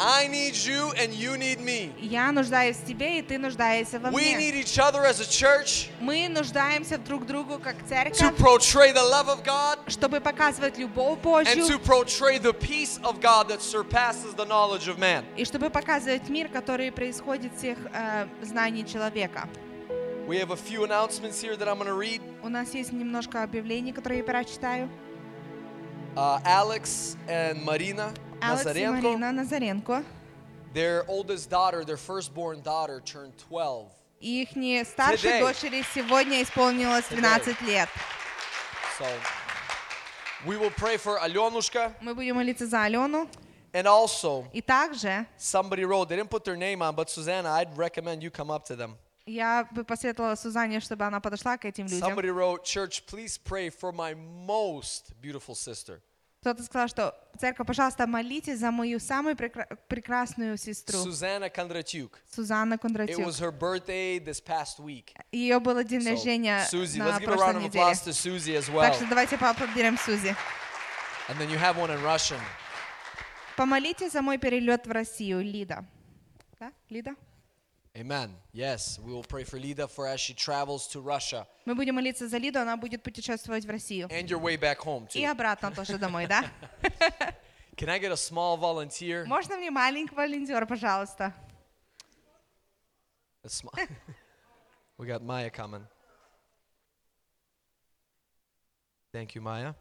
[SPEAKER 11] I need you and you need me.
[SPEAKER 12] Я нуждаюсь в тебе, и ты нуждаешься во
[SPEAKER 11] We
[SPEAKER 12] мне.
[SPEAKER 11] need each other as a church
[SPEAKER 12] Мы нуждаемся друг другу как
[SPEAKER 11] to
[SPEAKER 12] церковь,
[SPEAKER 11] portray the love of God
[SPEAKER 12] чтобы показывать любовь
[SPEAKER 11] and
[SPEAKER 12] Божью,
[SPEAKER 11] to portray the peace of God that surpasses the knowledge of man.
[SPEAKER 12] и чтобы показывать мир, который происходит всех э, знаний человека.
[SPEAKER 11] We have a few announcements here that I'm going to read.
[SPEAKER 12] У нас есть немножко объявлений, которые я прочитаю.
[SPEAKER 11] Uh, Alex and Marina
[SPEAKER 12] Alex
[SPEAKER 11] Назаренко. Their oldest daughter, their firstborn daughter, turned 12.
[SPEAKER 12] Старшей
[SPEAKER 11] Today.
[SPEAKER 12] дочери сегодня исполнилось 12 лет.
[SPEAKER 11] So we will pray for Alyonushka.
[SPEAKER 12] Мы будем молиться за Алену.
[SPEAKER 11] And also,
[SPEAKER 12] И также
[SPEAKER 11] somebody wrote, they didn't put their name on, but Susanna, I'd recommend you come up to them.
[SPEAKER 12] я бы посоветовала Сузанне, чтобы она подошла к этим людям.
[SPEAKER 11] Somebody wrote, Church, please pray for my most beautiful sister.
[SPEAKER 12] Кто-то сказал, что церковь, пожалуйста, молитесь за мою самую прекра- прекрасную сестру,
[SPEAKER 11] Susanna Kondratyuk.
[SPEAKER 12] Сузанна
[SPEAKER 11] It
[SPEAKER 12] Кондратюк.
[SPEAKER 11] was her birthday this past week.
[SPEAKER 12] Ее было день
[SPEAKER 11] So,
[SPEAKER 12] рождения
[SPEAKER 11] Susie,
[SPEAKER 12] на
[SPEAKER 11] let's give a round of applause to Susie as
[SPEAKER 12] Так
[SPEAKER 11] well.
[SPEAKER 12] что давайте поаплодируем Сузи.
[SPEAKER 11] And then you have one in Russian.
[SPEAKER 12] Помолитесь за мой перелет в Россию, Лида. Да, Лида?
[SPEAKER 11] Amen. Yes, we will pray for Lida for as she travels to Russia
[SPEAKER 12] Мы будем молиться за Лиду, она будет путешествовать в Россию.
[SPEAKER 11] and your way back home
[SPEAKER 12] И
[SPEAKER 11] too.
[SPEAKER 12] обратно тоже домой, да?
[SPEAKER 11] Can I get a small volunteer?
[SPEAKER 12] Можно мне маленький волонтер, пожалуйста?
[SPEAKER 11] A sm- we got Maya coming. Thank you, Maya.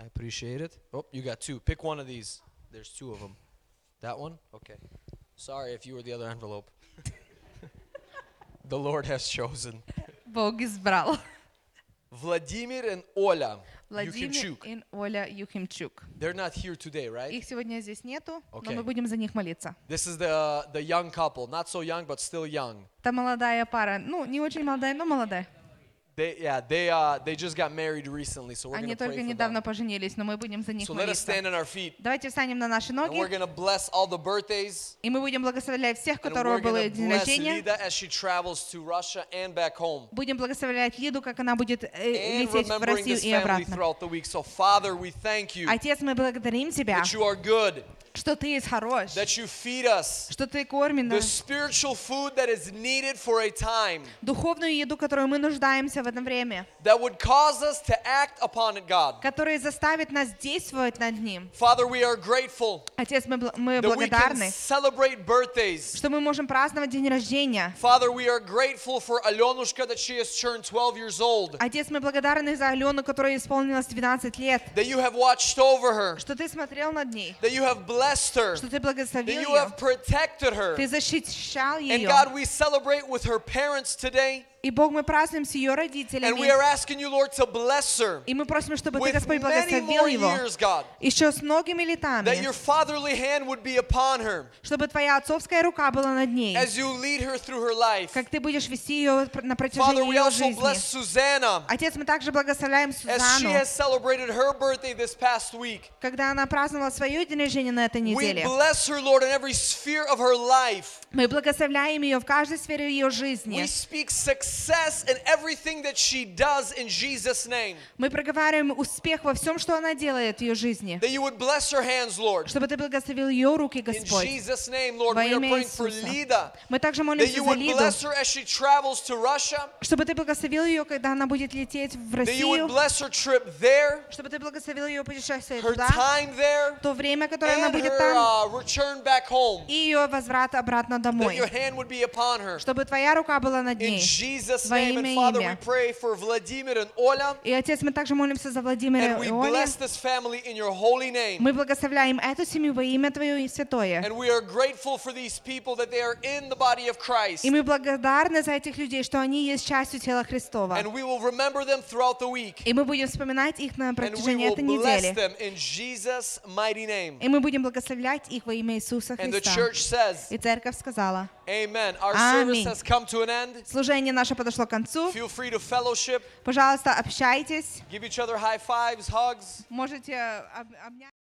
[SPEAKER 11] I appreciate it. Oh, you got two. Pick one of these. There's two of them. That one? Okay. Sorry if you were the other envelope. the Lord has chosen.
[SPEAKER 12] Бог избрал.
[SPEAKER 11] Vladimir and Ola
[SPEAKER 12] Владимир и Оля Юхимчук.
[SPEAKER 11] They're not here today, right?
[SPEAKER 12] Их сегодня здесь нету, но
[SPEAKER 11] Okay.
[SPEAKER 12] мы будем за них молиться.
[SPEAKER 11] This is the the young couple, not so young but still young.
[SPEAKER 12] Это молодая пара, ну, не очень молодая, но молодая.
[SPEAKER 11] They yeah, they uh they just got married recently, so we're
[SPEAKER 12] Они
[SPEAKER 11] going to pray
[SPEAKER 12] только
[SPEAKER 11] for them.
[SPEAKER 12] недавно поженились, но мы будем за них
[SPEAKER 11] So let us
[SPEAKER 12] молиться.
[SPEAKER 11] stand on our feet
[SPEAKER 12] Давайте встанем на наши
[SPEAKER 11] and we're
[SPEAKER 12] ноги,
[SPEAKER 11] going to bless all the birthdays.
[SPEAKER 12] и мы будем благословлять всех, у
[SPEAKER 11] And
[SPEAKER 12] которого
[SPEAKER 11] we're
[SPEAKER 12] было
[SPEAKER 11] going to
[SPEAKER 12] день
[SPEAKER 11] bless
[SPEAKER 12] рождения.
[SPEAKER 11] Lida as she travels to Russia and back home.
[SPEAKER 12] Будем благословлять Лиду, как она будет э,
[SPEAKER 11] And
[SPEAKER 12] лететь в
[SPEAKER 11] remembering
[SPEAKER 12] Россию
[SPEAKER 11] this
[SPEAKER 12] и
[SPEAKER 11] family
[SPEAKER 12] обратно.
[SPEAKER 11] throughout the week. So Father, we thank you
[SPEAKER 12] Отец, мы благодарим Тебя,
[SPEAKER 11] that you are good,
[SPEAKER 12] что Ты есть хорош,
[SPEAKER 11] that you feed us
[SPEAKER 12] что Ты кормишь
[SPEAKER 11] the
[SPEAKER 12] нас,
[SPEAKER 11] spiritual food that is needed for a time
[SPEAKER 12] духовную еду, которую мы нуждаемся в это время,
[SPEAKER 11] that would cause us to act upon it, God.
[SPEAKER 12] которая заставит нас действовать над ним.
[SPEAKER 11] Father, we are grateful
[SPEAKER 12] Отец, мы, бл- мы
[SPEAKER 11] that we can
[SPEAKER 12] благодарны,
[SPEAKER 11] celebrate birthdays.
[SPEAKER 12] что мы можем праздновать день рождения.
[SPEAKER 11] Father, we are grateful for Alyonushka that she has turned 12 years old,
[SPEAKER 12] Отец, мы благодарны за Алену, которой исполнилось 12 лет,
[SPEAKER 11] that you have watched over her,
[SPEAKER 12] что Ты смотрел над ней,
[SPEAKER 11] that you have blessed her,
[SPEAKER 12] что Ты
[SPEAKER 11] that
[SPEAKER 12] благословил
[SPEAKER 11] you
[SPEAKER 12] ее,
[SPEAKER 11] have protected her.
[SPEAKER 12] Ты защищал
[SPEAKER 11] And
[SPEAKER 12] ее.
[SPEAKER 11] God, we celebrate with her parents today,
[SPEAKER 12] И Бог, мы празднуем с ее
[SPEAKER 11] and we
[SPEAKER 12] родителями.
[SPEAKER 11] are asking you, Lord, to bless her
[SPEAKER 12] И мы просим, чтобы Ты, Господь, благословил его еще с многими
[SPEAKER 11] that
[SPEAKER 12] летами,
[SPEAKER 11] your fatherly hand would be upon her
[SPEAKER 12] чтобы Твоя отцовская рука была над ней,
[SPEAKER 11] as you lead her through her life.
[SPEAKER 12] как Ты будешь вести ее на протяжении
[SPEAKER 11] we
[SPEAKER 12] ее жизни. Отец, мы также благословляем
[SPEAKER 11] week.
[SPEAKER 12] когда она праздновала свое день рождения на этой
[SPEAKER 11] We
[SPEAKER 12] неделе.
[SPEAKER 11] bless her, Lord, in every sphere of her life.
[SPEAKER 12] Мы благословляем ее в каждой сфере ее
[SPEAKER 11] We
[SPEAKER 12] жизни.
[SPEAKER 11] speak success in everything that she does in Jesus' name.
[SPEAKER 12] Мы проговариваем успех во всем, что она делает в ее жизни.
[SPEAKER 11] That you would bless her hands, Lord.
[SPEAKER 12] Чтобы Ты благословил ее руки,
[SPEAKER 11] In
[SPEAKER 12] Господь.
[SPEAKER 11] Jesus' name, Lord,
[SPEAKER 12] Во имя Иисуса. Мы также молимся за Лиду,
[SPEAKER 11] bless her as she travels to Russia.
[SPEAKER 12] чтобы Ты благословил ее, когда она будет лететь в
[SPEAKER 11] That you would
[SPEAKER 12] Россию,
[SPEAKER 11] bless her trip there,
[SPEAKER 12] чтобы Ты благословил ее путешествие
[SPEAKER 11] her
[SPEAKER 12] туда,
[SPEAKER 11] time there,
[SPEAKER 12] то время, которое она будет
[SPEAKER 11] her
[SPEAKER 12] там,
[SPEAKER 11] uh, return back home.
[SPEAKER 12] и ее возврат обратно домой.
[SPEAKER 11] your hand would be upon her.
[SPEAKER 12] Чтобы Твоя рука была над
[SPEAKER 11] In
[SPEAKER 12] ней.
[SPEAKER 11] Jesus'
[SPEAKER 12] Во
[SPEAKER 11] name. And
[SPEAKER 12] имя
[SPEAKER 11] Father, we
[SPEAKER 12] имя.
[SPEAKER 11] pray for Vladimir and Ola.
[SPEAKER 12] И, Отец, мы также молимся за Владимира
[SPEAKER 11] And we
[SPEAKER 12] и Олю.
[SPEAKER 11] bless this family in your holy name.
[SPEAKER 12] Мы благословляем эту семью во имя Твое и святое.
[SPEAKER 11] And we are grateful for these people that they are in the body of Christ.
[SPEAKER 12] И мы благодарны за этих людей, что они есть частью тела Христова.
[SPEAKER 11] And we will remember them throughout the week.
[SPEAKER 12] И мы будем вспоминать их на
[SPEAKER 11] And we
[SPEAKER 12] протяжении
[SPEAKER 11] will
[SPEAKER 12] этой
[SPEAKER 11] bless
[SPEAKER 12] недели.
[SPEAKER 11] them in Jesus' mighty name.
[SPEAKER 12] И мы будем благословлять их во имя Иисуса
[SPEAKER 11] And the
[SPEAKER 12] Христа.
[SPEAKER 11] church says,
[SPEAKER 12] И церковь сказала,
[SPEAKER 11] сказала.
[SPEAKER 12] Аминь. Служение наше подошло к концу. Пожалуйста, общайтесь. Можете э, обнять.